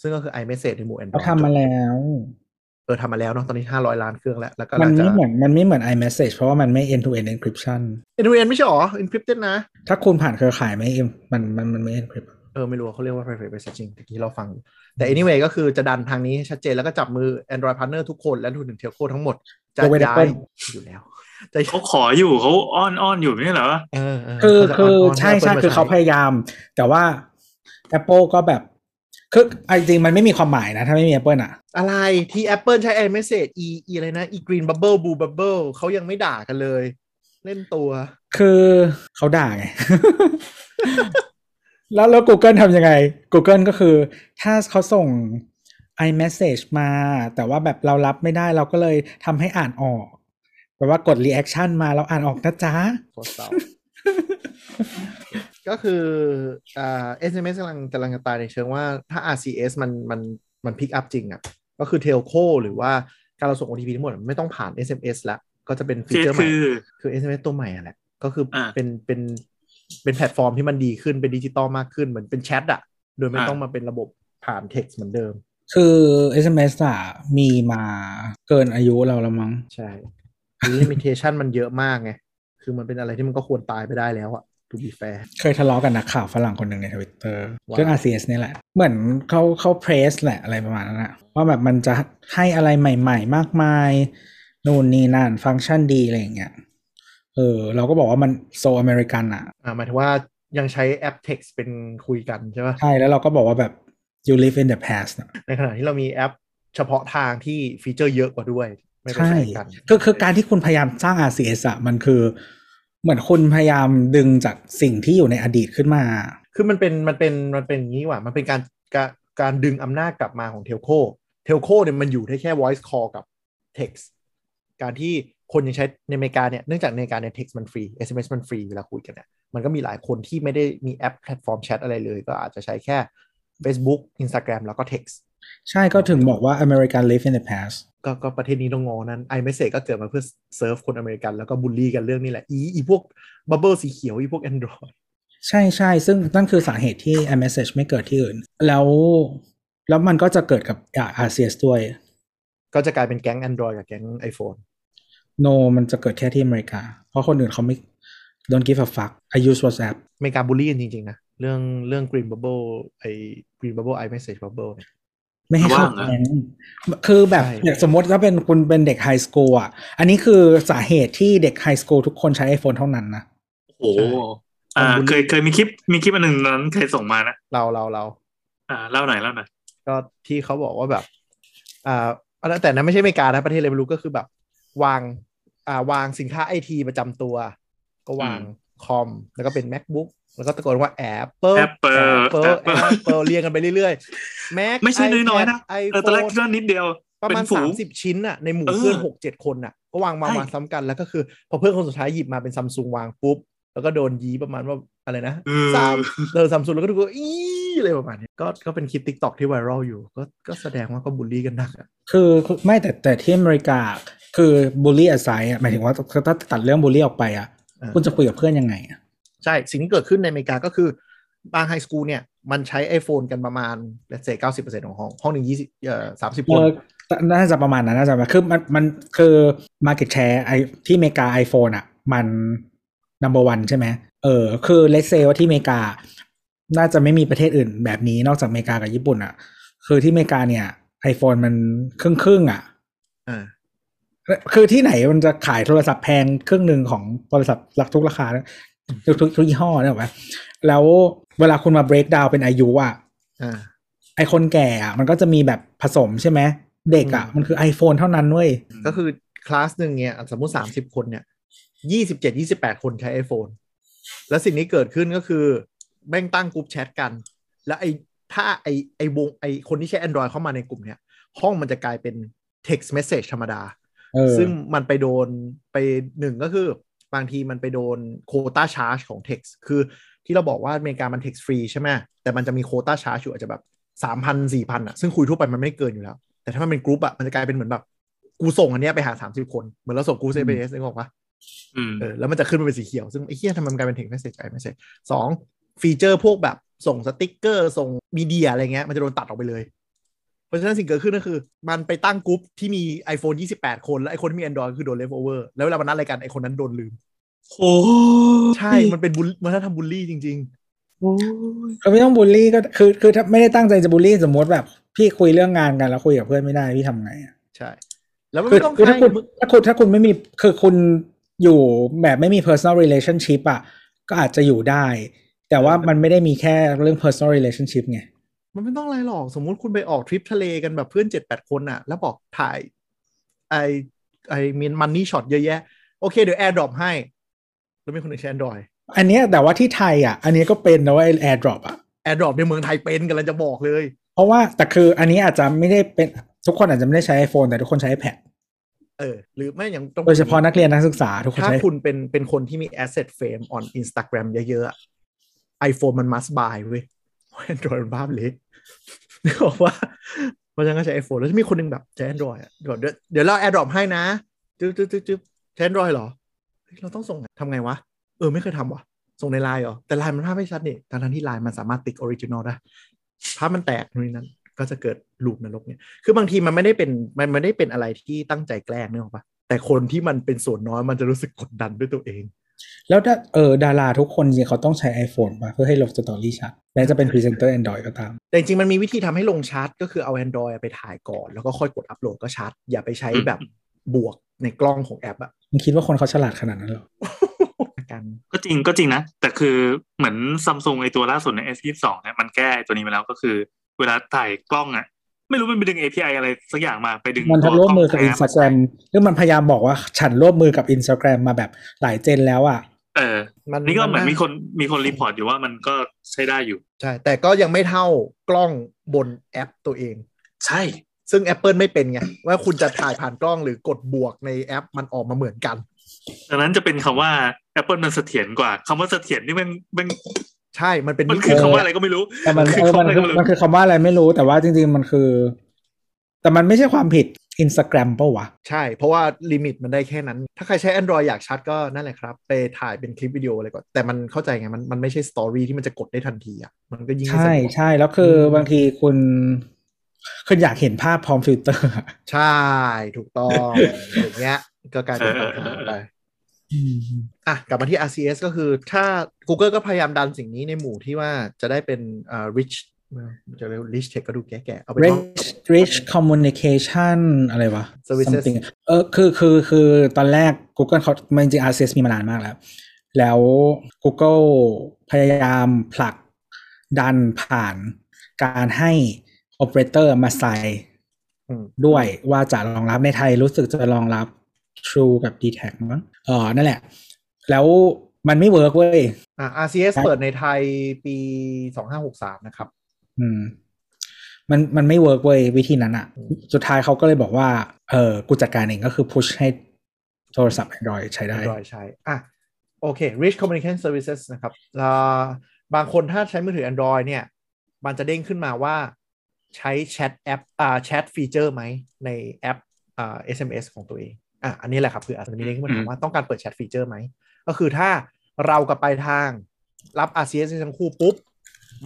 Speaker 4: ซึ่งก็คือ iMessage ในหมู่
Speaker 2: เขา
Speaker 4: Android
Speaker 2: ทำมาแล้ว
Speaker 4: เออทำมาแล้วเนาะตอนนี้500ล้านเครื่องแล้ว แล้วก็
Speaker 2: มัน
Speaker 4: จะ
Speaker 2: ไม่เหมือนมันไม่เหมือน iMessage เพราะว่ามันไม่ end to end encryption
Speaker 4: End-to-end ไม่ใช่หรอ encrypted นะ
Speaker 2: ถ้าคุณผ่านเครือข่ายไม่มันมันมันไม่ encrypt
Speaker 4: เออ ไม่รู้ว่าเขาเรียกว่า private messaging ตะกี้เราฟังอยู่แต่ anyway ก็คือจะดันทางนี้ให้ชัดเจนแล้วก็จับมือ Android partner ทุกคนและรวมถึงเทลโคทั้งหมด จะ
Speaker 2: ยกเว้น
Speaker 4: ย้าย
Speaker 2: Apple
Speaker 4: อยู่แล้วจะ
Speaker 3: เขาขออยู่เขาอ้อนอ้อนอยู่ไม่ใช่เหรอ
Speaker 4: เออเออ
Speaker 2: คือ
Speaker 4: เขาจะ
Speaker 2: คือ
Speaker 4: อนๆ
Speaker 2: ใช่
Speaker 4: ห้
Speaker 2: ใช่
Speaker 4: Apple
Speaker 2: คือเขา
Speaker 4: ม
Speaker 2: พยายาม แต่ว่า Apple ก็แบบ คือเอาจริงๆมันไม่มีความหมายนะ ถ้าไม่มี Apple อะ
Speaker 4: อะไรที่ Apple ใช้ iMessage e e อะไรนะ e green bubble blue bubble เขายังไม่ด่ากันเลย เล่นตัว
Speaker 2: คือเขาด่าไง แล้วแล้ว Google ทำยังไง Google ก็คือ ถ้าเขาส่ง iMessage มา แต่ว่าแบบเรารับไม่ได้เราก็เลยทำให้อ่านออกแปลว่ากด reaction มาเราอ่านออกนะจ๊ะ
Speaker 4: โคตรเศร้า ก็คืออ่า SMS กำลังกำลังจะตายในเชิงว่าถ้า RCS มันมันมันพิกอัพจริงอะ ก็คือเทลโคหรือว่าการเราส่ง OTP ทั้งหมดไม่ต้องผ่าน SMS แล้วก็จะเป็นฟี
Speaker 3: ที่
Speaker 4: เจอร์ใหม่
Speaker 3: คือ
Speaker 4: คือ SMS ตัวใหม่อะแหละ ก็คืออาเป็นเป็นเป็นแพลตฟอร์มที่มันดีขึ้นเป็นดิจิตอลมากขึ้นเหมือนเป็นแชทอะโดยไม่
Speaker 3: อ่า
Speaker 4: ต้องมาเป็นระบบผ่าน text เหมือนเดิม
Speaker 2: คือ SMS อะมีมาเกินอายุเราแล้วมั้ง
Speaker 4: ใช่ limitation มันเยอะมากไง คือมันเป็นอะไรที่มันก็ควรตายไปได้แล้วอะ to be fair
Speaker 2: เคยทะเลาะกันนักข่าวฝรั่งคนหนึ่งในทวิตเตอร์
Speaker 4: ว่า
Speaker 2: เรื่อง RCS นี่แหละ เหมือนเขาเขา praise แหละอะไรประมาณนั้นอะว่าแบบมันจะให้อะไรใหม่ ๆ มากมายนู่นนี่นั่นฟังก์ชันดีอะไรอย่างเงี้ยเออเราก็บอกว่ามัน so Ameri can อะ
Speaker 4: อ่าหมายถึงว่ายังใช้แอป text เป็นคุยกันใช่ปะ
Speaker 2: ใช่แล้วเราก็บอกว่าแบบ you live in the past นะ
Speaker 4: ในขณะที่เรามีแอปเฉพาะทางที่ฟีเจอร์เยอะกว่าด้วยไม่ไป
Speaker 2: ใช่
Speaker 4: ใช้กัน
Speaker 2: คือคือการที่คุณพยายามสร้าง RCS อะมันคือ เหมือนคุณพยายามดึงจากสิ่งที่อยู่ในอดีตขึ้นมา
Speaker 4: คือมันเป็นมันเป็นมันเป็นอย่างนี้ว่ะมันเป็นการการการดึงอำนาจกลับมาของ telco telco เนี่ยมันอยู่ได้แค่ voice call กับ text การที่คนยังใช้ในอเมริกาเนี่ยเนื่องจากในอเมริกาเนี่ย text มันฟรี SMS มันฟรีเวลาคุยกันเนี่ยมันก็มีหลายคนที่ไม่ได้มีแอปแพลตฟอร์มแชทอะไรเลย ก็อาจจะใช้แค่ Facebook Instagram แล้วก็ text
Speaker 2: ใช่ก็ถึงบอกว่า American live in the past
Speaker 4: ก็ก็ประเทศนี้ต้องงอนั้น iMessage ก็เกิดมาเพื่อเซิร์ฟคนอเมริกันแล้วก็บูลลี่กันเรื่องนี้แหละ อีอีพวก bubble สีเขียว อีพวก Android
Speaker 2: ใช่ใช่ซึ่งนั่นคือสาเหตุที่ iMessage ไม่เกิดที่อื่น แล้วแล้วมันก็จะเกิดกับ RCS ด้วย
Speaker 4: ก็จะกลายเป็นแก๊ง Android กับแก๊ง iPhone
Speaker 2: No มันจะเกิดแค่ที่อเมริกา เพราะคนอื่นเขาไม่ don't give a fuck I use WhatsApp
Speaker 4: อเมริกาบูลลี่กันจริง ๆ นะ เรื่องเรื่อง Green Bubble ไอ้ Green Bubble iMessage Bubble เนี่ย
Speaker 2: ไม่ให้เข้า
Speaker 3: ว่างนะ
Speaker 2: แก๊งคือแบบ
Speaker 4: ใช่
Speaker 2: อย่างสมมติถ้าเป็นคุณเป็นเด็กไฮสคูลอะ อันนี้คือสาเหตุที่เด็กไฮสคูลทุกคนใช้ iPhone เท่านั้นนะ
Speaker 3: โอ้โหอ่า เคยเคยมีคลิปมีคลิปอันหนึ่งนั้นใครส่งมานะ
Speaker 4: เราเราเรา
Speaker 3: อ่าเล่าหน่อยเล่าหน่อย
Speaker 4: ก็ที่เขาบอกว่าแบบ อ่าอันนั้นแต่นั้นไม่ใช่อเมริกานะประเทศอะไรไม่รู้ก็คือแบบ วางอ่าวางสินค้าไอทีประจำตัว ก็วางคอม แล้วก็เป็น macbook แล้วก็ตะโกนว่า Apple
Speaker 3: Apple
Speaker 4: Apple
Speaker 3: Apple
Speaker 4: Apple เรียงกันไปเรื่อยๆ Mac
Speaker 3: ไม่ใช่น้อยๆนะ
Speaker 4: ไอ
Speaker 3: เออตอนแรกคิดว่านิดเดียว
Speaker 4: ประมาณ
Speaker 3: เป็นฝูง
Speaker 4: สามสิบชิ้นอะในหมู่
Speaker 3: เออ
Speaker 4: เพื่อนหกเจ็ดคนอะก็วางวาง
Speaker 3: ใช่
Speaker 4: วางซ้ำกันแล้วก็คือ พอเพื่อนคนสุดท้ายหยิบมาเป็นซัมซุงวางปุ๊บ แล้วก็โดนยีประมาณว่าอะไรนะ
Speaker 3: เออ
Speaker 4: สามเออซัมซุงแล้วก็ดูก็อีอะไรประมาณนี้ก็ก็เป็นคลิปติ๊กต็อกที่ไวรัลอยู่ ก็ก็แสดงว่าก็บูลลี่กันหนักอะ
Speaker 2: คือคือไม่แต่แต่ที่อเมริกาคือบูลลี่อ s ไซอะหมายถึงว่าถ้าตัดเรื่องบูลลี่ออกไปอะ
Speaker 4: อ่า
Speaker 2: คุณจะคุยกับเพื่อนยังไงอะ
Speaker 4: ใช่สิ่งที่เกิดขึ้นในอเมริกาก็คือบางไฮสคูลเนี่ยมันใช้ iPhone กันประมาณเลเซเก้าสิบเปอร์เซ็นต์ของห้องห้องหนึ่งยี่สิบเอ่อสามสิบ
Speaker 2: เอ
Speaker 4: คน
Speaker 2: อน่าจะประมาณนั้นน่าจะคือมันมันคือ market share ไอที่อเมริกา iPhone อะ มัน number one ใช่ไหมเออ คือเล s เซว่าที่อเมริกา น่าจะไม่มีประเทศอื่นแบบนี้นอกจากอเมริกากับญี่ปุ่นอะ คือที่อเมริกาเนี่ย iPhone มันครึ่งครึ่งๆอะ
Speaker 4: อ่า
Speaker 2: คือที่ไหนมันจะขายโทรศัพท์แพงครึ่งหนึ่งของโทรศัพท์หลักทุกราคานะ ทุกทุกทุกยี่ห้อเนี่ยหรอไหมแล้วเวลาคุณมา break down เป็นอายุอะ
Speaker 4: อ่า
Speaker 2: ไอคนแก่อะมันก็จะมีแบบผสมใช่ไหม เด็กอะ
Speaker 4: อืม
Speaker 2: มันคือ iPhone เท่านั้นเว้ย
Speaker 4: ก็คือคลาสหนึ่งเนี่ย สมมุติสามสิบคนเนี่ยยี่สิบเจ็ดยี่สิบแปดคนใช้ iPhone แล้วสิ่งนี้เกิดขึ้นก็คือ แม่งตั้งกลุ่มแชทกัน แล้วไอ้ถ้าไอ้ไอ้วงไอ้คนที่ใช้ Android เข้ามาในกลุ่มเนี่ย ห้องมันจะกลายเป็น text message ธรรมดา
Speaker 2: เออ
Speaker 4: ซึ่งมันไปโดนไปหนึ่งก็คือ บางทีมันไปโดนโควตาชาร์จของ text คือที่เราบอกว่าอเมริกามัน text free ใช่ไหมแต่มันจะมีโควตาชาร์จอยู่อาจจะแบบสามพันสี่พันอะซึ่งคุยทั่วไปมันไม่เกินอยู่แล้ว แต่ถ้ามันเป็นกรุ๊ปอะมันจะกลายเป็นเหมือนแบบกูส่งอันเนี้ยไปหาสามสิบคน เหมือนเราส่งกูเซเบสนึกออกปะ
Speaker 3: อืม
Speaker 4: เออแล้วมันจะขึ้นมาเป็นสีเขียว ซึ่งไอ้เหี้ยทำไมมันกลายเป็น text message ไอ้ไม่ใช่สองฟีเจอร์พวกแบบส่งสติกเกอร์ส่งมีเดียอะไรเงี้ยมันจะโดนตัดออกไปเลย เพราะฉะนั้นสิ่งเกิดขึ้นก็คือ มันไปตั้งกรุ๊ปที่มี iPhone 28 คน แล้วไอ้คนที่มี Android คือโดน left over แล้วเวลามันนัดอะไรกันไอ้คนนั้นโดนลืม
Speaker 3: โอ้
Speaker 4: ใช่มันเป็นบุลมันถ้าทำบูลลี่จริง
Speaker 3: โอ้ย
Speaker 2: ก็ไม่ต้องบูลลี่ก็คือคือถ้าไม่ได้ตั้งใจจะบูลลี่สมมติแบบ พี่คุยเรื่องงานกันแล้วคุยกับเพื่อนไม่ได้พี่ทำไงอะ
Speaker 4: ๆใช่ แล้วมัน
Speaker 2: คือ
Speaker 4: ไม่ต้อง
Speaker 2: คือถ้า
Speaker 4: ให้
Speaker 2: คุณ
Speaker 4: มึง
Speaker 2: ถ้าคุณถ้าคุณไม่มีคือคุณอยู่แบบไม่มี personal relationship อะก็อาจจะอยู่ได้ แต่ว่ามันไม่ได้มีแค่เรื่อง personal relationship ไง
Speaker 4: มันไม่ต้องอะไรหรอก สมมุติคุณไปออกทริปทะเลกันแบบเพื่อนเจ็ดแปดคนอะแล้วบอกถ่าย ไอไอมี many shot เยอะแยะ โอเค เดี๋ยว AirDrop ให้ แล้วมีคนอื่นใช้ Android
Speaker 2: อันเนี้ยแต่ว่าที่ไทยอะ อันนี้ก็เป็นนะว่า airdrop อะ
Speaker 4: AirDrop ในเมืองไทยเป็นกันแล้วจะบอกเลย
Speaker 2: เพราะว่าแต่คืออันนี้อาจจะไม่ได้เป็นทุกคนอาจจะไม่ได้ใช้ iPhone แต่ทุกคนใช้ iPad
Speaker 4: เออหรือไม่อย่างต้อง
Speaker 2: โดยเฉพาะนักเรียนนักศึกษาทุกคน
Speaker 4: ถ้า
Speaker 2: ใช้
Speaker 4: คุณเป็นเป็นคนที่มี asset frame on Instagram เยอะๆอะ iPhone มัน must buy เว้ย Android มันภาพเละนึกออกว่าเพราะฉะนั้นก็ใช้ iPhone แล้วจะมีคนหนึ่งแบบใช้ Android อะเดี๋ยวเดี๋ยวเดี๋ยวเรา AirDrop ให้นะจึ๊บจึ๊บจึ๊บจึ๊บใช้ Android เหรอ เราต้องส่งไงทำไงวะ เออไม่เคยทำวะส่งในไลน์เหรอ แต่ไลน์มันภาพไม่ชัดนี่ทั้งทั้งที่ไลน์มันสามารถติ๊ก original ได้ภาพมันแตกนู่นนนั้น ก็จะเกิด loop นรกเนี่ย คือบางทีมันไม่ได้เป็นมันไม่ได้เป็นอะไรที่ตั้งใจแกล้งนึกออกปะแต่คนที่มันเป็นส่วนน้อยมันจะรู้สึกกดดันด้วยตัวเอง
Speaker 2: แล้วถ้าเออดาราทุกคนจริงๆเขาต้องใช้ iPhone ป่ะเพื่อให้ลงสตอรี่ชัดแม้จะเป็นพรีเซนเตอร์ Android ก็ตาม
Speaker 4: แต่จริงๆมันมีวิธีทำให้ลงชาร์ตก็คือเอา Android ไปถ่ายก่อน แล้วก็ค่อยกดอัปโหลดก็ชัด อย่าไปใช้แบบบวกในกล้องของแอปอะ
Speaker 2: มึงคิดว่าคนเขาฉลาดขนาดนั้นเหรอ
Speaker 4: กัน
Speaker 3: ก็จริงก็จริงนะ แต่คือเหมือนซัมซุงไอตัวล่าสุดใน S22 เนี่ยมันแก้ตัวนี้มาแล้วก็คือ เวลาถ่ายกล้องอะ ไม่รู้มันไปดึง API อะไรสักอย่างมาไปดึง
Speaker 2: มันทั
Speaker 3: ตั
Speaker 2: ดร่วมมือกับ
Speaker 3: ล้ง
Speaker 2: Instagram หรือมันพยายามบอกว่าฉันร่วมมือกับ Instagram มาแบบหลาย gen แล้วอะ
Speaker 3: เออ
Speaker 4: มัน
Speaker 3: นี่ก็เหมือนามีคนมีคน report อยู่ว่ามันก็ใช้ได้อยู่
Speaker 4: ใช่ แต่ก็ยังไม่เท่ากล้องบนแอปตัวเอง
Speaker 3: ใช่
Speaker 4: ซึ่ง Apple ไม่เป็นไง ว่าคุณจะถ่ายผ่านกล้องหรือกดบวกในแอปมันออกมาเหมือนกัน
Speaker 3: ดังนั้นจะเป็นคำว่า Apple มันเสถียรกว่าคำว่าเสถียรนี่มันมัน
Speaker 4: ใช่มันเป็น
Speaker 3: มัน
Speaker 4: มิ
Speaker 3: คือ
Speaker 4: ติ
Speaker 3: คำว่าอะไรก็ไม่รู้
Speaker 2: แต่มัน
Speaker 3: คือ
Speaker 2: เออมัน
Speaker 3: คำอะไร
Speaker 2: คื
Speaker 3: ก็
Speaker 2: อ
Speaker 3: ไม่รู้
Speaker 2: มันคือคำว่าอะไรไม่รู้แต่ว่าจริง ๆ มันคือ แต่มันไม่ใช่ความผิด Instagram ปะวะ
Speaker 4: ใช่ เพราะว่า limit มันได้แค่นั้น ถ้าใครใช้ Android อยากชัดก็นั่นแหละครับ ไปถ่ายเป็นคลิปวิดีโออะไรก่อน แต่มันเข้าใจไง มันมันไม่ใช่สตอรี่ที่มันจะกดได้ทันทีอะ มันก็ยิ่งไม่
Speaker 2: ใช่
Speaker 4: สะดวก
Speaker 2: ใช่ แล้วคืออ
Speaker 4: ม
Speaker 2: บางทีคุณคุณอยากเห็นภาพพร้อมฟิลเตอร์อะ
Speaker 4: ใช่ ถูกต้อง อย่างเงี้ย ก็กลายเป็นปัญหาไป อะกลับมาที่ RCS ก็คือถ้า Google ก็พยายามดันสิ่งนี้ในหมู่ที่ว่าจะได้เป็นอ่า rich จะเรียก rich tech ก็ดูแก่ๆเอาไป
Speaker 2: rich rich communication อะไรวะ
Speaker 4: Services
Speaker 2: something เออคือคือคือตอนแรก Google เขามันจริงๆ RCS มีมานานมากแล้ว แล้ว Google พยายามผลักดันผ่านการให้ operator มาใส่
Speaker 4: อืม
Speaker 2: ด้วยว่าจะรองรับในไทยรู้สึกจะรองรับ True กับ d t แทมั้งเออนั่นแหละ แล้วมันไม่ work เว้ย
Speaker 4: อ่า RCS
Speaker 2: ใช่
Speaker 4: เปิดในไทยปีสองห้าหกสามนะครับ
Speaker 2: อืม มันมันไม่ work เว้ยวิธีนั้นอะ
Speaker 4: อืม
Speaker 2: สุดท้ายเขาก็เลยบอกว่า เออกูจัดการเองก็คือ push ให้โทรศัพท์ Android ใช้ได้
Speaker 4: Android ใช้ อะ โอเค Rich Communication Services นะครับอ่าบางคนถ้าใช้มือถือ Android เนี่ย มันจะเด้งขึ้นมาว่าใช้ chat app อ่า chat feature ไหมในแอปอ่า SMS ของตัวเอง อะอันนี้แหละครับคืออาจจะมีเด้งขึ้นมาถามว่าต้องการเปิด chat feature ไหมก็คือถ้าเรากับปลายทางรับ RCS ทั้งคู่ปุ๊บ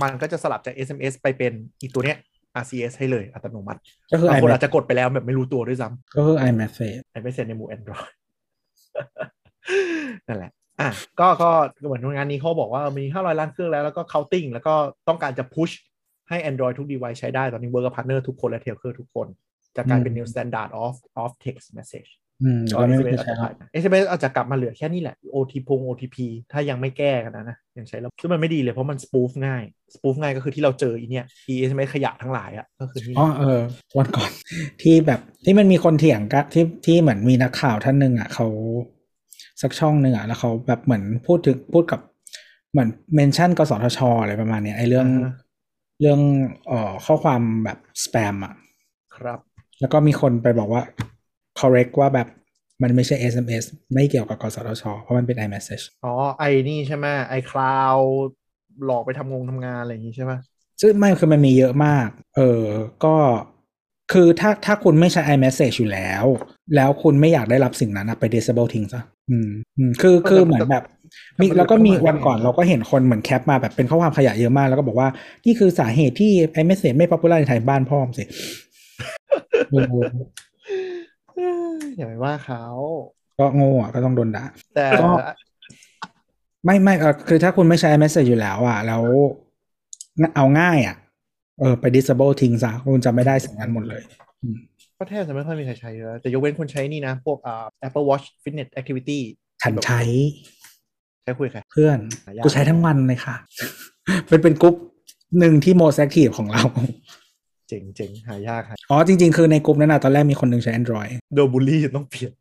Speaker 4: มันก็จะสลับจาก SMS ไปเป็นอีกตัวเนี้ย RCS ให้เลยอัตโนมัติ
Speaker 2: ก็คือบา
Speaker 4: งคนอา
Speaker 2: iMessage
Speaker 4: จจะกดไปแล้วแบบไม่รู้ตัวด้วยซ้ำ
Speaker 2: ก็คือ iMessage
Speaker 4: iMessage ในหมู่ Android นั่นแหละอะก็ก็เหมือนงานนี้เขาบอกว่ามี 500 ล้านเครื่องแล้วแล้วก็ counting แล้วก็ต้องการจะ push ให้ Android ทุก device ใช้ได้ตอนนี้ work กับ partner ทุกคนและ telco ทุกคน จะกลายเป็น
Speaker 2: อืม
Speaker 4: new standard of of text message
Speaker 2: อืมแล้วก็ไม่ได้
Speaker 4: SMS
Speaker 2: ใช้
Speaker 4: อาจ
Speaker 2: แล้
Speaker 4: จะ
Speaker 2: ว
Speaker 4: SMS อาจจะกลับมาเหลือแค่นี้แหละ OTP พง OTP ถ้ายังไม่แก้กันนะนะยังใช้แล้วซึ่งมันไม่ดีเลยเพราะมัน spoof ง่าย spoof ง่ายก็คือที่เราเจออีเนี่ย e SMS ขยะทั้งหลายอะก็คือนี่
Speaker 2: อ๋อเออวันก่อนที่แบบที่มันมีคนเถียงกันที่ที่เหมือนมีนักข่าวท่านหนึ่งอะเขาสักช่องหนึ่งอะแล้วเขาแบบเหมือนพูดถึงพูดกับเหมือนเมนชั่นกสทชอะไรประมาณเนี้ยไอ้เรื่อง
Speaker 4: อ่าฮะ
Speaker 2: เรื่องเอ่อข้อความแบบส p ปมอะ
Speaker 4: ครับ
Speaker 2: แล้วก็มีคนไปบอกว่า correct ว่าแบบมันไม่ใช่ SMS ไม่เกี่ยวกับกสทช เพราะมันเป็น iMessage
Speaker 4: อ๋อ ไอ้นี่ใช่ไหมไอ้คลาวหลอกไปทำงงทำงานอะไรอย่างงี้ใช่ไหม
Speaker 2: ซึ่งไม่คือมันมีเยอะมาก เออ ก็คือถ้าถ้าคุณไม่ใช้ iMessage อยู่แล้ว แล้วคุณไม่อยากได้รับสิ่งนั้นอะไป disable ทิ้งซะอืมอืมคือคือเหมือนแบบมีแล้วก็มีวันก่อนเราก็เห็นคนเหมือนแคปมาแบบเป็นข้อความขยะเยอะมาก แล้วก็บอกว่า นี่คือสาเหตุที่ iMessage ไม่ popular ในไทยบ้านพ่อมสิเออ
Speaker 4: เอ้ยอย่าไปว่าเขา
Speaker 2: ก็โง่อะก็ต้องโดนด่า
Speaker 4: แต่
Speaker 2: ก็ไม่ไม่เออคือถ้าคุณไม่ใช้ iMessage อยู่แล้วอะ แล้วเอาง่ายอะ เออไป disable ทิ้งซะคุณจะไม่ได้สิ่งนั้นหมดเลย
Speaker 4: ก็แทบจะไม่ค่อยมีใครใช้เลยแต่ยกเว้นคนใช้นี่นะ พวกอ่า Apple Watch Fitness Activity
Speaker 2: ฉันใช้
Speaker 4: ใช้คุยกับใคร
Speaker 2: เพื่อน
Speaker 4: หายาก
Speaker 2: กูใช้ทั้งวันเลยค่ะ เป็นเป็นกลุ่มหนึ่งที่ most active ของเรา
Speaker 4: เจ๋งเจ๋งหายากครับ
Speaker 2: อ๋อจริง ๆ คือในกลุ่มนั้นนะตอนแรกมีคนหนึ่งใช้ Android
Speaker 4: โดนบูลลี่จนต้องเปลี่ยน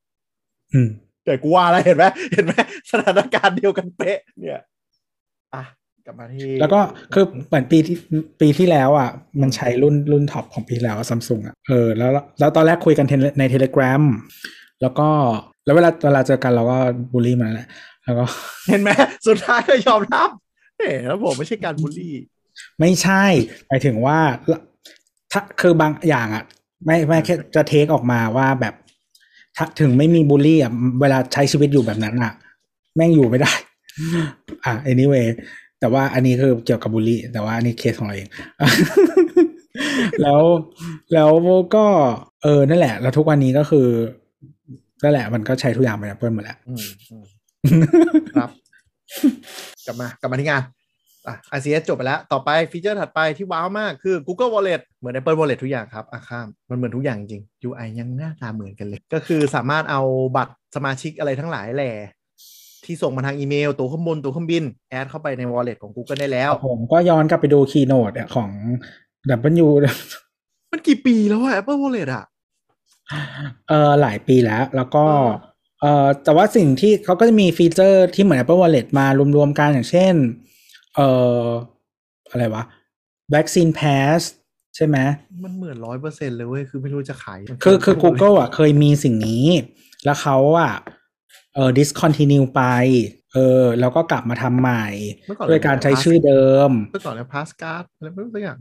Speaker 2: อืม
Speaker 4: แต่กูว่าแล้วเห็นไหมเห็นไหมสถานการณ์เดียวกันเป๊ะ เนี่ยอะกลับมาที่
Speaker 2: แล้วก็คือเหมือนปีที่ปีที่แล้วอะ มันใช้รุ่นรุ่นท็อปของปีที่แล้วซัมซุงอะเออแล้วแล้วตอนแรกคุยกันใน Telegram แล้วก็แล้วเวลาเวลาเจอกันเราก็บูลลี่มันแหละแล้วก็
Speaker 4: เห็นไหมสุดท้ายก็ยอมรับเฮ้แล้วผมไม่ใช่การบูลลี่
Speaker 2: ไม่ใช่หมายถึงว่า ถ้าคือบางอย่างอะ ไม่ไม่แค่จะ take ออกมาว่าแบบถ้าถึงไม่มีบูลลี่อะเวลาใช้ชีวิตอยู่แบบนั้นอะ แม่งอยู่ไม่ได้ อะ anyway แต่ว่าอันนี้คือเกี่ยวกับบูลลี่ แต่ว่าอันนี้เคสของเราเอง แล้วแล้วก็ เออนั่นแหละ แล้วทุกวันนี้ก็คือนั่นแหละ มันก็ใช้ทุกอย่างเป็น Apple หมดแล้ว
Speaker 4: อืมอืมครับกลับมากลับมาที่งาน อะ RCS จบไปแล้ว ต่อไปฟีเจอร์ถัดไปที่ว้าวมากคือ Google Wallet เหมือน Apple Wallet ทุกอย่างครับอะข้าม มันเหมือนทุกอย่างจริง UI ยังหน้าตาเหมือนกันเลย ก็คือสามารถเอาบัตรสมาชิกอะไรทั้งหลายแหล่ที่ส่งมาทางอีเมล ตัวข้างบนตัวเครื่องบิน add เข้าไปใน Wallet ของ Google ได้แล้ว
Speaker 2: ผมก็ย้อนกลับไปดู keynote ของ W
Speaker 4: มันกี่ปีแล้วอะ Apple Wallet อะ
Speaker 2: เออหลายปีแล้ว แล้วก็
Speaker 4: อ๋อ
Speaker 2: เออแต่ว่าสิ่งที่เขาก็จะมีฟีเจอร์ที่เหมือน Apple Wallet มารวมๆกันอย่างเช่น เอ่ออะไรวะ Vaccine Pass ใช่ไหม
Speaker 4: มันเหมือนร้อยเปอร์เซ็นต์เลยเว้ย คือไม่รู้จะขาย
Speaker 2: คือคือ Google อะเคยมีสิ่งนี้ แล้วเขาอะเออ discontinue ไป เออ แล้วก็กลับมาทำใหม่
Speaker 4: เมื่อก่อน
Speaker 2: โดยการใช้ชื่อเดิม
Speaker 4: เมื่อก่อนเนี่ยพาสการ์ดอะไรไม่รู้สักอย่าง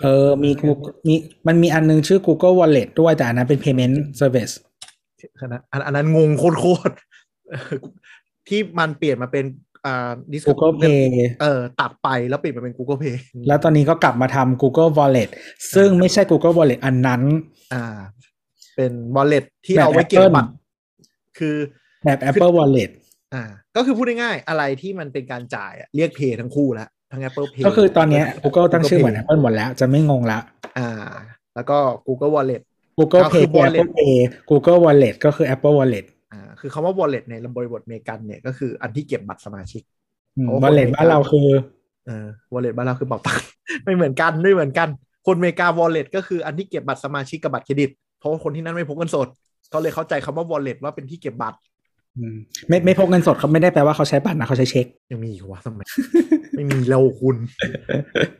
Speaker 2: เออ มี Google- มีมันมีอันนึงชื่อ Google Wallet ด้วยแต่อันนั้นเป็น payment service
Speaker 4: ขนาดอันอันนั้นงงโคตรๆเออที่มันเปลี่ยนมาเป็น อ่า Discord
Speaker 2: Google Pay
Speaker 4: เออตัดไปแล้วเปลี่ยนมาเป็น Google Pay
Speaker 2: แล้วตอนนี้ก็กลับมาทำ Google Wallet ซึ่งไม่ใช่ Google Wallet อันนั้น
Speaker 4: อ่า เป็น wallet ที่
Speaker 2: แบบ
Speaker 4: เอาไว้เก็บ
Speaker 2: Apple
Speaker 4: บัตรคือ
Speaker 2: แบบ Apple Wallet
Speaker 4: อ่า ก็คือพูดง่ายๆอะไรที่มันเป็นการจ่ายอะเรียก Pay ทั้งคู่แล้วทั้ง Apple Pay
Speaker 2: ก็คือตอนเนี้ย Google ตั้งชื่อเหมือน
Speaker 4: Pay
Speaker 2: Apple หมดแล้ว จะไม่งงละ
Speaker 4: อ่า แล้วก็ Google Wallet
Speaker 2: Google
Speaker 4: ก็คือ
Speaker 2: Pay คือ
Speaker 4: Wallet
Speaker 2: Apple Pay Google Wallet ก็คือ Apple Wallet
Speaker 4: อ่า คือคำว่า wallet ในบริบทอเมริกันเนี่ยก็คืออันที่เก็บบัตรสมาชิก
Speaker 2: อืม
Speaker 4: โอ้
Speaker 2: Wallet
Speaker 4: คน
Speaker 2: บ้านเราคือ
Speaker 4: เออ wallet บ้านเราคือเป๋าตังค์ไม่เหมือนกันไม่เหมือนกัน คนอเมริกา wallet ก็คืออันที่เก็บบัตรสมาชิกกับบัตรเครดิต เพราะว่าคนที่นั่นไม่พกเงินสดเขาเลยเข้าใจคำว่า wallet ว่าเป็นที่เก็บบัตร
Speaker 2: อืมไม่ไม่พกเงินสดเขาไม่ได้แปลว่าเขาใช้บัตรนะเขาใช้เช็ค
Speaker 4: ยังมีอีกวะสมัยไม่มีแล้วคุณ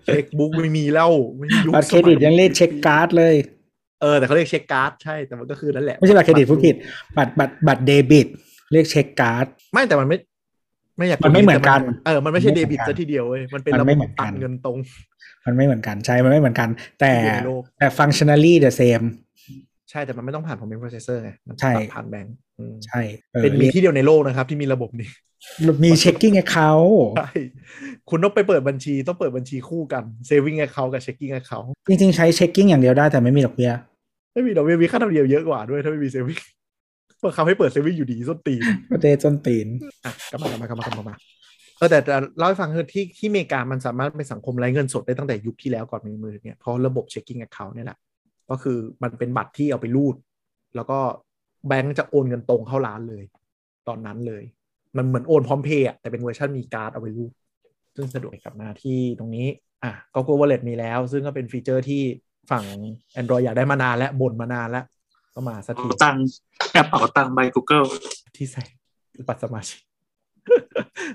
Speaker 4: check book ไม่มีแล้วไม่มียุค
Speaker 2: บัตรเครดิตยังเรียก check card เลย
Speaker 4: เออแต่เขาเรียกเช็คการ์ดใช่แต่มันก็คือนั่นแหละ
Speaker 2: ไม่ใช่บัตรเครดิตผู้ผิดบัตรบัตรบัตรเดบิตเรียกเช็คการ์ด
Speaker 4: ไม่แต่มันไม่ ไม่อยาก
Speaker 2: มันไม่เหมือนกัน
Speaker 4: เออมันไม่ใช่
Speaker 2: มัน
Speaker 4: เด
Speaker 2: ไม่เหมื
Speaker 4: บิ
Speaker 2: อนกัน
Speaker 4: ตซะทีเดียวเว้ยมันเป็น
Speaker 2: มัน
Speaker 4: ระบ
Speaker 2: ไม่
Speaker 4: บ
Speaker 2: เหมือนกัน
Speaker 4: ตัดเงินตรง
Speaker 2: มันไม่เหมือนกันใช่มันไม่เหมือนกัน แต่
Speaker 4: อยู่ในโลก
Speaker 2: แต่ functionally the same
Speaker 4: ใช่แต่มันไม่ต้องผ่าน payment processor ไงมัน
Speaker 2: ใช่
Speaker 4: ตัดผ่านแบงก์อืม
Speaker 2: ใช่ออ
Speaker 4: เป็นมีที่เดียวในโลกนะครับ ที่มีระบบนี้
Speaker 2: มี checking account
Speaker 4: ใช่คุณต้องไปเปิดบัญชีต้องเปิดบัญชีคู่กัน saving account กับ checking account
Speaker 2: จริงๆ ใช้ checking อย่างเดียวได้แต่ไม่มีดอกเบี้ย
Speaker 4: ไม่มีดอกเบี้ยมีค่าธรรมเนียมเยอะกว่าด้วยถ้าไม่มี saving เปิดเขาให้เปิด saving อยู่ดีส้นตีน
Speaker 2: ประเทศจนตีน
Speaker 4: อะกลับมากลับมากลับมากลับมามาเออแต่แต่เล่าให้ฟังคือที่ที่อเมริกามันสามารถเป็นสังคมไร้เงินสดได้ตั้งแต่ยุคที่แล้วก่อนมีมือเนี่ยเพราะระบบ checking account เนี่ยแหละก็คือมันเป็นบัตรที่เอาไปรูด แล้วก็แบงก์จะโอนเงินตรงเข้าร้านเลย ตอนนั้นเลย มันเหมือนโอนพร้อมเพย์อะแต่เป็นเวอร์ชันมีการ์ดเอาไปรูดซึ่งสะดวกกลับมาที่ตรงนี้อะ Google Wallet มีแล้ว ซึ่งก็เป็นฟีเจอร์ที่ ฝั่ง Android อยากได้มานานและบ่นมานานแล้ว ก็มาสักที
Speaker 3: เป๋าตังค์แอปเป๋าตังค์ by Google
Speaker 4: ที่ใส่บัตรสมาชิก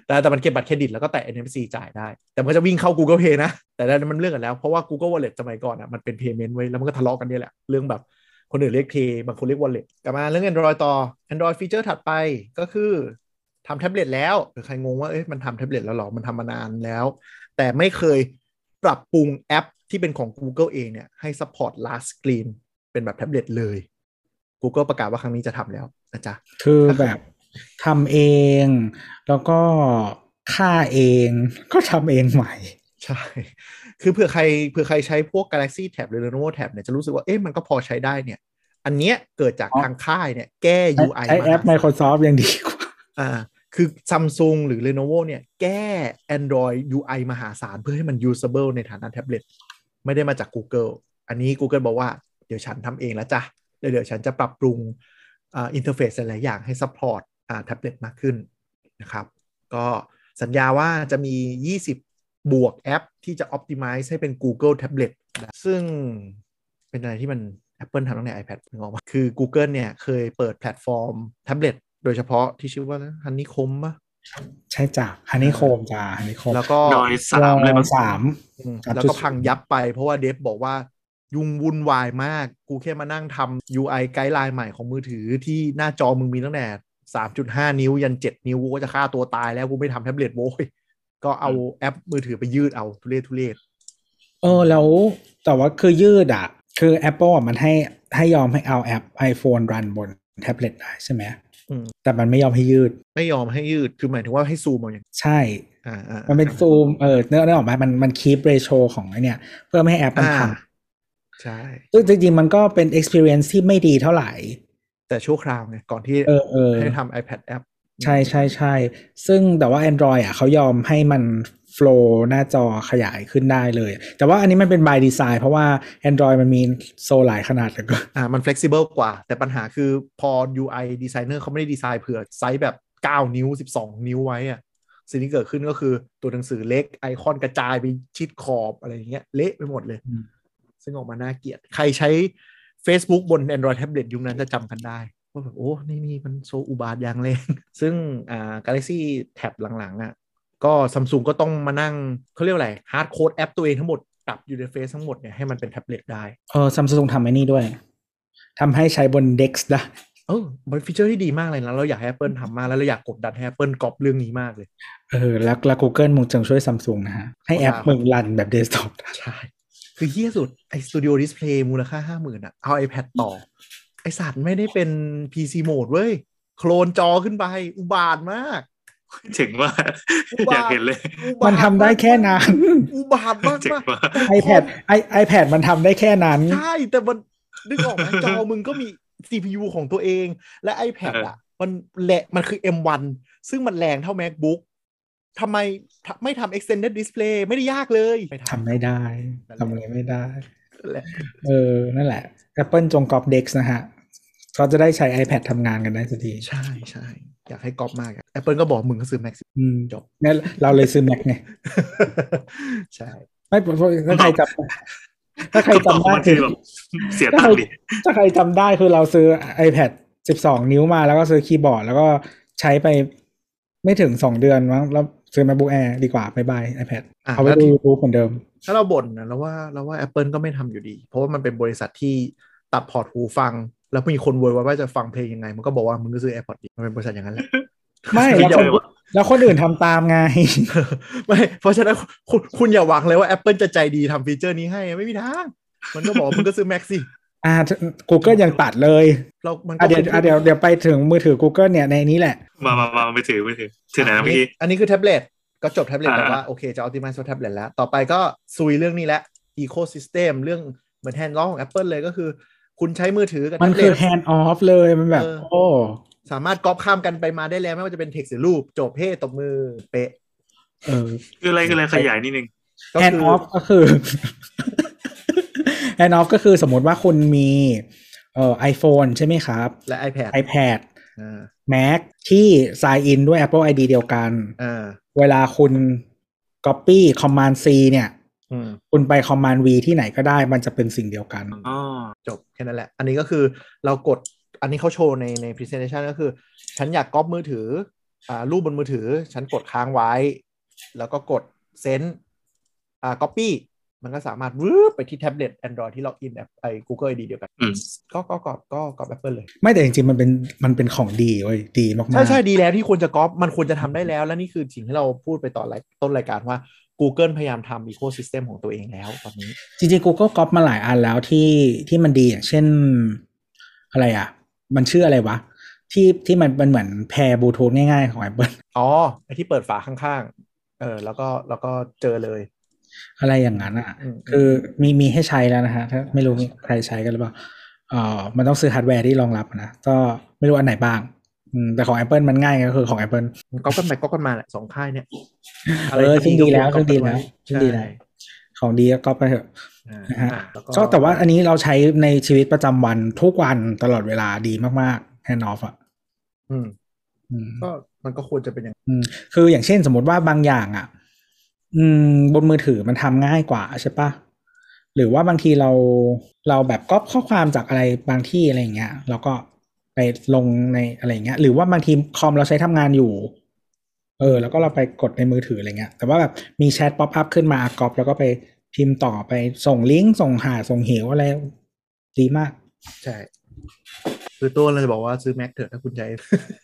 Speaker 4: แต่แต่มันเก็บบัตรเครดิตแล้วก็แตะ NFC จ่ายได้ แต่มันก็จะวิ่งเข้า Google Pay นะ แต่นั้นมันเรื่องกันแล้ว เพราะว่า Google Wallet สมัยก่อนอะมันเป็น payment ไว้ยแล้วมันก็ทะเลาะกันเนี่ยแหละ เรื่องแบบคนอื่นเรียก Pay บางคนเรียก Wallet กลับมาเรื่อง Android ต่อ Android ฟีเจอร์ถัดไปก็คือทำแท็บเล็ตแล้วหรือใครงงว่าเอ๊ะมันทำแท็บเล็ตแล้วเหรอ มันทำมานานแล้ว แต่ไม่เคยปรับปรุงแอป ที่เป็นของ Google เองเนี่ยให้ support last screen เป็นแบบแท็บเล็ตเลย Google ประกาศว่าครั้งนี้จะทำแล้วนะจ๊ะ
Speaker 2: คือแบบทำเอง แล้วก็ค่าเองก็ทำเองใหม่
Speaker 4: ใช่ คือเผื่อใครเผื่อใครใช้พวก Galaxy Tab หรือ Lenovo Tab เนี่ยจะรู้สึกว่าเอ๊ะมันก็พอใช้ได้เนี่ย อันเนี้ยเกิดจาก
Speaker 2: อ๋อ
Speaker 4: ทางค่ายเนี่ยแก้ UI
Speaker 2: ใช้แอป
Speaker 4: มา
Speaker 2: Microsoft ยังดีกว่า
Speaker 4: อ่าคือ Samsung หรือ Lenovo เนี่ย แก้ Android UI มหาศาลเพื่อให้มัน usable ในฐานะแท็บเล็ต ไม่ได้มาจาก Google อันนี้ Google บอกว่าเดี๋ยวฉันทำเองแล้วจ้ะเดี๋ยวฉันจะปรับปรุงอินเทอร์เฟซหลายๆอย่างให้ support อ่าแท็บเล็ตมากขึ้นนะครับ ก็สัญญาว่าจะมี 20 บวกแอปที่จะ optimize ให้เป็น Google Tablet ซึ่งเป็นอะไรที่มัน Apple ทำตั้งแต่ iPad นึกออกมาคือ Google เนี่ย เคยเปิดแพลตฟอร์มแท็บเล็ตโดยเฉพาะที่ชื่อว่า Honeycomb ปะ
Speaker 2: ใช่จ้ะ Honeycomb จ้ะ Honeycomb
Speaker 4: แล้วก็
Speaker 3: Android สามเลยมั้ง
Speaker 2: สาม
Speaker 4: อืม
Speaker 2: ครับ
Speaker 4: แล้วก็พังยับไป เพราะว่า dev บอกว่ายุ่งวุ่นวายมาก กูแค่มานั่งทำ UI ไกด์ไลน์ใหม่ของมือถือที่หน้าจอมึงมีตั้งแต่3.5นิ้ว ยัน7นิ้วกูก็จะฆ่าตัวตายแล้วกูไม่ทำแท็บเล็ตโว้ยก็เอาแอปมือถือไปยืดเอาทุเรศทุเรศ
Speaker 2: เออแล้วแต่ว่าคือยืดอะ คือ Apple อะมันให้ให้ยอมให้เอาแอป iPhone รันบนแท็บเล็ตได้ใช่ไหม
Speaker 4: อืม
Speaker 2: แต่มันไม่ยอมให้ยืด
Speaker 4: ไม่ยอมให้ยืดคือหมายถึงว่าให้ซูมเอาอย่าง
Speaker 2: ใช่
Speaker 4: อ่าอ่า
Speaker 2: มันเป็นซูมเออเนื้อเนื้อออกมามันมันคีปเรโชของไอเนี่ย เพื่อไม่ให้แอปมัน
Speaker 4: อ่า
Speaker 2: พัง
Speaker 4: ใช่
Speaker 2: ซึ่งจริงๆ มันก็เป็น experience ที่ไม่ดีเท่าไหร่
Speaker 4: แต่ชั่วคราวไงก่อนที่
Speaker 2: เออเออ
Speaker 4: ให้ทำ iPad app
Speaker 2: ใช่ใช่ใช่ซึ่งแต่ว่า Android อะเขายอมให้มัน flow หน้าจอขยายขึ้นได้เลย แต่ว่าอันนี้มันเป็น by design เพราะว่า Android มันมีโซหลายขนาดเหลยก็
Speaker 4: อ่ามัน flexible กว่า แต่ปัญหาคือพอ UI designer เขาไม่ได้ดีไซน์เผื่อไซส์แบบ 9 นิ้ว 12 นิ้วไว้อะสิ่งที่เกิดขึ้นก็คือตัวหนังสือเล็กไอคอนกระจายไปชิดขอบอะไรอย่างเงี้ยเละไปหมดเลย
Speaker 2: อืม
Speaker 4: ซึ่งออกมาน่าเกลียด ใครใช้ Facebook บน Android tablet ยุคนั้นจะจำกันได้ว่าแบบโอ้ นี่นี่มัน so อุบาทว์อย่างแรงซึ่งอ่า Galaxy Tab หลังๆอะ ก็ซัมซุงก็ต้องมานั่งเขาเรียกว่าอะไร hardcode แอปตัวเองทั้งหมดปรับอินเทอร์เฟซทั้งหมดเนี่ยให้มันเป็นแท็บเล็ตได้
Speaker 2: เออซัมซุงทำไอ้นี่ด้วยทำให้ใช้บน DeX ได้
Speaker 4: เออมันฟีเจอร์ที่ดีมากเลยนะ เราอยากให้ Apple ทำมากแล้วเราอยากกดดันให้ Apple ก๊อปเรื่องนี้มากเลย
Speaker 2: เออ แล้วแล้ว Google มึงจงช่วยซัมซุงนะฮะ ให้แอป
Speaker 4: ครับ
Speaker 2: มึงรันแบบเดสก์ท็อป
Speaker 4: ใช่ คือเหี้ยสุด ไอ้ Studio Display มูลค่าห้าหมื่นอะเอา iPad ต่อ ไอสัตว์ไม่ได้เป็น PC โหมดเว้ย โคลนจอขึ้นไป อุบาทมาก
Speaker 3: เจ๋งว่า
Speaker 4: อุบาท
Speaker 3: อยากเห็นเลย
Speaker 4: อุบาท
Speaker 2: มันทำได้แค่นั้น
Speaker 4: อุบาทมาก
Speaker 3: เจ๋ง
Speaker 4: มาก
Speaker 3: ว่ะ
Speaker 2: iPad i iPad มันทำได้แค่นั้น
Speaker 4: ใช่ แต่มันนึกออกไหมจอมึงก็มี CPU ของตัวเอง และ iPad อะ มันแหละมันคือ M1 ซึ่งมันแรงเท่า MacBook ทำไมทำไม่ทำ extended display ไม่ได้ยากเลยไม่
Speaker 2: ทำไม่ได้ทำอะไรไม่ได้
Speaker 4: นั่นแหละ
Speaker 2: เออ นั่นแหละ Apple จงกอบ Dex นะฮะ เขาจะได้ใช้ iPad ทำงานกันได้สักที
Speaker 4: ใช่ใช่ อยากให้ก๊อปมากอะ Apple ก็บอกมึงก็ซื้อ Mac สิ
Speaker 2: อืม
Speaker 4: จบ
Speaker 2: งั้นเราเลยซื้อ Mac ไง
Speaker 4: ใช่
Speaker 2: ไม่เพราะถ้าใครจำถ้าใคร
Speaker 3: ก็บอก
Speaker 2: จำได้
Speaker 3: บางทีแบบเสียตังค์ดิ
Speaker 2: ถ้าใครจำได้คือเราซื้อ iPad 12 นิ้วมาแล้วก็ซื้อคีย์บอร์ด แล้วก็ใช้ไปไม่ถึงสองเดือนมั้งแล้วซื้อ MacBook Air ดีกว่าบายบาย iPad
Speaker 4: อะ
Speaker 2: เอาไป
Speaker 4: แล้ว
Speaker 2: ดู
Speaker 4: ที่
Speaker 2: YouTube เหมือนเดิม
Speaker 4: ถ้าเราบ่นนะเราว่าเราว่า Apple ก็ไม่ทำอยู่ดี เพราะว่ามันเป็นบริษัทที่ตัดพอร์ตหูฟัง แล้วมีคนโวยว่าจะฟังเพลงยังไง มันก็บอกว่ามึงก็ซื้อ AirPods ดีมันเป็นบริษัทอย่างนั้นแหละ
Speaker 2: ไม่
Speaker 3: ไม่
Speaker 2: แล้ว
Speaker 3: เดี๋
Speaker 2: ค
Speaker 3: ย
Speaker 2: น
Speaker 3: ว
Speaker 2: แล้วคนอื่นทำตามไง
Speaker 4: ไม่ เพราะฉะนั้นคุณคุณอย่าหวังเลยว่า Apple จะใจดีทำฟีเจอร์นี้ให้ไม่มีทาง มันก็บอกว่ามึงก็ซื้อ Mac สิ
Speaker 2: อ่า Google ยังตัดเลย
Speaker 4: เรามันก็
Speaker 2: อะเดี๋ยวอะเดี๋ยวเดี๋ยวไปถึงมือถือ Google เนี่ยในนี้แหละ
Speaker 3: มามามาไม่ถือไม่ถือถือไหนนะเมื่อกี้
Speaker 4: อันนี้คือแท็บเล็ตก็จบแท็บเล็ต
Speaker 3: อ่า
Speaker 4: แต่ว่าโอเคจะ optimize ตัวแท็บเล็ตแล้ว ต่อไปก็ซุยเรื่องนี้แหละ ecosystem เรื่องเหมือน hand off ของ Apple เลยก็คือ คุณใช้มือถือกับ
Speaker 2: มัน
Speaker 4: แท็บ
Speaker 2: คื
Speaker 4: เล็
Speaker 2: อ
Speaker 4: ต
Speaker 2: hand off เลยมันแบบ
Speaker 4: เออ
Speaker 2: โอ้
Speaker 4: สามารถก๊อปข้ามกันไปมาได้แล้ว ไม่ว่าจะเป็นเท็กซ์หรือรูป จบเพ่ตบมือเป๊ะ
Speaker 2: เออ
Speaker 3: คืออะไรคืออะไรขยายนิดนึง
Speaker 4: ก็
Speaker 2: hand
Speaker 4: คือ
Speaker 2: off ก็คือ hand off ก็คือสมมติว่าคุณมีเอ่อ iPhone ใช่ไหมครับ
Speaker 4: และ iPad
Speaker 2: iPad
Speaker 4: อ่า
Speaker 2: Mac ที่ sign in ด้วย Apple ID เดียวกัน
Speaker 4: อ่า
Speaker 2: เวลาคุณ copy command C เนี่ย
Speaker 4: อืม
Speaker 2: คุณไป command V ที่ไหนก็ได้มันจะเป็นสิ่งเดียวกัน
Speaker 3: อ๋อ
Speaker 4: จบแค่นั้นแหละ อันนี้ก็คือเรากดอันนี้เขาโชว์ในใน presentation ก็คือ ฉันอยากก๊อปมือถืออ่ารูปบนมือถือ ฉันกดค้างไว้ แล้วก็กดเซนอ่า copy มันก็สามารถวืบไปที่แท็บเล็ต Android ที่ล็อกอินแอปไอ้ Google ID เดียวกัน
Speaker 3: อืม
Speaker 4: ก็ก็ก็ก็ก็ Apple เลย
Speaker 2: ไม่แต่จริงๆ มันเป็นมันเป็นของดีเว้ยดีมากๆ
Speaker 4: ใช่ใช่ดีแล้วที่ควรจะก๊อปมันควรจะทำได้แล้ว และนี่คือสิ่งที่เราพูดไปตอนรายต้นรายการว่า Google พยายามทำ ecosystem ของตัวเองแล้วตอนนี้
Speaker 2: จริงๆ Google ก๊อปมาหลายอันแล้วที่ที่มันดีอย่างเช่น อะไรอะ มันชื่ออะไรวะ ที่ที่มันเป็นเหมือน pair บลูทูธง่ายๆ ของ Apple
Speaker 4: อ๋อไอที่เปิดฝาข้างๆ เออ แล้วก็แล้วก็เจอเลย
Speaker 2: อะไรอย่างนั้นอะ
Speaker 4: อืม
Speaker 2: คือมีมีให้ใช้แล้วนะฮะถ้าไม่รู้มีใครใช้กันหรือเปล่าเอ่อมันต้องซื้อฮาร์ดแวร์ที่รองรับนะ ก็ไม่รู้อันไหนบ้างอืม แต่ของ Apple มันง่ายไงก็คือของ Apple
Speaker 4: ก๊อปกันไปก๊อปกันมาแหละสองค่ายเนี่ย
Speaker 2: เออซึ่งดีแล้วซึ่งดีแล้ว
Speaker 4: ใช่
Speaker 2: ซึ่งดีแล้วของดีก็ก๊อปไปเถอะ
Speaker 4: อ่า
Speaker 2: นะฮะ
Speaker 4: อ่าแล้ว
Speaker 2: ก็แต่ว่าอันนี้เราใช้ในชีวิตประจำวันทุกวันตลอดเวลาดีมากๆ hand off อะ
Speaker 4: อืม
Speaker 2: อืม
Speaker 4: ก็มันก็ควรจะเป็นอย่าง
Speaker 2: อืมคืออย่างเช่นสมมติว่าบางอย่างอะ อืม บนมือถือมันทำง่ายกว่าใช่ปะหรือว่าบางทีเราเราแบบก๊อปข้อความจากอะไรบางที่อะไรอย่างเงี้ยเราก็ ไปลงในอะไรอย่างเงี้ย หรือว่าบางทีคอมเราใช้ทำงานอยู่ เออ แล้วก็เราไปกดในมือถืออะไรเงี้ย แต่ว่าแบบมีแชท pop up ขึ้นมาก๊อปแล้วก็ไปพิมพ์ต่อไปส่งลิงก์ส่งหาส่งเหวอะไรดีมาก
Speaker 4: ใช่คือตัวเราจะบอกว่าซื้อ Mac เถอะถ้าคุณใจ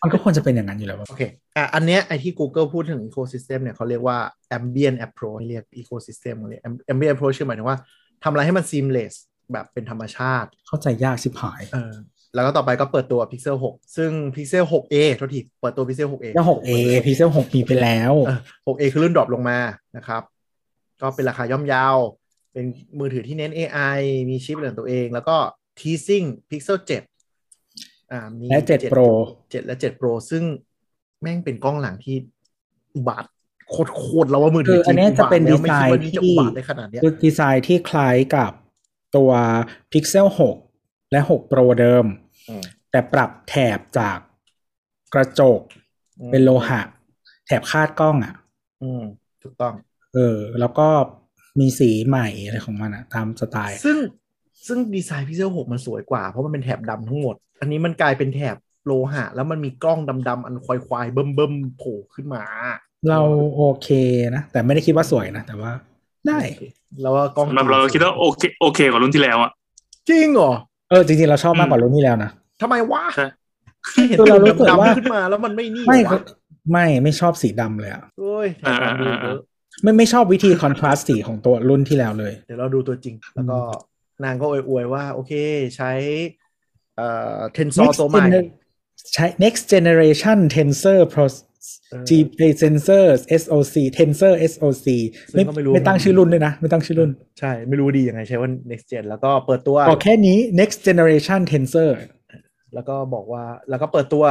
Speaker 2: มันก็ควรจะเป็นอย่างนั้นอยู่แล้ว
Speaker 4: โอเคอะอันเนี้ยไอที่ Google พูดถึง ecosystem เนี่ยเขาเรียกว่า ambient approach เรียก ecosystem เขาเรียก ambient approach คือหมายถึงว่าทำอะไรให้มัน seamless แบบเป็นธรรมชาติ
Speaker 2: เข้าใจยากสิบหาย
Speaker 4: เออ แล้วก็ต่อไปก็เปิดตัว Pixel 6 ซึ่ง Pixel 6a โทษทีเปิดตัว Pixel 6a
Speaker 2: แล้ว 6a Pixel 6 มีไปแล้ว
Speaker 4: เออ 6a คือรุ่นดรอปลงมานะครับ ก็เป็นราคาย่อมเยาว เป็นมือถือที่เน้น AI มีชิปเป็นของตัวเอง แล้วก็ teasing Pixel 7 อ่ามี
Speaker 2: และ7 Pro
Speaker 4: 7 และ 7 Pro ซึ่งแม่งเป็นกล้องหลังที่อุบาทโคตรโคตรแล้วว่ามือถื
Speaker 2: คืออันเนี้ยจะเป็น
Speaker 4: อุบาทแล้วไม่คิดว่านี่จะ
Speaker 2: ดีไซน์ที่
Speaker 4: อุบาทได้ขนาดเนี้ย
Speaker 2: คือดีไซน์ที่คล้ายกับตัว Pixel 6 และ 6 Pro เดิม
Speaker 4: อืม
Speaker 2: แต่ปรับแถบจากกระจกเป็นโลหะ แถบคาดกล้องอะ
Speaker 4: อืมถูกต้อง
Speaker 2: เออ แล้วก็มีสีใหม่อะไรของมันอะตามสไตล์
Speaker 4: ซึ่งซึ่งดีไซน์ Pixel 6มันสวยกว่า เพราะมันเป็นแถบดำทั้งหมด อันนี้มันกลายเป็นแถบโลหะ แล้วมันมีกล้องดำๆอันควายๆเบิ่มๆโผล่ขึ้นมา
Speaker 2: เราโอเคนะ แต่ไม่ได้คิดว่าสวยนะ แต่ว่าได้
Speaker 4: แล้วว่ากล้อง
Speaker 3: สำหรับเราคิดว่าโอเคโอเคกว่ารุ่นที่แล้วอะ
Speaker 4: จริงเหรอ
Speaker 2: เออจริงๆเราชอบมากกว่ารุ่นที่แล้วนะ
Speaker 4: ทำไมวะ
Speaker 3: ใช่
Speaker 4: แค่เห็น
Speaker 2: คือเรารู้สึก
Speaker 4: ดำ
Speaker 2: ว่า
Speaker 4: ๆขึ้นมาแล้วมันไม่นี่
Speaker 2: ไม่
Speaker 4: วะ
Speaker 2: ไม่ไม่ชอบสีดำเลยอะ
Speaker 4: เอ้ยแถบดำดูเยอะ
Speaker 2: ไม่ไม่ชอบวิธีคอนทราสต์สีของตัวรุ่นที่แล้วเลย
Speaker 4: เดี๋ยวเราดูตัวจริง แล้วก็นางก็อวยๆว่า โอเคใช้เอ่อเทนซอ
Speaker 2: Next
Speaker 4: ตัวใหม่
Speaker 2: gener- ใช้ next generation tensor pro
Speaker 4: เออ
Speaker 2: G sensor SOC tensor SOC
Speaker 4: ซึ่
Speaker 2: ไม่
Speaker 4: งก็ไม่รู้
Speaker 2: ไม่ตั้งชื่อรุ่นด้วยนะ ไม่ตั้งชื่อรุ่น
Speaker 4: ใช่ ไม่รู้ดียังไงใช้ว่า next gen แล้วก็เปิดตัว
Speaker 2: บอกแค่นี้ next generation tensor
Speaker 4: แล้วก็บอกว่าแล้วก็เปิดตัว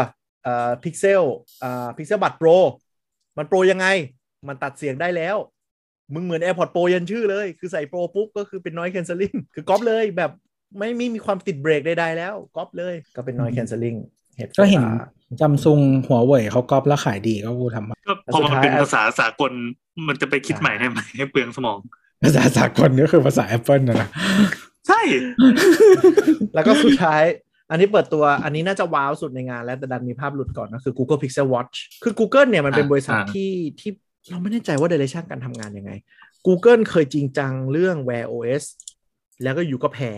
Speaker 4: เอ่อพิกเซลอ่า Pixel Buds Pro มันโปรยังไง มันตัดเสียงได้แล้ว มึงเหมือน AirPods Pro ยันชื่อเลย คือใส่โปรปุ๊บก็คือเป็น noise cancelling คือก๊อปเลยแบบไม่ไม่มีความติดเบรกใดๆแล้วก๊อปเลยก็เป็น noise cancelling เหตุ
Speaker 2: ก็เห็น
Speaker 4: อ่า
Speaker 2: ซัมซุงหัวเว่ยเขาก๊อปแล้วขายดีก็กูทำมา
Speaker 3: ก็พอมันเป็น
Speaker 4: แล้วสุดท้าย
Speaker 3: ภาษาสากลมันจะไปคิดใหม่ให้ไหมให้เปลืองสมอง
Speaker 2: ภาษาสากลก็คือภาษา Apple นะนะ
Speaker 3: ใช่
Speaker 4: แล้วก็สุดท้าย อันนี้เปิดตัวอันนี้น่าจะว้าวสุดในงานแล้วแต่ดันมีภาพหลุดก่อนก็คือ Google Pixel Watch คือ Google เนี่ยมันเป็น
Speaker 3: อ่า
Speaker 4: บริษัท
Speaker 3: อ่า
Speaker 4: ที่ที่เราไม่แน่ใจว่า direction การทำงานยังไง Google เคยจริงจังเรื่อง Wear OS แล้วก็อยู่ก็แพร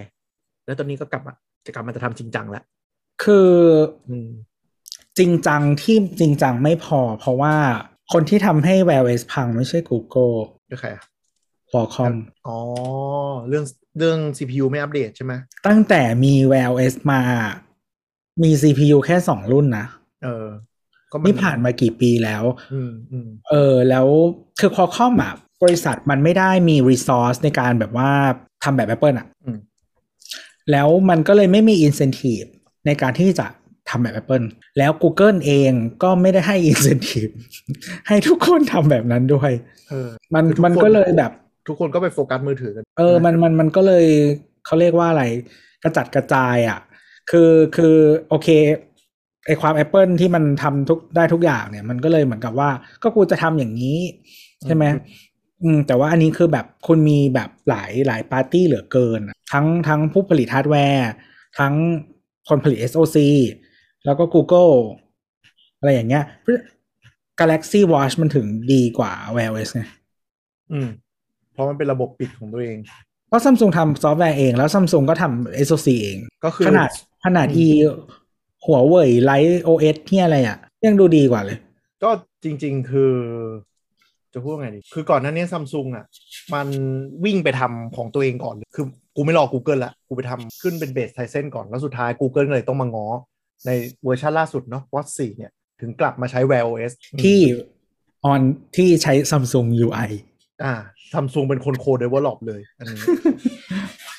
Speaker 4: แล้วตอนนี้ก็กลับมาจะกลับมาจะทำจริงจังแล้ว
Speaker 2: คือ
Speaker 4: อืม
Speaker 2: จริงจังที่จริงจังไม่พอ เพราะว่าคนที่ทำให้ Wear OS พังไม่ใช่ Google
Speaker 4: คือใครอะ
Speaker 2: Qualcomm
Speaker 4: อ๋อ เรื่องเรื่อง CPU ไม่อัปเดตใช่ไหม
Speaker 2: ตั้งแต่มี Wear OS มา มี CPU แค่สองรุ่นนะ
Speaker 4: เออ ก็
Speaker 2: นี่ผ่านมากี่ปีแล้ว
Speaker 4: อืมอืม
Speaker 2: เออ แล้วคือ Qualcomm อะ บริษัทมันไม่ได้มี resource ในการแบบว่าทำแบบ Apple อะ
Speaker 4: อืม
Speaker 2: แล้วมันก็เลยไม่มี incentive ในการที่จะทำแบบ Apple แล้ว Google เองก็ไม่ได้ให้ incentive ให้ทุกคนทำแบบนั้นด้วย
Speaker 4: เออ
Speaker 2: มัน
Speaker 4: คือทุก
Speaker 2: มัน
Speaker 4: คน
Speaker 2: ก็เลยแบบ
Speaker 4: ทุกคนก็ไปโฟกัสมือถือกัน
Speaker 2: เออ มันมันมันก็เลยเขาเรียกว่าอะไร กระจัดกระจายอะ คือคือโอเคไอความ Apple ที่มันทำทุกได้ทุกอย่างเนี่ย มันก็เลยเหมือนกับว่า ก็กูจะทำอย่างนี้ ใช่ไหมอืมแต่ว่าอันนี้คือแบบคุณมีแบบหลายหลายปาร์ตี้เหลือเกินอะทั้งทั้งผู้ผลิตฮาร์ดแวร์ ทั้งคนผลิต SOC แล้วก็ Google อะไรอย่างเงี้ย Galaxy Watch มันถึงดีกว่า Wear OS ไง
Speaker 4: อืม เพราะมันเป็นระบบปิดของตัวเอง
Speaker 2: เพราะซัมซุงทำซอฟต์แวร์เอง แล้วซัมซุงก็ทำ SoC เอง
Speaker 4: ก็คือ
Speaker 2: ขนาดขนาด
Speaker 4: อืม
Speaker 2: อีหัวเว่ย Lite OS ที่อะไรอะ ยังดูดีกว่าเลย
Speaker 4: ก็จริง ๆ คือ จะพูดไงดี คือก่อนหน้านี้ซัมซุงอะ มันวิ่งไปทำของตัวเองก่อน คือกูไม่รอ Google ละ กูไปทำขึ้นเป็น base Tizen ก่อน แล้วสุดท้าย Google เลยต้องมาง้อ ในเวอร์ชันล่าสุดเนาะ Watch 4 เนี่ย ถึงกลับมาใช้ Wear OS
Speaker 2: ที่ on ที่ใช้ซัมซุง UI
Speaker 4: อ่าซัมซุงเป็นคน co-develop เลย อันนี้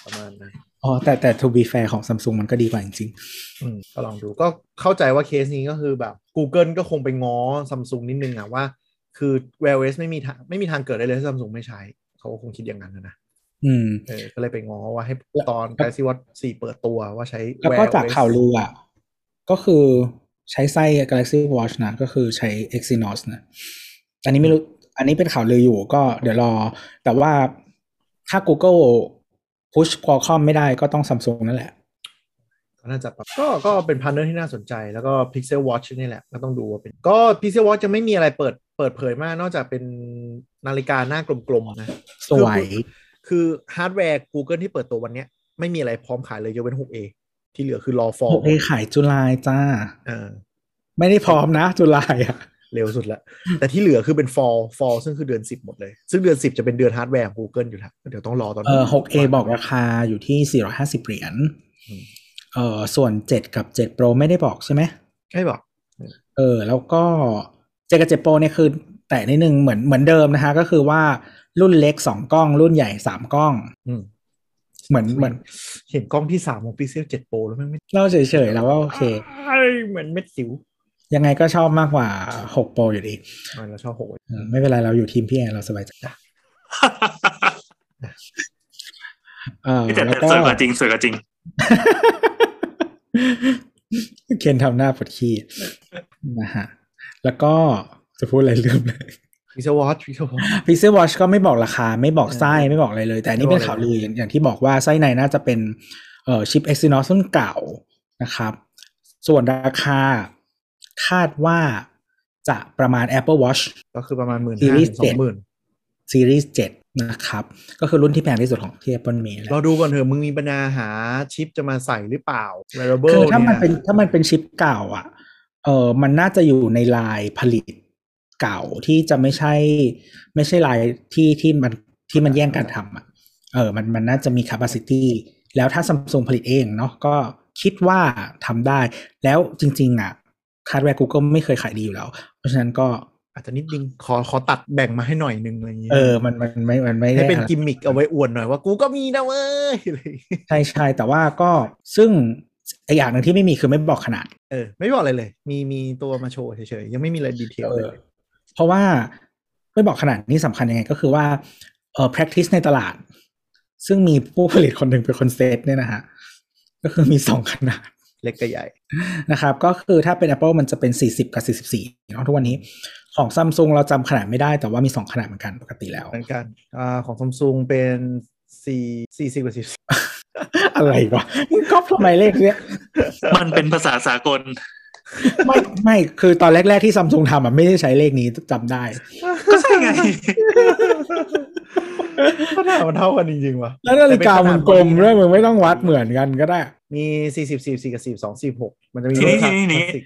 Speaker 4: ประมาณนั้น
Speaker 2: อ๋อ แต่แต่ to be fair ของซัมซุงมันก็ดีกว่าจริง
Speaker 4: อืมก็ลองดูก็เข้าใจว่าเคสนี้ก็คือแบบ Google ก็คงไปง้อซัมซุงนิดนึงอะว่า คือ Wear OS ไม่มีทางไม่มีทางเกิดได้เลยถ้าซัมซุงไม่ใช้ เขาก็คงคิดอย่างนั้นนะนะ
Speaker 2: ๆอืม
Speaker 4: เออก็เลยไปง้อว่าให้
Speaker 2: แล้ว
Speaker 4: ตอน Galaxy Watch 4 เปิดตัวว่าใช้
Speaker 2: แล้วก็
Speaker 4: Wear
Speaker 2: จาก
Speaker 4: OS
Speaker 2: ข่าวลืออะ ก็คือใช้ไส้ Galaxy Watch นะ ก็คือใช้ Exynos นะ อันนี้ไม่รู้ อันนี้เป็นข่าวลืออยู่ก็เดี๋ยวรอ แต่ว่าถ้า Google push Qualcomm ไม่ได้ก็ต้องซัมซุงนั่นแหละ
Speaker 4: ก็น่าจะปรับก็ก็เป็น partner ที่น่าสนใจ แล้วก็ Pixel Watch นี่แหละ ก็ต้องดูว่าเป็น ก็ Pixel Watch จะไม่มีอะไรเปิดเปิดเผยมาก นอกจากเป็นนาฬิกาหน้ากลมๆนะ
Speaker 2: สวย
Speaker 4: คือฮาร์ดแวร์ Google ที่เปิดตัววันเนี้ยไม่มีอะไรพร้อมขายเลยยกเว้น 6A ที่เหลือคือรอ fall
Speaker 2: โอเคขาย July จ้า
Speaker 4: เออ
Speaker 2: ไม่ได้พร้อมนะ July อะ
Speaker 4: เร็วสุดละ แต่ที่เหลือคือเป็น fall fall ซึ่งคือเดือน10หมดเลย ซึ่งเดือน10จะเป็นเดือนฮาร์ดแวร์ของ Google อยู่แล้วเดี๋ยวต้องรอตอน
Speaker 2: เออ 6A บอกราคาอยู่ที่ 450 เหรียญ
Speaker 4: อืม
Speaker 2: เออส่วน 7 กับ 7 Pro ไม่ได้บอกใช่ไหม
Speaker 4: ใช่บอก
Speaker 2: เออ แล้วก็ 7 กับ 7 Pro เนี่ยคือ แต่นิดนึงเหมือนเหมือนเดิมนะคะ ก็คือว่ารุ่นเล็ก 2 กล้อง รุ่นใหญ่ 3 กล้อง
Speaker 4: อืม
Speaker 2: เหมือนเหมือน
Speaker 4: เห็นกล้องที่3ของ Pixel 7 Pro แล้วแม่งไม่
Speaker 2: เราเฉยๆแล้วว่าโอเค
Speaker 4: อ้ายเหมือนเม็ดสิว
Speaker 2: ยังไงก็ชอบมากกว่า6 Pro อยู่ดี
Speaker 4: อ่าเราชอบหก
Speaker 2: เออไม่เป็นไรเราอยู่ทีมพี่แอนเราสบายใจเออ
Speaker 3: แต่
Speaker 2: แล้ว
Speaker 3: แต่
Speaker 2: ก็
Speaker 3: สวยกว่าจริงสวยกว่าจริง
Speaker 2: เคนทำหน้าปวดขี้นะฮะแล้วก็จะพูดอะไรลืมเลย
Speaker 4: Pixel Watch Pixel Watch
Speaker 2: Pixel Watch ก็ไม่บอกราคา ไม่บอกไส้
Speaker 4: เออ
Speaker 2: ไม่บอกอะไรเลย แต่อันนี้
Speaker 4: ไม่
Speaker 2: เป็
Speaker 4: บอก
Speaker 2: นข่าว
Speaker 4: อะไร
Speaker 2: ลืออย่างอย่างที่บอกว่าไส้ในน่าจะเป็นเอ่อชิป Exynos รุ่นเก่านะครับ ส่วนราคาคาดว่าจะประมาณ Apple Watch
Speaker 4: ก็คือประมาณหมื่น
Speaker 2: Series
Speaker 4: ห้าสองหมื่น
Speaker 2: Series 7นะครับ ก็คือรุ่นที่แพงที่สุดของที่ Apple มีแหละ
Speaker 4: เราดูก่อนเถอะมึงมีปัญญาหาชิปจะมาใส่หรือเปล่า wearable
Speaker 2: คือถ้ามัน
Speaker 4: ย
Speaker 2: เป็นถ้ามันเป็นชิปเก่า อะเออมันน่าจะอยู่ในลายผลิต เก่าที่จะไม่ใช่ ไม่ใช่ลายที่ที่มันที่มันแย่งกันทำอะเออมันมันน่าจะมี capacity แล้วถ้าซัมซุงผลิตเองเนาะก็คิดว่าทำได้ แล้วจริง ๆ อะฮาร์ดแวร์ Google ไม่เคยขายดีอยู่แล้ว เพราะฉะนั้นก็
Speaker 4: อาจจะนิดนึงขอขอตัดแบ่งมาให้หน่อยนึงอะไรอย่างเงี้ย
Speaker 2: เออมันมันไม่มันไม่ได้
Speaker 4: ให้เป็น
Speaker 2: อะไร
Speaker 4: gim mick เอาไว้อวดหน่อยว่ากูก็มีนะเว้ยอะไรอย่างเงี้ย
Speaker 2: ใช่ใช่แต่ว่าก็ซึ่งอีกอย่างหนึ่งที่ไม่มีคือไม่บอกขนาด
Speaker 4: เออ ไม่บอกอะไรเลย มีมีตัวมาโชว์เฉยๆ ยังไม่มีอะไร detail เลย
Speaker 2: เพราะว่าไม่บอกขนาดนี้สำคัญยังไงก็คือว่าเอ่อ practice ในตลาด ซึ่งมีผู้ผลิตคนหนึ่งเป็นคนเซตเนี่ยนะฮะก็คือมีสองขนาด
Speaker 4: เล็กกับใหญ่
Speaker 2: นะครับ ก็คือถ้าเป็น Apple มันจะเป็น 40 กับ 44เนาะทุกวันนี้ของซัมซุงเราจำขนาดไม่ได้แต่ว่ามี 2 ขนาดเหมือนกันปกติแล้ว
Speaker 4: เหมือนกันอ่าของซัมซุงเป็นสี่สี่สิบกับสิบ
Speaker 2: อะไรวะมึงก๊อปทำไมเลขเนี้ย
Speaker 3: มันเป็นภาษาสากล
Speaker 2: ไม่ไม่คือตอนแรก ๆ ที่ซัมซุงทำอะไม่ได้ใช้เลขนี้จำได้
Speaker 3: ก็ใช่ไง
Speaker 4: ขนาดมันเท่ากันจริงๆว่ะ
Speaker 2: แล้วนาฬิกามึงกลมด้วยมึงไม่ต้องวัดเหมือนกันก็ได้
Speaker 4: มีสี่สิบสี่สี่กับสี่สองสี่หกมันจะมี
Speaker 3: ทีนี้
Speaker 4: รสชาติ
Speaker 3: ทีนี้
Speaker 4: คลาสสิก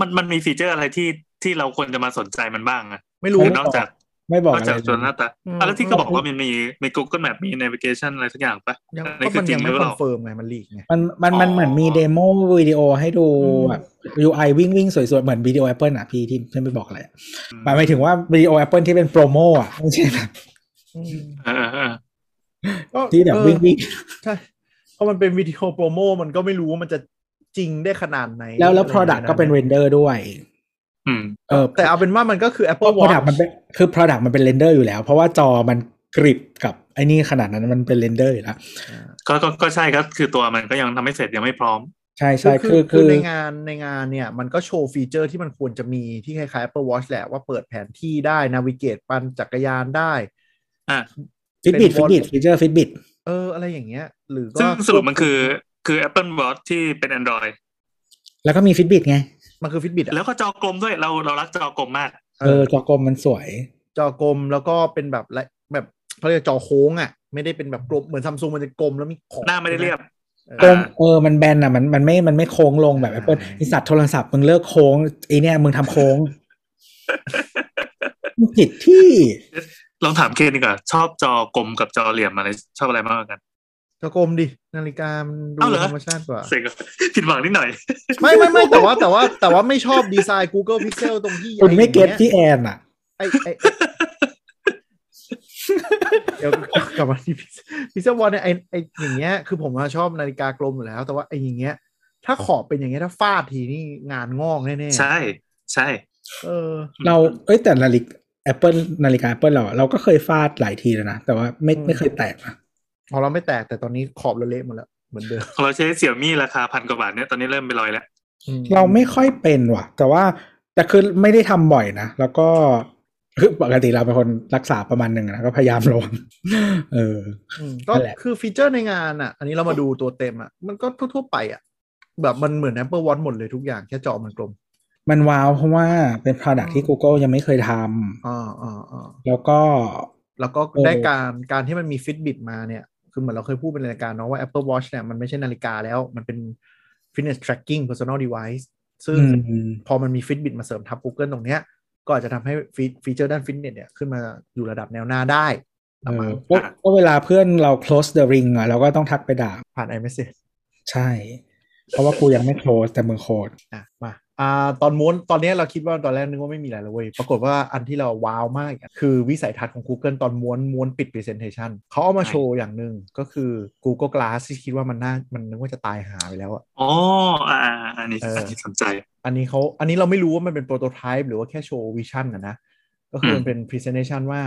Speaker 3: มันมันมีฟีเจอร์อะไรที่ที่เราควรจะมาสนใจมันบ้างอะ
Speaker 4: ไม่รู้
Speaker 2: ไม่
Speaker 3: นอกจาก
Speaker 2: ไม่บอก
Speaker 3: นอก
Speaker 2: อะไร
Speaker 3: จากตัวหน้าตา
Speaker 4: อืม
Speaker 3: อะแล้วที่เขาบอกว่ามันมีมี Google Map มี navigation อะไรสักอย่างปะ
Speaker 4: ยัง
Speaker 3: อันนี้
Speaker 4: ก็
Speaker 3: คื
Speaker 4: มั
Speaker 3: อนจริ
Speaker 4: ยังง
Speaker 3: ห
Speaker 4: ไม่
Speaker 3: รือ
Speaker 4: ค
Speaker 3: เป
Speaker 4: อน
Speaker 3: ล่า
Speaker 4: เฟิร์มไงมันลีกไง
Speaker 2: มันมันมันเหมือนมีเดโมวิดีโอให้ดู
Speaker 4: อืม
Speaker 2: แบบ UI วิ่งวิ่งสวยๆ เหมือนวิดีโอ Apple อะพี่ที่ที่ไม่บอกอะไรอะหมายหมายถึงว่าวิดีโอ Apple ที่เป็นโปรโมอะไม่ใช่แบบ
Speaker 3: เออเออเออ
Speaker 4: ก็
Speaker 2: ที่แบบ
Speaker 4: เออ
Speaker 2: วิ่งวิ่ง
Speaker 4: ใช่เพราะมันเป็นวิดีโอ promo มันก็ไม่รู้ว่ามันจะจริงได้ขนาดไหน
Speaker 2: แล้วแล้ว
Speaker 4: อะไร
Speaker 2: product ก็เป็น render ด้วย
Speaker 3: อืม
Speaker 2: เออ
Speaker 4: แต่เอาเป็นว่ามันก็คือ
Speaker 2: เพ
Speaker 4: Apple
Speaker 2: ราะ
Speaker 4: Watch
Speaker 2: product มันเป็นคือ product มันเป็น render อยู่แล้ว เพราะว่าจอมันกริบกับไอ้นี่ขนาดนั้นมันเป็น render อยู่แล้ว
Speaker 3: ก็ก็ก็ใช่ครับคือตัวมันก็ยังทำไม่เสร็จยังไม่พร้อม
Speaker 2: ใช่ใช่
Speaker 4: คือ
Speaker 2: คือ
Speaker 4: คือ
Speaker 2: คือ
Speaker 4: ในงานในงานเนี่ย มันก็โชว์ฟีเจอร์ที่มันควรจะมีที่คล้ายๆ Apple Watch แหละว่าเปิดแผนที่ได้ navigate ปั่นจักรยานได้
Speaker 3: อะ
Speaker 2: Fitbit
Speaker 4: เป็น
Speaker 2: ฟิตบิตฟีเจอร์ฟิตบิต
Speaker 4: เอออะไรอย่างเงี้ย หรือก็
Speaker 3: ซึ่งสรุปมันคือคือ Apple Watch ที่เป็น Android
Speaker 2: แล้วก็มี Fitbit ไง
Speaker 4: มันคือ Fitbit
Speaker 3: แล้วก็จอกลมด้วยเราเรารักจอกลมมาก
Speaker 2: เออจอกลมมันสวย
Speaker 4: จอกลมแล้วก็เป็นแบบละแบบเขาเรียกจอโค้งอะ ไม่ได้เป็นแบบกลมเหมือนซัมซุงมันจะกลมแล้วมีขอบ
Speaker 3: หน้าไม่ได้เรียบ
Speaker 4: เออก
Speaker 2: ลมเออมันแบนอะมันมันไม่มันไม่โค้งลงแบบ
Speaker 4: อ่า
Speaker 2: Apple ไอสัตว์โทรศัพท์มึงเลิกโค้งไอเนี่ยมึงทำโค้งมึงผิดที่
Speaker 3: ลองถามเคนดีกว่าชอบจอกลมกับจอเหลี่ยมอะไรชอบอะไรมากกว่ากัน
Speaker 4: จอกลมดินาฬิกามันดู
Speaker 3: เอาเหรอ
Speaker 4: ธรรมชาติกว่า
Speaker 3: เสกผิดหวังนิดหน่อย
Speaker 4: ไม่ไม่ไม่แต่ว่าแต่ว่าแต่ว่าไม่ชอบดีไซน์ Google Pixel ตรงที่
Speaker 2: คุณไม่เก็ต
Speaker 4: อ้
Speaker 2: ที่แอนอะ
Speaker 4: ไอ้ไอ้ไอ้เดี๋ยวกลับมาที่ Pixel Watch เนี่ยไอ้ไอ้อย่างเงี้ยคือผมว่าชอบนาฬิกากลมอยู่แล้ว แต่ว่าไอ้อย่างเงี้ย ถ้าขอบเป็นอย่างเงี้ยถ้าฟาดทีนี่งานงอกแน่ๆ
Speaker 3: ใช่ใช่
Speaker 4: เออ
Speaker 2: เราเอ้ยแต่นาฬิกา Apple นาฬิกา Apple เราอะเราก็เคยฟาดหลายทีแล้วนะ แต่ว่าไม่
Speaker 4: อืม
Speaker 2: ไม่เคยแตกนะ
Speaker 4: พอเราไม่แตกแต่ตอนนี้ขอบเราเละหมดแล้วเหมือนเดิม
Speaker 3: เราใช้เสี่ยมี่ราคาพันกว่าบาทเนี่ยตอนนี้เริ่มไปลอยแล้ว
Speaker 4: อืม
Speaker 2: เราไม่ค่อยเป็นว่ะ แต่ว่าแต่คือไม่ได้ทำบ่อยนะ แล้วก็คือปกติเราเป็นคนรักษาประมาณหนึ่งนะก็พยายามระวังเออ
Speaker 4: อืมก็
Speaker 2: นั่นแหละ
Speaker 4: คือฟีเจอร์ในงานอะ อันนี้เรามาดูตัวเต็มอะ มันก็ทั่วๆไปอะ แบบมันเหมือน Apple Watch หมดเลยทุกอย่างแค่จอมันกลม
Speaker 2: มันว้าวเพราะว่าเป็น product ที่ Google ยังไม่เคยท
Speaker 4: อ่าอ่าอ่าำ
Speaker 2: แล้วก็
Speaker 4: แล้วก็
Speaker 2: เออ
Speaker 4: ได้การการที่มันมี Fitbit มาเนี่ย คือเหมือนเราเคยพูดเป็นรายการเนาะว่า Apple Watch เนี่ยมันไม่ใช่นาฬิกาแล้ว มันเป็น fitness tracking personal device ซึ่ง
Speaker 2: อืม
Speaker 4: พอมันมี Fitbit มาเสริมทับ Google ตรงเนี้ยก็อาจจะทำให้ฟีฟีเจอร์ด้าน fitness เนี่ยขึ้นมาอยู่ระดับแนวหน้าได้
Speaker 2: เอ
Speaker 4: ประมา
Speaker 2: อ
Speaker 4: ณ
Speaker 2: ก็ก็เวลาเพื่อนเรา close the ring อะเราก็ต้องทักไปด่า
Speaker 4: ผ่าน iMessage
Speaker 2: ใช่ เพราะว่ากูยังไม่ close แต่มึงโคด
Speaker 4: อะมา อ่าตอนม้วนตอนนี้เราคิดว่าตอนแรกนึกว่าไม่มีอะไรเลยเว้ยปรากฏว่าอันที่เราว้าวมากอะคือวิสัยทัศน์ของ Google ตอนม้วนม้วนปิด Presentation เขาเอามาโชว์อย่างหนึ่งก็คือ Google Glass ที่คิดว่ามันน่ามันนึกว่าจะตายหาไปแล้วอะ
Speaker 3: อ๋ออ่าอ่าอ่าอันนี้
Speaker 4: เอออั
Speaker 3: อันนี้สนใจ
Speaker 4: อันนี้เขาอันนี้เราไม่รู้ว่ามันเป็นโปรโตไทป์หรือว่าแค่โชว์วิชั่นนะนะก็คือ
Speaker 3: ม
Speaker 4: มันเป็น Presentation ว่า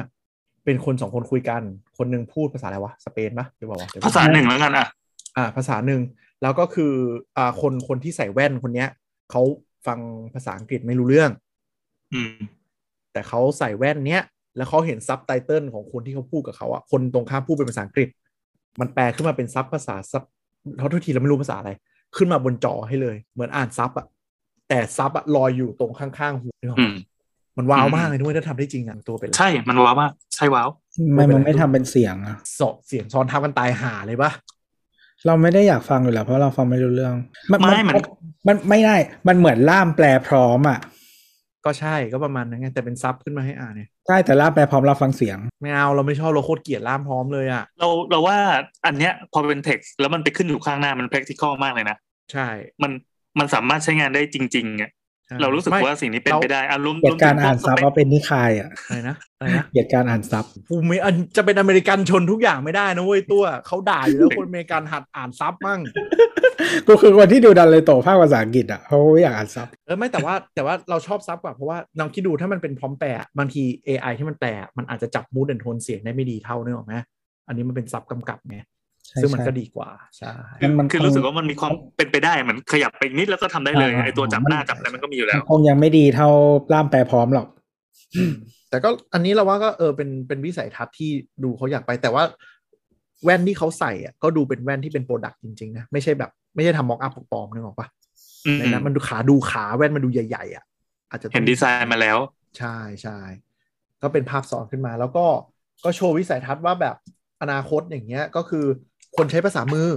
Speaker 4: เป็นคนสองคนคุยกัน คนหนึ่งพูดภาษาอะไรวะ สเปนปะหรือเปล่าวะเดี๋ยว
Speaker 3: ภาษาหนึ่งแล้วกันอะ
Speaker 4: อ่า ภาษาหนึ่งแล้วก็คืออ่าคนคนที่ใส่แว่นคนเนี้ยเขา ฟังภาษาอังกฤษไม่รู้เรื่อง
Speaker 3: อืม
Speaker 4: แต่เขาใส่แว่นเนี้ย แล้วเขาเห็นซับไตเติลของคนที่เขาพูดกับเขาอะคนตรงข้ามพูดเป็นภาษาอังกฤษ มันแปลขึ้นมาเป็นซับภาษาซับเขาทุกทีเราไม่รู้ภาษาอะไร ขึ้นมาบนจอให้เลย เหมือนอ่านซับอะแต่ซับอะลอยอยู่ตรงข้างๆหูนึกออก
Speaker 3: อื
Speaker 4: ปะ
Speaker 3: ม
Speaker 4: มันว้าว
Speaker 3: อืม
Speaker 4: มากเลยด้วยถ้าทำได้จริงอะตัวเป็น
Speaker 3: ใช่ มันว้าวมากใช่ว้าว
Speaker 2: ไม่มันไม่ทำเป็นเสียงอะ
Speaker 4: สอบเสียงซ้อนทับกันตายห่าเลยปะ
Speaker 2: เราไม่ได้อยากฟังอยู่แล้วเพราะเราฟังไม่รู้เรื่อง
Speaker 3: ไม่มัน
Speaker 2: มันไม่ได้ มันเหมือนล่ามแปลพร้อมอะ
Speaker 4: ก็ใช่ก็ประมาณนั้นไงแต่เป็นซับขึ้นมาให้อ่านเนี่ย
Speaker 2: ใช่แต่ล่ามแปลพร้อมเราฟังเสียง
Speaker 4: ไม่เอาเราไม่ชอบเราโคตรเกลียดล่ามพร้อมเลยอะ
Speaker 3: เราเราว่าอันเนี้ยพอเป็น text แล้วมันไปขึ้นอยู่ข้างหน้ามัน practical มากเลยนะ
Speaker 4: ใช่
Speaker 3: มันมันสามารถใช้งานได้จริงๆอะ
Speaker 4: ใช่
Speaker 3: เรารู้สึก
Speaker 4: ไม่
Speaker 3: ว่าสิ่งนี้เป็นไปได้อารมณ์
Speaker 2: เกลียดการอ่านซับว่าเป็นนิคายอะ
Speaker 4: อะไรนะอะไรนะ
Speaker 2: เกลียดการอ่านซับ
Speaker 4: ภูมิอันจะเป็นอเมริกันชนทุกอย่างไม่ได้นะเว้ยตัวเขาด่าอยู่แล้วคนอเมริกันหัดอ่านซับมั่ง
Speaker 2: กูคือคนที่ดูดันเลยโตภาคภาษาอังกฤษอะเพราะว่าไม่อยากอ่านซับ
Speaker 4: เออไม่แต่ว่าแต่ว่าเราชอบซับกว่าเพราะว่าลองคิดดูถ้ามันเป็นพร้อมแปลบางที AI ที่มันแปลมันอาจจะจับมูดแอนโทนเสียงได้ไม่ดีเท่าเนกอะไหมอันนี้มันเป็นซับกำกับไง
Speaker 2: ใช่
Speaker 4: ซึ่งมัน
Speaker 2: ใช่
Speaker 4: ก็ดีกว่าใช่
Speaker 3: คือ
Speaker 2: มัน
Speaker 3: คือ
Speaker 2: คง
Speaker 3: รู้สึกว่ามันมีความเป็นไปได้เหมือนขยับไปอีกนิดแล้วก็ทำได้เลย
Speaker 2: อ่า
Speaker 3: ไอตัวจับหน้า
Speaker 2: มัน
Speaker 3: จับอะไรมันก็มีอยู่แล้
Speaker 2: มั
Speaker 3: ว
Speaker 2: นคงยังไม่ดีเท่าล่ามแปลพร้อมหรอก
Speaker 4: แต่ก็อันนี้เราว่าก็เออเป็นเป็นวิสัยทัศน์ที่ดูเขาอยากไปแต่ว่าแว่นที่เขาใส่อะก็ดูเป็นแว่นที่เป็น product จริงๆนะไม่ใช่แบบ ไม่ใช่ทำ mock up ปลอมๆนึกออกปะ
Speaker 3: อืม
Speaker 4: ในนั้นมันดูขาดูขาแว่นมันดูใหญ่ๆอะ อาจจะต้อง
Speaker 3: เห็นดีไซน์มาแล้ว
Speaker 4: ใช่ใช่ก็เป็นภาพซ้อนขึ้นมา แล้วก็ก็โชว์วิสัยทัศน์ว่าแบบอนาคตอย่างเงี้ยก็คือ คนใช้ภาษามือ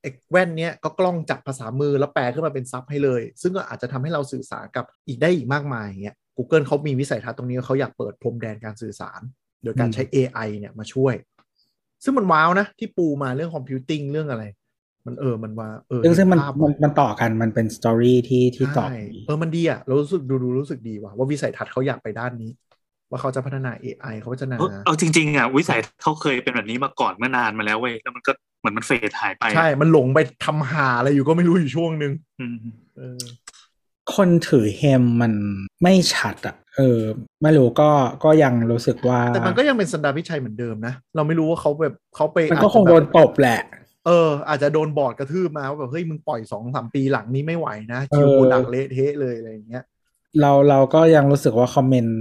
Speaker 4: ไอ้แว่นเนี้ยก็กล้องจับภาษามือแล้วแปลขึ้นมาเป็นซับให้เลย ซึ่งก็อาจจะทำให้เราสื่อสารกับอีกได้อีกมากมายอย่างเงี้ย Google เขามีวิสัยทัศน์ตรงนี้เขาอยากเปิดพรมแดนการสื่อสาร โดยการใช้ AI เนี่ยมาช่วย ซึ่งมันว้าวนะ ที่ปูมาเรื่องคอมพิวติ้งเรื่องอะไร มันเออมันว่าเออ
Speaker 2: ซึ่งซึ่งมัน
Speaker 4: ภาพ
Speaker 2: มันมันต่อกันมันเป็นสตอรี่ที่ที่ต่อ
Speaker 4: ใช่เออมันดีอะเรารู้สึกดูดูรู้สึกดีว่ะว่าวิสัยทัศน์เขาอยากไปด้านนี้ ว่าเขาจะพัฒนา AI เขาพัฒนา
Speaker 3: เอาเอาจริงๆอะวิสัยเขาเคยเป็นแบบนี้มาก่อนเมื่อนานมาแล้วเว้ยแล้วมันก็เหมือนมันเฟดหายไปอะ
Speaker 4: ใช่ มันหลงไปทำหาอะไรอยู่ก็ไม่รู้อยู่ช่วงนึง
Speaker 3: อืม
Speaker 4: เออ
Speaker 2: คนถือเฮมมันไม่ชัดอะ เออ ไม่รู้ก็ก็ยังรู้สึกว่า
Speaker 4: แต่มันก็ยังเป็นสันดาพิชัยเหมือนเดิมนะ เราไม่รู้ว่าเขาแบบเขาไป
Speaker 2: มันก็คงโดนตบแหละ
Speaker 4: เออ อาจจะโดนบอร์ดกระทืบมาว่าแบบเฮ้ยมึงปล่อยสองสามปีหลังนี้ไม่ไหวนะ
Speaker 2: เออ
Speaker 4: คิวโปรดักเละเทะเลยอะไรอย่างเงี้ย
Speaker 2: เราเราก็ยังรู้สึกว่า comment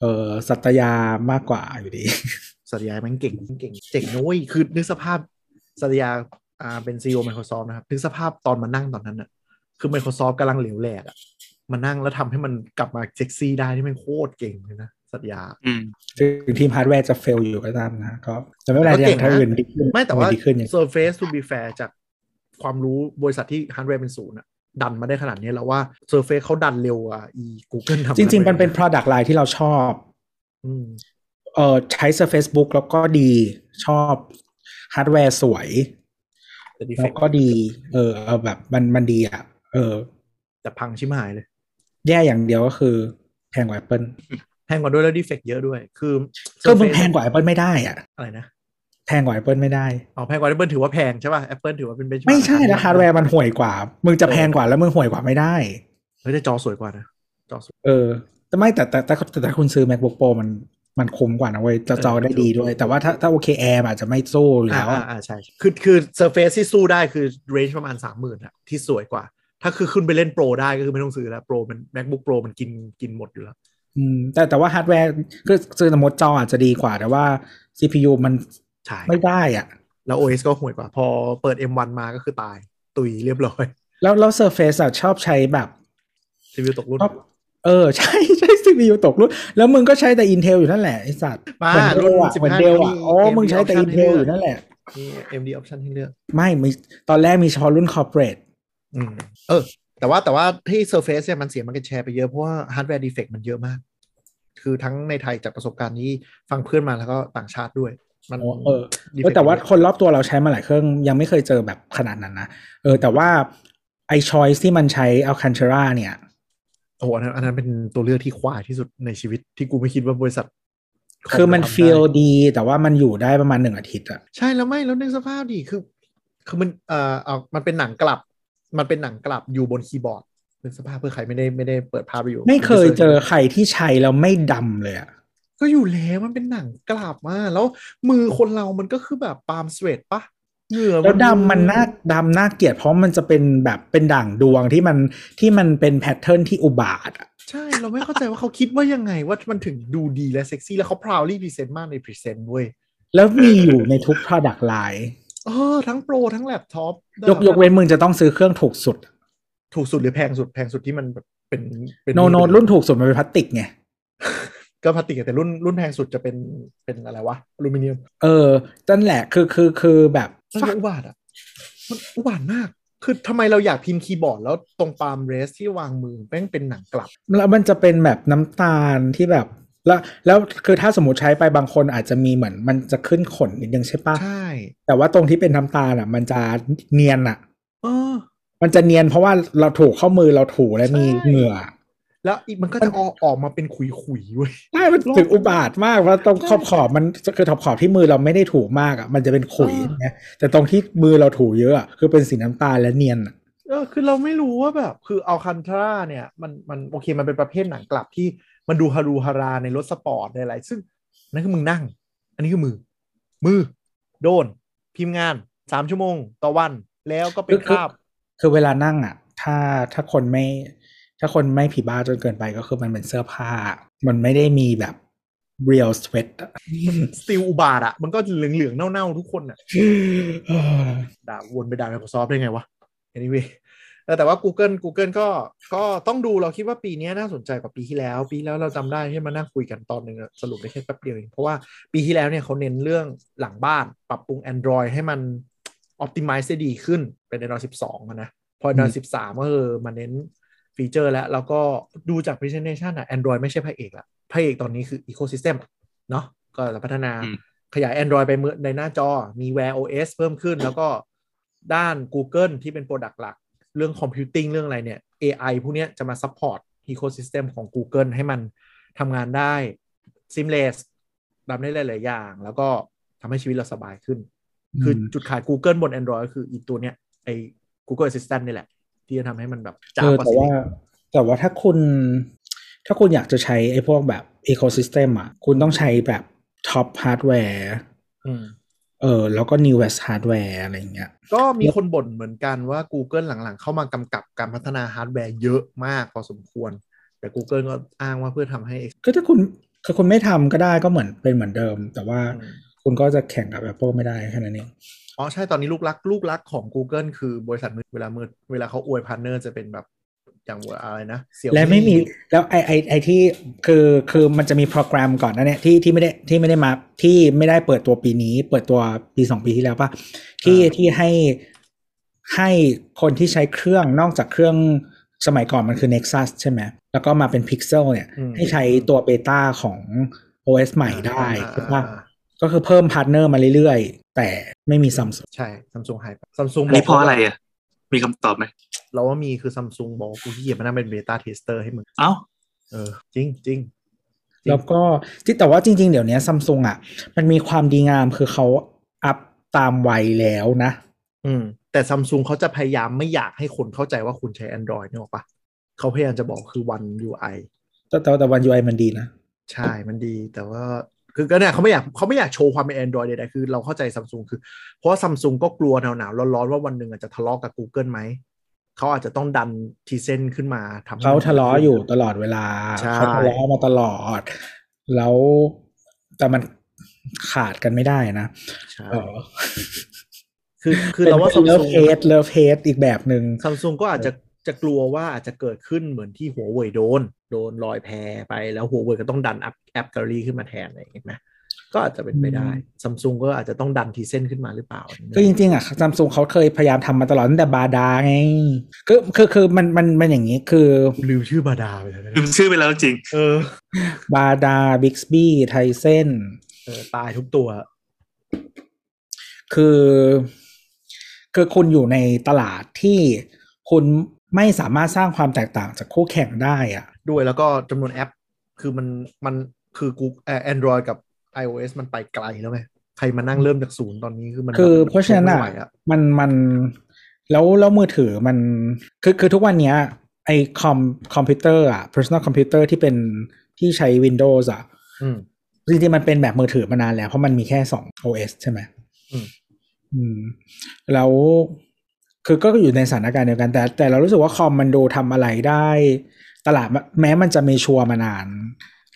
Speaker 2: เออสัตยามากกว่าอยู่ดี
Speaker 4: สัตยามันเก่งเก่งเจ๋งนุ้ยคือนึกสภาพสัตยาอ่าเป็นซีอีโอ Microsoft นะครับนึกสภาพตอนมานั่งตอนนั้นอะคือ Microsoft กำลังเหลวแหลกอะมานั่งแล้วทำให้มันกลับมาเซ็กซี่ได้ที่มันโคตรเก่งเลยนะสัตยา
Speaker 3: อืม
Speaker 2: ถึงทีมฮาร์ดแวร์จะ fail อยู่ก็ตามนะก็แต่ไม่เป็นไร
Speaker 4: ก็
Speaker 2: อ
Speaker 4: เก่
Speaker 2: ย่างงถ้า
Speaker 4: นะ
Speaker 2: อื่นดีขึ้น
Speaker 4: ไม่แต่ว่า
Speaker 2: ดีขึ้นอย่าง
Speaker 4: Surface to be fair จากความรู้บริษัทที่ฮาร์ดแวร์เป็นศูนย์อะ ดันมาได้ขนาดนี้แล้วว่า Surface เขาดันเร็วอะอี Google ทำ
Speaker 2: จริง ๆ มันเป็น
Speaker 4: hardware
Speaker 2: product line ที่เราชอบ
Speaker 4: อืม
Speaker 2: เออใช้ Surface Book แล้วก็ดีชอบฮาร์ดแวร์สวย
Speaker 4: แต่ดีเฟ
Speaker 2: แล้วก็ดีเออเออแบบมันมันดีอะ เออ
Speaker 4: แต่พังชิมหายเลย
Speaker 2: แย่อย่างเดียวก็คือแพงกว่า Apple
Speaker 4: แพงกว่าด้วยแล้วดีเฟกเยอะด้วย คือ
Speaker 2: ก็มึง
Speaker 4: Surface
Speaker 2: แพงกว่า Apple ไม่ได้อะ
Speaker 4: อะไรนะ
Speaker 2: แพงกว่า Apple ไม่ได้
Speaker 4: อ๋อแพงกว่า Apple ถือว่าแพงใช่ป่ะ Apple ถือว่าเป็น benchmark
Speaker 2: ไม่ใช่แล้วฮาร์ดแวร์มันห่วยกว่า มึงจะแพงกว่าแล้วมึงห่วยกว่าไม่ได้
Speaker 4: เฮ้ยแต่จอสวยกว่านะจอสวย
Speaker 2: เออแต่ไม่แต่แต่แต่แต่แต่คุณซื้อ MacBook Pro มันมันคุ้มกว่านะเว้ยจอจอได้ดีด้วย แต่ว่าถ้าถ้าโอเคแอร์อาจจะไม่สู้อยู่
Speaker 4: อ่า
Speaker 2: แล้ว
Speaker 4: อ่าอ่าใช่คือคือ Surface ที่สู้ได้คือ range ประมาณสามหมื่นอะที่สวยกว่า ถ้าคือขึ้นไปเล่น Pro ได้ก็คือไม่ต้องซื้อแล้ว Pro มัน MacBook Pro มันกินกินหมดอยู่แล้ว
Speaker 2: อืมแต่แต่ว่าฮาร์ดแวร์คือคือสมมติจออาจจะดีกว่าแต่ว่า CPU มัน
Speaker 4: ใช่
Speaker 2: ไม่ได้อะ
Speaker 4: แล้ว OS ก็ห่วยกว่า พอเปิด M1 มาก็คือตาย ตุยเรียบร้อย
Speaker 2: แล้วแล้ว Surface อะชอบใช้แบบ
Speaker 4: รีวิวตกรุ่น
Speaker 2: ชอบเออ ใช่ใช้ CPU ตกรุ่น แล้วมึงก็ใช้แต่ Intel อยู่นั่นแหละ ไอสัตว์
Speaker 4: มา
Speaker 2: เหมือนเดลอะ
Speaker 4: รุ่น
Speaker 2: เหมือน
Speaker 4: 15
Speaker 2: เดลอะ
Speaker 4: มี
Speaker 2: โอ้มึงใช้แต่
Speaker 4: AMD
Speaker 2: Intel
Speaker 4: option
Speaker 2: อยู่นั่นแหละ
Speaker 4: มี AMD option ให้เลือก
Speaker 2: ไม่มีตอนแรกมีเฉพาะรุ่น corporate
Speaker 4: อืมเออ แต่ว่าแต่ว่าที่ Surface เนี่ยมันเสียมันกันแชร์ไปเยอะ เพราะว่าฮาร์ดแวร์ defect มันเยอะมาก คือทั้งในไทยจากประสบการณ์ที่ฟังเพื่อนมาแล้วก็ต่างชาติด้วย มัน
Speaker 2: อ๋อเออ
Speaker 4: defect
Speaker 2: เออแต่ว่า
Speaker 4: เยอะ
Speaker 2: คนรอบตัวเราใช้มาหลายเครื่องยังไม่เคยเจอแบบขนาดนั้นนะเออแต่ว่าไอ choice ที่มันใช้ Alcantara เนี่ย
Speaker 4: โอ้โหอันนั้นอันนั้นเป็นตัวเลือกที่ควายที่สุดในชีวิตที่กูไม่คิดว่าบริษัท
Speaker 2: คือมัน
Speaker 4: จะทำได้
Speaker 2: ฟีลดี แต่ว่ามันอยู่ได้ประมาณหนึ่งอาทิตย์อะ
Speaker 4: ใช่แล้วไม่แล้วนึกสภาพดิคือ คือมันเอ่อเอามันเป็นหนังกลับ มันเป็นหนังกลับอยู่บนคีย์บอร์ดนึกสภาพเพื่อใครไม่ได้ไม่ได้เปิดภาพไปอยู่
Speaker 2: ไม่เคยเจอใครที่ใช้แล้วไม่ดำเลยอะ
Speaker 4: ก็อยู่แล้วมันเป็นหนังกลับมาแล้วมือคนเรามันก็คือแบบปาล์มสเวตปะเหงื่อ
Speaker 2: แล้วดำมันน่าดำน่าเกลียดเพราะมันจะเป็นแบบเป็นด่างดวงที่มันที่มันเป็นแพทเทิร์นที่อุบาทอะ
Speaker 4: ใช่เราไม่เข้าใจว่าเขาคิดว่ายังไงว่ามันถึงดูดีและเซ็กซี่แล้วเขา proudly present มากใน present เว้ย
Speaker 2: แล้วมีอยู่ในทุก product line
Speaker 4: เออทั้ง Pro ทั้งแล็ปท็อป
Speaker 2: ยกยกเว้นมึงจะต้องซื้อเครื่องถูกสุด
Speaker 4: ถูกสุดหรือแพงสุดแพงสุดที่มันแบบเป็นเป็น
Speaker 2: โนโนรุ่นถูกสุดมันเป็นพลาสติกไง
Speaker 4: ก็พลาสติกอะแต่รุ่นรุ่นแพงสุดจะเป็นเป็นอะไรวะอลูมิเนียม
Speaker 2: เออนั่นแหละคือคือคือแบบ
Speaker 4: มันอุบาทว์อะมันอุบาทว์มากคือทำไมเราอยากพิมพ์คีย์บอร์ดแล้วตรง palm rest ที่วางมือแม่งเป็นหนังกลับ
Speaker 2: แล้วมันจะเป็นแบบน้ำตาลที่แบบ แล้วแล้วคือถ้าสมมติใช้ไปบางคนอาจจะมีเหมือนมันจะขึ้นขนนิดนึงใช่ปะ
Speaker 4: ใช่
Speaker 2: แต่ว่าตรงที่เป็นน้ำตาลอะ มันจะเนียนอะ
Speaker 4: เออ
Speaker 2: มันจะเนียนเพราะว่าเราถูกข้อมือเราถูและมี
Speaker 4: ใช่
Speaker 2: เหงื่อ
Speaker 4: แล้วอีกมันก็จะออกออกมาเป็นขุยๆเว้ย
Speaker 2: ใช่มันถึงอุบาทมากว่าตรง
Speaker 4: ใช่
Speaker 2: ขอบขอบมันคือขอบขอบที่มือเราไม่ได้ถูมากอะมันจะเป็นขุย
Speaker 4: เออ
Speaker 2: ไงแต่ตรงที่มือเราถูเยอะอะคือเป็นสีน้ำตาลและเนียนอะ
Speaker 4: เออคือเราไม่รู้ว่าแบบ คืออัลคันทราเนี่ยมันมันโอเคมันเป็นประเภทหนังกลับที่มันดูฮารูฮาราในรถสปอร์ตในอะไรซึ่งนั่นคือมึงนั่ง อันนี้คือมือ มือ โดน พิมพ์งานสามชั่วโมง ต่อวันแล้วก็เป็นคราบ
Speaker 2: คือเวลานั่งอะ ถ้าถ้าคนไม่ ถ้าคนไม่ผีบ้าจนเกินไปก็คือมันเป็นเสื้อผ้า มันไม่ได้มีแบบ real sweat อะ
Speaker 4: สตีลอุบาทอะมันก็เหลืองๆ เน่าๆ ทุกคนอะด่าวนไปด่า Microsoft ได้ไงวะ anyway เออแต่ว่า Google Google ก็ก็ต้องดูเราคิดว่าปีนี้น่าสนใจกว่าปีที่แล้ว ปีแล้วเราจำได้ที่มานั่งคุยกันตอนหนึ่งอะสรุปได้แค่แป๊บเดียวเองเพราะว่าปีที่แล้วเนี่ยเขาเน้นเรื่องหลังบ้าน ปรับปรุง Android ให้มัน optimize ได้ดีขึ้นเป็น Android 12อะนะพอ Android 13 ก็คือมาเน้น ฟีเจอร์แล้ว แล้วก็ดูจาก presentation อะ Android ไม่ใช่พระเอกละพระเอกตอนนี้คือ ecosystem เนาะก็จะพัฒนา
Speaker 3: อืม
Speaker 4: ขยาย Android ไปเมื่อในหน้าจอมี Wear OS เพิ่มขึ้น แล้วก็ด้าน Google ที่เป็น Product หลัก เรื่อง Computing เรื่องอะไรเนี่ย AI พวกเนี้ยจะมา support ecosystem ของ Google ให้มันทำงานได้ seamless ทำได้หลาย ๆ อย่าง แล้วก็ทำให้ชีวิตเราสบายขึ้น คือ
Speaker 2: ม
Speaker 4: จุดขาย Google บน Android ก็คืออีตัวเนี้ยไอ้ Google Assistant นี่แหละ ที่จะทำให้มันแบบจ้า
Speaker 2: เออก
Speaker 4: ว่า
Speaker 2: แต่
Speaker 4: สิ
Speaker 2: ว่า แต่ว่าถ้าคุณ ถ้าคุณอยากจะใช้ไอ้พวกแบบ ecosystem อะ คุณต้องใช้แบบ top hardware
Speaker 4: อืม
Speaker 2: เออแล้วก็ newest hardware อะไรอย่างเงี้ย
Speaker 4: ก็มีคนบ่นเหมือนกันว่า Google หลังๆ เข้ามากำกับการพัฒนาฮาร์ดแวร์เยอะมากพอสมควร แต่ Google ก็อ้างว่าเพื่อทำให้
Speaker 2: ก็ถ้าคุณถ้าคุณไม่ทำก็ได้ก็เหมือนเป็นเหมือนเดิม แต่ว่า
Speaker 4: อืม
Speaker 2: คุณก็จะแข่งกับ Apple ไม่ได้แค่นั้นเอง
Speaker 4: อ๋อใช่ตอนนี้ลูกรักลูกรักของ Google คือบริษัทมือเวลามือเวลาเขาอวย partner จะเป็นแบบอย่างอะไรนะ Xiaomi
Speaker 2: และไม่มีแล้วไอไอไอที่คือคือมันจะมีโปรแกรมก่อนนะเนี่ยที่ที่ไม่ได้ที่ไม่ได้มาที่ไม่ได้เปิดตัวปีนี้ เปิดตัวปีสองปีที่แล้วป่ะที่ที่ให้ให้คนที่ใช้เครื่องนอกจากเครื่องสมัยก่อนมันคือ Nexus ใช่ไหมแล้วก็มาเป็น Pixel เนี่ย
Speaker 4: อืม
Speaker 2: ให้ใช้ตัว beta ของ OS ใหม่ได้
Speaker 4: อ่า
Speaker 2: ใช่ปะ
Speaker 4: อ่า
Speaker 2: ก็คือเพิ่ม partner มาเรื่อยๆ แต่ไม่มีซัมซุง
Speaker 4: ใช่ซัมซุงหายซัมซุง
Speaker 3: อันนี้เพราะอะไรอะ มีคำตอบไหม
Speaker 4: เราว่ามีคือซัมซุงบอกว่ากูขี้เกียจมานั่งเป็น beta tester ให้มึง
Speaker 3: เอ้า
Speaker 4: เออ จริงจริง
Speaker 2: แล้วก็ที่แต่ว่าจริง ๆ เดี๋ยวนี้ซัมซุงอะ มันมีความดีงามคือเขาอัพตามไวแล้วนะ
Speaker 4: อืม แต่ซัมซุงเขาจะพยายามไม่อยากให้คนเข้าใจว่าคุณใช้ Android นึกออกปะเขาพยายามจะบอกคือ One UI
Speaker 2: แต่แต่แต่ One UI มันดีนะ
Speaker 4: ใช่มันดีแต่ว่า คือก็เนี่ยเขาไม่อยากเขาไม่อยากโชว์ความเป็น Android ใดๆคือเราเข้าใจซัมซุงคือ เพราะว่าซัมซุงก็กลัวหนาวๆร้อนๆว่าวันหนึ่งอาจจะทะเลาะกับ Google ไหมเขาอาจจะต้องดัน Tizen ขึ้นมาทำให้
Speaker 2: เขาทะเลาะอยู่ตลอดเวลา
Speaker 4: ใช่
Speaker 2: เขาทะเลาะมาตลอด แล้วแต่มันขาดกันไม่ได้นะ
Speaker 4: ใช่
Speaker 2: เออ
Speaker 4: คือคือเราว่าซัมซุง
Speaker 2: love-hate love-hate อีกแบบหนึ่ง
Speaker 4: ซัมซุงก็อาจจะ จะกลัวว่าอาจจะเกิดขึ้นเหมือนที่หัวเว่ยโดน โดนลอยแพไปแล้วหัวเว่ยก็ต้องดัน App AppGallery ขึ้นมาแทนอะไรอย่างเงี้ยนะก็อาจจะเป็นไปได้ซัมซุงก็อาจจะต้องดันทีเส้นขึ้นมาหรือเปล่า
Speaker 2: ก็จริงๆอะซัมซุงเขาเคยพยายามทำมาตลอดตั้งแต่บาดาไงคือคือคือมันมันมันอย่างนี้คือ
Speaker 4: ลืมชื่อบาดาไปเลยนะ
Speaker 3: ลืมชื่อไปแล้วจริง
Speaker 4: เออ
Speaker 2: บาดาบิกบี้ไทเซน
Speaker 4: เออตายทุกตัว
Speaker 2: คือ คือคุณอยู่ในตลาดที่คุณ ไม่สามารถสร้างความแตกต่างจากคู่แข่งได้อะ
Speaker 4: ด้วยแล้วก็จำนวนแอป คือมันมันคือกูเอ่อ Android กับ iOS มันไปไกลแล้วไงใครมานั่งเริ่มจากศูนย์ตอนนี้คือมัน
Speaker 2: คือ
Speaker 4: แบบ
Speaker 2: เพราะฉะนั้น
Speaker 4: ไม่
Speaker 2: อะ
Speaker 4: ไหวอะ
Speaker 2: มันมันแล้วแล้วมือถือมันคือคือทุกวันเนี้ยไอคอมคอมพิวเตอร์อะ personal computer ที่เป็นที่ใช้ Windows อะ
Speaker 4: อืม
Speaker 2: จริงๆมันเป็นแบบมือถือมานานแล้ว เพราะมันมีแค่สอง OS ใช่ไหม
Speaker 4: อืม
Speaker 2: อืมแล้ว คือก็อยู่ในสถานการณ์เดียวกันแต่แต่เรารู้สึกว่าคอมมันดูทำอะไรได้ ตลาดมันแม้มันจะมีชัวร์มานาน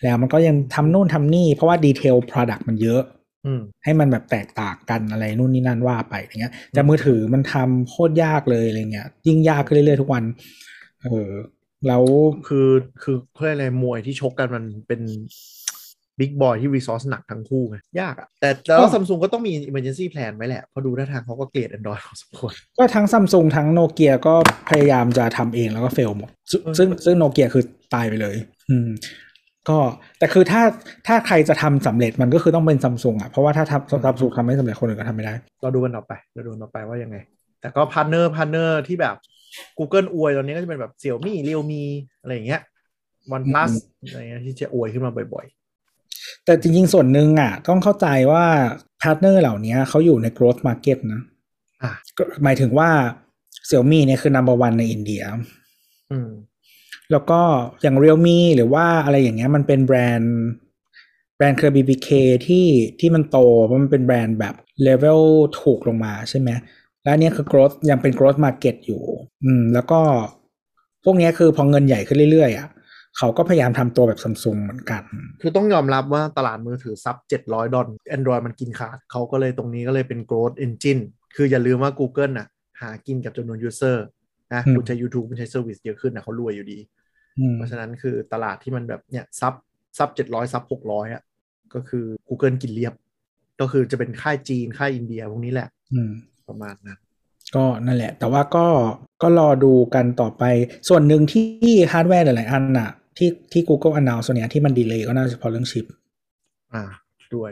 Speaker 2: แล้วมันก็ยังทำนู่นทำนี่ เพราะว่าดีเทล product มันเยอะ
Speaker 4: อืม
Speaker 2: ให้มันแบบแตกต่างกันอะไรนู่นนี่นั่นว่าไปอย่างเงี้ยแต่มือถือมันทำโคตรยากเลยอะไรเงี้ย ยิ่งยากขึ้นเรื่อยๆทุกวัน เออแล้ว
Speaker 4: คือคือเขาเรียกอะไรมวยที่ชกกันมันเป็น บิ๊กบอยที่รีซอสหนักทั้งคู่ไงยากอะแต่แล้วซัมซุงก็ต้องมี emergency plan ไว้แหละเพราะดูท่าทางเขาก็เกลียด Android พอสมควร
Speaker 2: ก็ทั้งซัมซุงทั้งโนเกียก็พยายามจะทำเองแล้วก็ fail หมด ซึ่ง
Speaker 4: เออ
Speaker 2: ซึ่งซึ่งโนเกียคือตายไปเลย อืมก็แต่คือถ้าถ้าใครจะทำสำเร็จมันก็คือต้องเป็นซัมซุงอะเพราะว่าถ้าทำซัมซุงทำไม่สำเร็จคนอื่นก็ทำไม่ได้
Speaker 4: เราดูกันต่อไป เราดูกันต่อไปว่ายังไง แต่ก็ partner partner ที่แบบ Google อวยตอนนี้ก็จะเป็นแบบ Xiaomi Realme อะไรอย่างเงี้ย OnePlus อะไรเงี้ยที่จะอวยขึ้นมาบ่อย
Speaker 2: แต่จริงๆ ส่วนหนึ่งอะ ต้องเข้าใจว่า partner เหล่านี้เขาอยู่ใน growth market นะ
Speaker 4: ๆอะ
Speaker 2: ก็หมายถึงว่า Xiaomi เนี่ยคือ number one ในอินเดีย
Speaker 4: อืม
Speaker 2: แล้วก็อย่าง Realme หรือว่าอะไรอย่างเงี้ยมันเป็นแบรนด์แบรนด์เครือ BBK ที่ที่มันโตเพราะมันเป็นแบรนด์แบบเลเวลถูกลงมาใช่ไหมแล้วอันเนี้ยคือ growth ยังเป็น growth market อยู่ อืม แล้วก็พวกเนี้ยคือพอเงินใหญ่ขึ้นเรื่อยๆอะ เขาก็พยายามทำตัวแบบซัมซุงเหมือนกัน
Speaker 4: คือต้องยอมรับว่าตลาดมือถือ sub 700 ดอล Android มันกินขาด เขาก็เลยตรงนี้ก็เลยเป็น growth engine คืออย่าลืมว่า Google น่ะหากินกับจำนวน user นะ
Speaker 2: อืม
Speaker 4: คุณใช้ YouTube คุณใช้ service เยอะขึ้นนะเขารวยอยู่ดี
Speaker 2: อืม
Speaker 4: เพราะฉะนั้นคือตลาดที่มันแบบเนี่ย sub sub 700 sub 600อะก็คือ Google กินเรียบ ก็คือจะเป็นค่ายจีนค่ายอินเดียพวกนี้แหละ
Speaker 2: อืม
Speaker 4: ประมาณนั้น
Speaker 2: ก็นั่นแหละ แต่ว่าก็ก็รอดูกันต่อไป ส่วนหนึ่งที่ฮาร์ดแวร์หลาย ๆ อันน่ะ ที่ที่ Google announce ส่วนเนี้ยที่มัน delay ก็น่าจะเฉพาะเรื่องชิป
Speaker 4: อ่าด้วย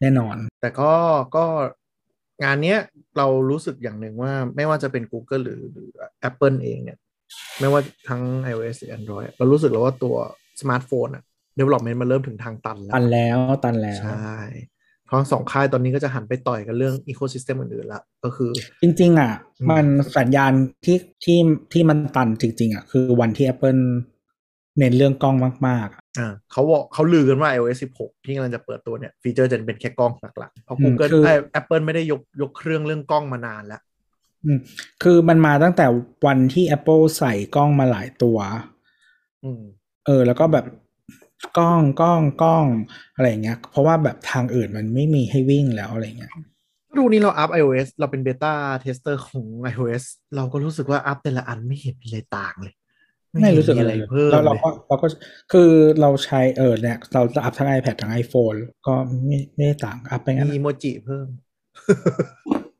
Speaker 2: แน่นอน
Speaker 4: แต่ก็ก็งานเนี้ยเรารู้สึกอย่างหนึ่งว่าไม่ว่าจะเป็น Google หรือหรือ Apple เองเนี่ย ไม่ว่าทั้ง iOS หรือ Android เรารู้สึกแล้วว่าตัวสมาร์ทโฟนอะ development มันเริ่มถึงทางตันแล้ว
Speaker 2: ตันแล้วตันแล้ว
Speaker 4: ใช่ทั้งสองค่ายตอนนี้ก็จะหันไปต่อยกันเรื่อง ecosystem อื่นๆละก็คือ
Speaker 2: จริง ๆ อะ
Speaker 4: อืม
Speaker 2: มันสัญญาณที่ที่ที่มันตันจริง ๆ อะ คือวันที่ Apple เน้นเรื่องกล้องมากๆ
Speaker 4: อ่าเขาบอกเขาลือกันว่า iOS 16 ที่กำลังจะเปิดตัวเนี่ยฟีเจอร์จะเป็นแค่กล้องหลักๆ เพราะ
Speaker 2: อืม
Speaker 4: Google
Speaker 2: คือ
Speaker 4: ไอ้ Apple ไม่ได้ยกยกเครื่องเรื่องกล้องมานานแล้ว
Speaker 2: อืมคือมันมาตั้งแต่วันที่ Apple ใส่กล้องมาหลายตัว
Speaker 4: อืม
Speaker 2: เออ แล้วก็แบบกล้องกล้องกล้องอะไรอย่างเงี้ย เพราะว่าแบบทางอื่นมันไม่มีให้วิ่งแล้วอะไรเงี้ย
Speaker 4: ดูนี่เราอัพ iOS เราเป็น beta tester ของ iOS เราก็รู้สึกว่าอัพแต่ละอันไม่เห็นมีอะไรต่างเลย
Speaker 2: ไม่รู้สึก
Speaker 4: เห็น
Speaker 2: อะไร
Speaker 4: มี
Speaker 2: เลย
Speaker 4: เพิ่ม
Speaker 2: แล้วเรา
Speaker 4: เลย
Speaker 2: ก็เราก็คือเราใช้เออเนี่ย เราจะอัพทั้ง iPad ทั้ง iPhone ก็ไม่ไม่ได้ต่างอัพไปงั้น
Speaker 4: มี
Speaker 2: อะ
Speaker 4: โมจิเพิ่ม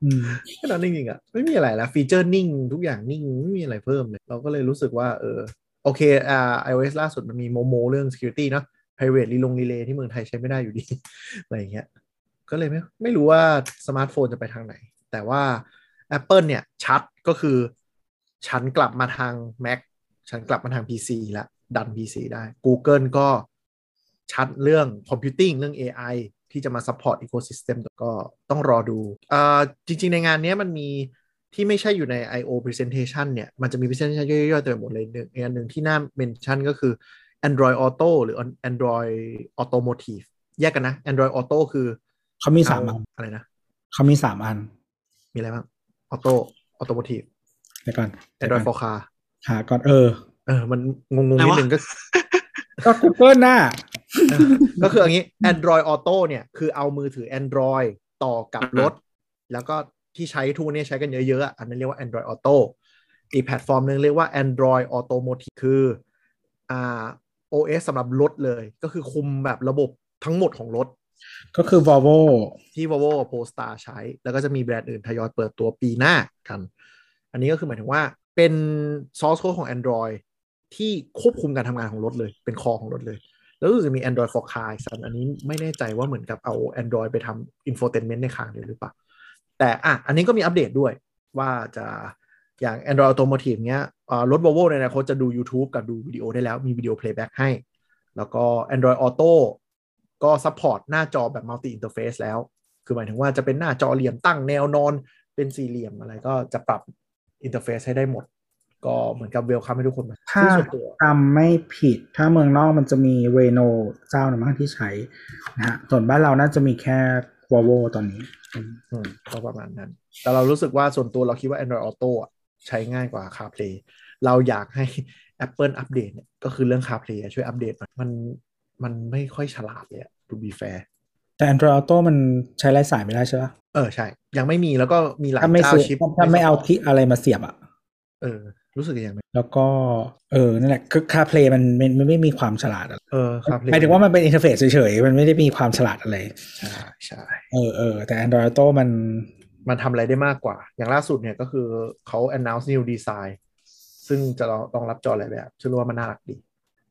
Speaker 2: อืม
Speaker 4: แค่นั้นจริงๆอะไม่มีอะไรแล้วฟีเจอร์นิ่ง ทุกอย่างนิ่ง ไม่มีอะไรเพิ่มเลย เราก็เลยรู้สึกว่า เออ โอเคอ่า iOS ล่าสุดมันมีโมโมเรื่อง security เนอะ private รีลงรีเลย์ที่เมืองไทยใช้ไม่ได้อยู่ดี อะไรอย่างเงี้ย ก็เลยไม่ไม่รู้ว่าสมาร์ทโฟนจะไปทางไหน แต่ว่า Apple เนี่ยชัดก็คือ ฉันกลับมาทาง Mac ฉันกลับมาทาง PC แล้วดัน PC ได้ Google ก็ชัดเรื่อง Computing เรื่อง AI ที่จะมา support ecosystem ก็ต้องรอดูอ่าจริง ๆ ในงานเนี้ยมันมีที่ไม่ใช่อยู่ใน I.O. presentation เนี่ย มันจะมี presentation ย่อยๆเต็มไปหมดเลยหนึ่งอีกอันหนึ่งที่น่า mention ก็คือ Android Auto หรือ Android Automotive แยกกันนะ Android Auto คือ
Speaker 2: เขามีสามอัน
Speaker 4: อะไรนะ
Speaker 2: เขามีสามอัน
Speaker 4: มีอะไรบ้าง Auto Automotive
Speaker 2: เดี๋ยวก่อนเดี๋ยวก่
Speaker 4: Android
Speaker 2: อน
Speaker 4: for car
Speaker 2: หาก่อนเออ
Speaker 4: เออ มันงงๆนิดนึงก็
Speaker 2: ก็ Google น่ะ
Speaker 4: ก็คืออย่างนี้ Android Auto เนี่ยคือเอามือถือ Android ต่อกับรถ แล้วก็ที่ใช้ทุกวันนี้ใช้กันเยอะๆอะอันนั้นเรียกว่า Android Auto อีกแพลตฟอร์มหนึงเรียกว่า Android Automotive คืออ่า OS สำหรับรถเลย ก็คือคุมแบบระบบทั้งหมดของรถ
Speaker 2: ก็คือ Volvo
Speaker 4: ที่ Volvo กับ Polestar ใช้ แล้วก็จะมีแบรนด์อื่นทยอยเปิดตัวปีหน้ากัน อันนี้ก็คือหมายถึงว่า เป็น source code ของ Android ที่ควบคุมการทำงานของรถเลย เป็นคอของรถเลย แล้วรู้สึกมี Android for car สันอันนี้ไม่แน่ใจว่าเหมือนกับเอา Android ไปทำ infotainment ในคางเดียวหรือเปล่า แต่อะอันนี้ก็มีอัปเดตด้วยว่าจะอย่าง Android Automotive เนี้ยรถ Volvo ในอนาคตจะดู YouTube กับดูวิดีโอได้แล้ว มีวิดีโอ playback ให้ แล้วก็ Android Auto ก็ support หน้าจอแบบ multi interface แล้ว คือหมายถึงว่าจะเป็นหน้าจอเหลี่ยมตั้งแนวนอนเป็นสี่เหลี่ยมอะไรก็จะปรับ interface ให้ได้หมด ก็เหมือนกับ welcome ให้ทุกคนมา
Speaker 2: ถ้า
Speaker 4: ซึ่งส่วนตัว
Speaker 2: จำไม่ผิด ถ้าเมืองนอกมันจะมีเรโนเจ้าหนึ่งมั้งที่ใช้นะฮะส่วนบ้านเราน่าจะมีแค่ Volvo ตอนนี้อืม
Speaker 4: อืมก็ประมาณนั้น แต่เรารู้สึกว่าส่วนตัวเราคิดว่า Android Auto อะใช้ง่ายกว่า CarPlay เราอยากให้ Apple update เนี่ยก็คือเรื่อง CarPlay อะช่วยอัปเดตหน่อยมันมันไม่ค่อยฉลาดเลยอะ to be fair
Speaker 2: แต่ Android Auto มันใช้ไร้สายไม่ได้ใช่ปะ
Speaker 4: เออใช่ ยังไม่มีแล้วก็มีหลาย
Speaker 2: ถ้าไม่
Speaker 4: เจ้า
Speaker 2: ซื้อ
Speaker 4: ชิป
Speaker 2: ถ้าไม่เอาที่อะไรมาเสียบอะ
Speaker 4: เออ รู้สึกยังไง
Speaker 2: แล้วก็ เออนั่นแหละคือ CarPlay มันมันมันไม่มีความฉลาดอะไร
Speaker 4: เออ CarPlay
Speaker 2: หมายถึงว่ามันเป็น interface เฉยๆ มันไม่ได้มีความฉลาดอะไร
Speaker 4: ใช่ใช่
Speaker 2: เออเออแต่ Android Auto มัน
Speaker 4: มันทำอะไรได้มากกว่า อย่างล่าสุดเนี่ยก็คือเขา announce new design ซึ่งจะรองรับจอหลายแบบฉันรู้ว่ามันน่ารักดี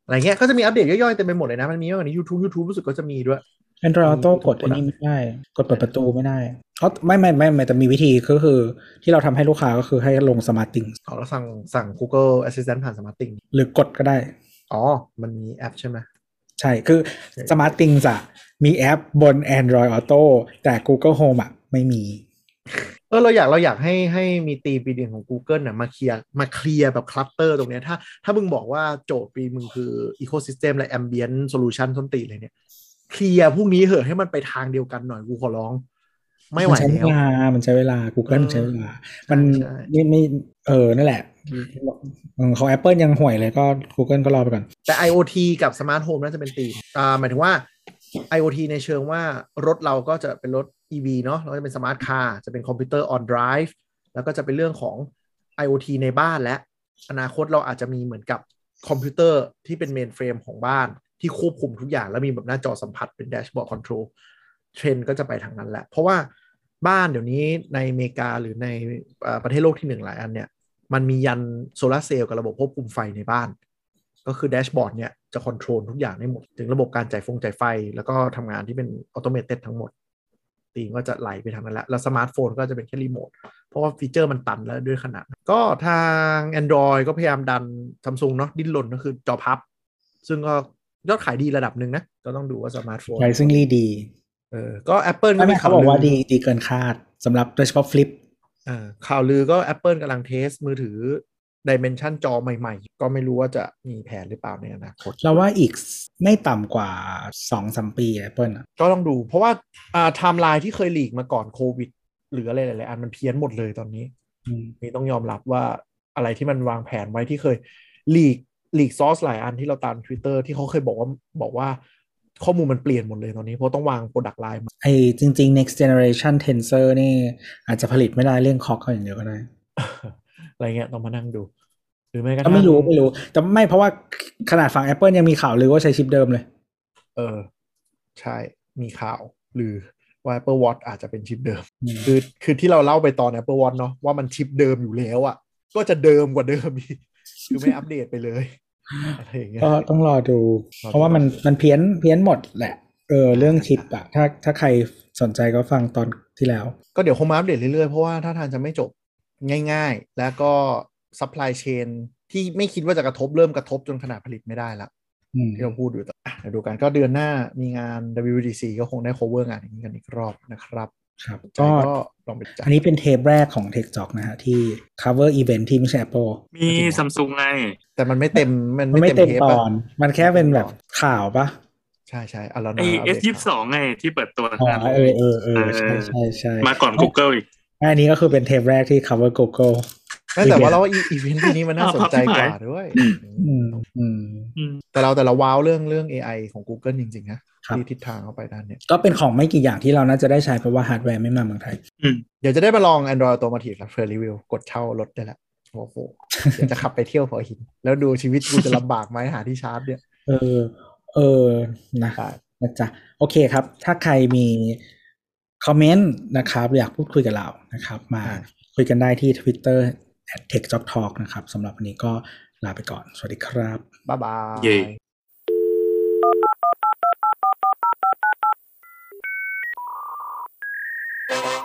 Speaker 4: อะไรเงี้ยก็จะมีอัปเดตย่อยๆเต็มไปหมดเลยนะ มันมีมากกว่านี้ YouTube YouTube รู้สึกก็จะมีด้วย
Speaker 2: Android Auto
Speaker 4: มีทุก
Speaker 2: กดอัน
Speaker 4: product
Speaker 2: นี้ไม่ได้ กดเปิดประตูไม่ได้เขาไม่ไม่ไม่ไม่แต่มีวิธีก็คือ ที่เราทำให้ลูกค้าก็คือให้ลง Smart Things
Speaker 4: เอาแล้วสั่งสั่ง Google Assistant ผ่าน Smart Thing
Speaker 2: หรือกดก็ได้
Speaker 4: อ๋อ มันมีแอปใช่ไหม
Speaker 2: ใช่ คือ
Speaker 4: ใช่
Speaker 2: Smart Things อะมีแอปบน Android Auto แต่ Google Home อะไม่มี
Speaker 4: เออเราอยากเราอยากให้ให้มีตีปีดินของ Google น่ะมาเคลียร์มาเคลียร์แบบคลัสเตอร์ตรงเนี้ยถ้าถ้ามึงบอกว่าโจทย์ปีมึงคือ Ecosystem และ Ambient Solution ส้นตีนเลยเนี่ย เคลียร์พวกนี้เหอะให้มันไปทางเดียวกันหน่อยกูขอร้อง ไม่ไหว
Speaker 2: มันใช้เว
Speaker 4: แล้ว
Speaker 2: ลามันใช้เวลา Google
Speaker 4: เออ
Speaker 2: มันใช้เวลา มัน
Speaker 4: ใช่
Speaker 2: ไม่ไม่เออนั่นแหละอืมของ Apple ยังห่วยเลยก็ Google ก็รอไปก่อน
Speaker 4: แต่ IoT กับ smart home น่าจะเป็นธีมอ่าหมายถึงว่า IoT ในเชิงว่ารถเราก็จะเป็นรถ EV เนาะแล้วก็จะเป็น smart car จะเป็นคอมพิวเตอร์ on drive แล้วก็จะเป็นเรื่องของ IoT ในบ้านและ อนาคตเราอาจจะมีเหมือนกับคอมพิวเตอร์ที่เป็น mainframe ของบ้าน ที่ควบคุมทุกอย่าง แล้วมีแบบหน้าจอสัมผัสเป็น dashboard control เทรนด์ก็จะไปทางนั้นแหละ เพราะว่าบ้านเดี๋ยวนี้ในอเมริกาหรือในประเทศโลกที่หนึ่งหลายอันเนี่ย มันมียันโซลาร์เซลล์กับระบบควบคุมไฟในบ้าน ก็คือ dashboard เนี่ยจะ control ทุกอย่างได้หมด ถึงระบบการจ่ายฟงจ่ายไฟ แล้วก็ทำงานที่เป็นออโตเมต d ทั้งหมดตีก็จะไหลไปทางนั้นแหละ แล้วสมาร์ทโฟนก็จะเป็นแค่รีโมท เพราะว่าฟีเจอร์มันตันแล้วด้วยขนาด ก็ทาง Android ก็พยายามดันซัมซุงเนาะดิ้นรนก็คือจอพับ ซึ่งก็ ยอดขายดีระดับหนึ่งนะ ก็ต้องดูว่าสมาร์ทโฟน
Speaker 2: ไ i ซิ่งลีดี
Speaker 4: เออก็ Apple ก็
Speaker 2: ไม่
Speaker 4: มี
Speaker 2: เขาบอกว่า
Speaker 4: ลื
Speaker 2: ดีดีเกินคาดสำหรับโดยเฉพาะฟลิป
Speaker 4: อ่าข่าวลือก็ Apple กำลังเทสมือถือ Dimension จอใหม่ๆ ก็ไม่รู้ว่าจะมีแผนหรือเปล่าในอนาคต
Speaker 2: เราว่าอีกไม่ต่ำกว่าสองสามปี Apple อะ
Speaker 4: ก็ต้องดู เพราะว่าอ่าไทม์ไลน์ที่เคย leak มาก่อนโควิด หรืออะไรหลายๆอันมันเพี้ยนหมดเลยตอนนี้
Speaker 2: อืม
Speaker 4: นี่ต้องยอมรับว่าอะไรที่มันวางแผนไว้ที่เคย leak leak source หลายอันที่เราตาม Twitter ที่เขาเคยบอกว่าบอกว่าข้อมูลมันเปลี่ยนหมดเลยตอนนี้ เพราะต้องวาง product line มา
Speaker 2: ไอจริง ๆ next generation Tensor นี่อาจจะผลิตไม่ได้เรื่องคอกเขาอย่างเดียวก็ได้
Speaker 4: อะไรเงี้ยต้องมานั่งดู หรือไม่กระ
Speaker 2: ก็
Speaker 4: ทั่ง
Speaker 2: ไม่รู้ไม่รู้แต่ไม่เพราะว่าขนาดฝั่ง Apple ยังมีข่าวลือว่าใช้ชิปเดิมเลย
Speaker 4: เออ ใช่มีข่าวหรือว่า Apple Watch อาจจะเป็นชิปเดิม
Speaker 2: อืม
Speaker 4: คือคือที่เราเล่าไปตอน Apple Watch เนาะว่ามันชิปเดิมอยู่แล้วอะ่ะ ก็จะเดิมกว่าเดิมอีก คือไม่อัปเดตไปเลยอะไรอย่างเงี้ย
Speaker 2: ก็ต้องรอดู
Speaker 4: รอดู
Speaker 2: เพราะว่ามันมันเพี้ยนเพี้ยนหมดแหละ เออเรื่องชิปอะถ้าถ้าใครสนใจก็ฟังตอนที่แล้ว
Speaker 4: ก็เดี๋ยวคงมาอัปเดตเรื่อยๆ เพราะว่าถ้าทางจะไม่จบง่ายๆ แล้วก็ supply chain ที่ไม่คิดว่าจะกระทบเริ่มกระทบจนขนาดผลิตไม่ได้ละ
Speaker 2: อืม
Speaker 4: ที่เราพูดอยู่แต่อะเดี๋ยวดูกันก็เดือนหน้ามีงาน WWDC ก็คงได้ cover งานอย่างนี้กันอีกรอบนะครับ
Speaker 2: ครับ
Speaker 4: ใจ
Speaker 2: ก็
Speaker 4: ก็ลองไปจัด
Speaker 2: อันนี้เป็นเทปแรกของ TechJock นะฮะ ที่ cover event ที่ไม่ใช่ Apple
Speaker 3: มีซัมซุงไง
Speaker 4: แต่มันไม่เต็มมัน
Speaker 2: มัน
Speaker 4: ไม่
Speaker 2: ไม่
Speaker 4: เต็
Speaker 2: เต็
Speaker 4: ม
Speaker 2: ม
Speaker 4: เทป
Speaker 2: ต
Speaker 4: อะ
Speaker 2: อน มันแค่เป็นแบบข่าวปะ
Speaker 4: ใช่ใช่อะ
Speaker 3: ไร
Speaker 4: นะ
Speaker 3: Sยี่สองไงที่เปิดตัว
Speaker 2: อ๋อ
Speaker 3: นั่น
Speaker 2: เออเออเออใช่ใช่ใช่
Speaker 3: มาก่อน Google อีก
Speaker 2: อันนี้ก็คือเป็นเทปแรกที่ cover Google
Speaker 4: ไม่แต่ว่าเราว่าอีเวนต์ปีนี้มันน่าสนใจกว่าด้วย
Speaker 2: อืมอืม
Speaker 3: อืม
Speaker 4: แต่เราแต่เราว้าวเรื่องเรื่อง AI ของ Google จริงๆนะครับ ที่ทิศทางเข้าไปด้านเนี้ย
Speaker 2: ก็เป็นของไม่กี่อย่างที่เราน่าจะได้ใช้เพราะว่าฮาร์ดแวร์ไม่มาเมืองไทย
Speaker 3: อืม
Speaker 4: เดี๋ยวจะได้มาลอง Android Automotive แล้วเฟอร์รีวิวกดเช่ารถได้แล้วโอ้โหเดี๋ยวจะขับไปเที่ยวหัวหิน แล้วดูชีวิตกูจะลำบากไหมหาที่ชาร์จเนี่ย
Speaker 2: เออ เออนะ
Speaker 4: ได้
Speaker 2: นะจ๊ะโอเคครับ ถ้าใครมีคอมเมนต์นะครับ อยากพูดคุยกับเรานะครับ มาคุยกันได้ที่ Twitter @techjobtalk นะครับสำหรับวันนี้ก็ลาไปก่อน สวัสดีครับ
Speaker 4: บ๊ายบาย
Speaker 1: Yeah.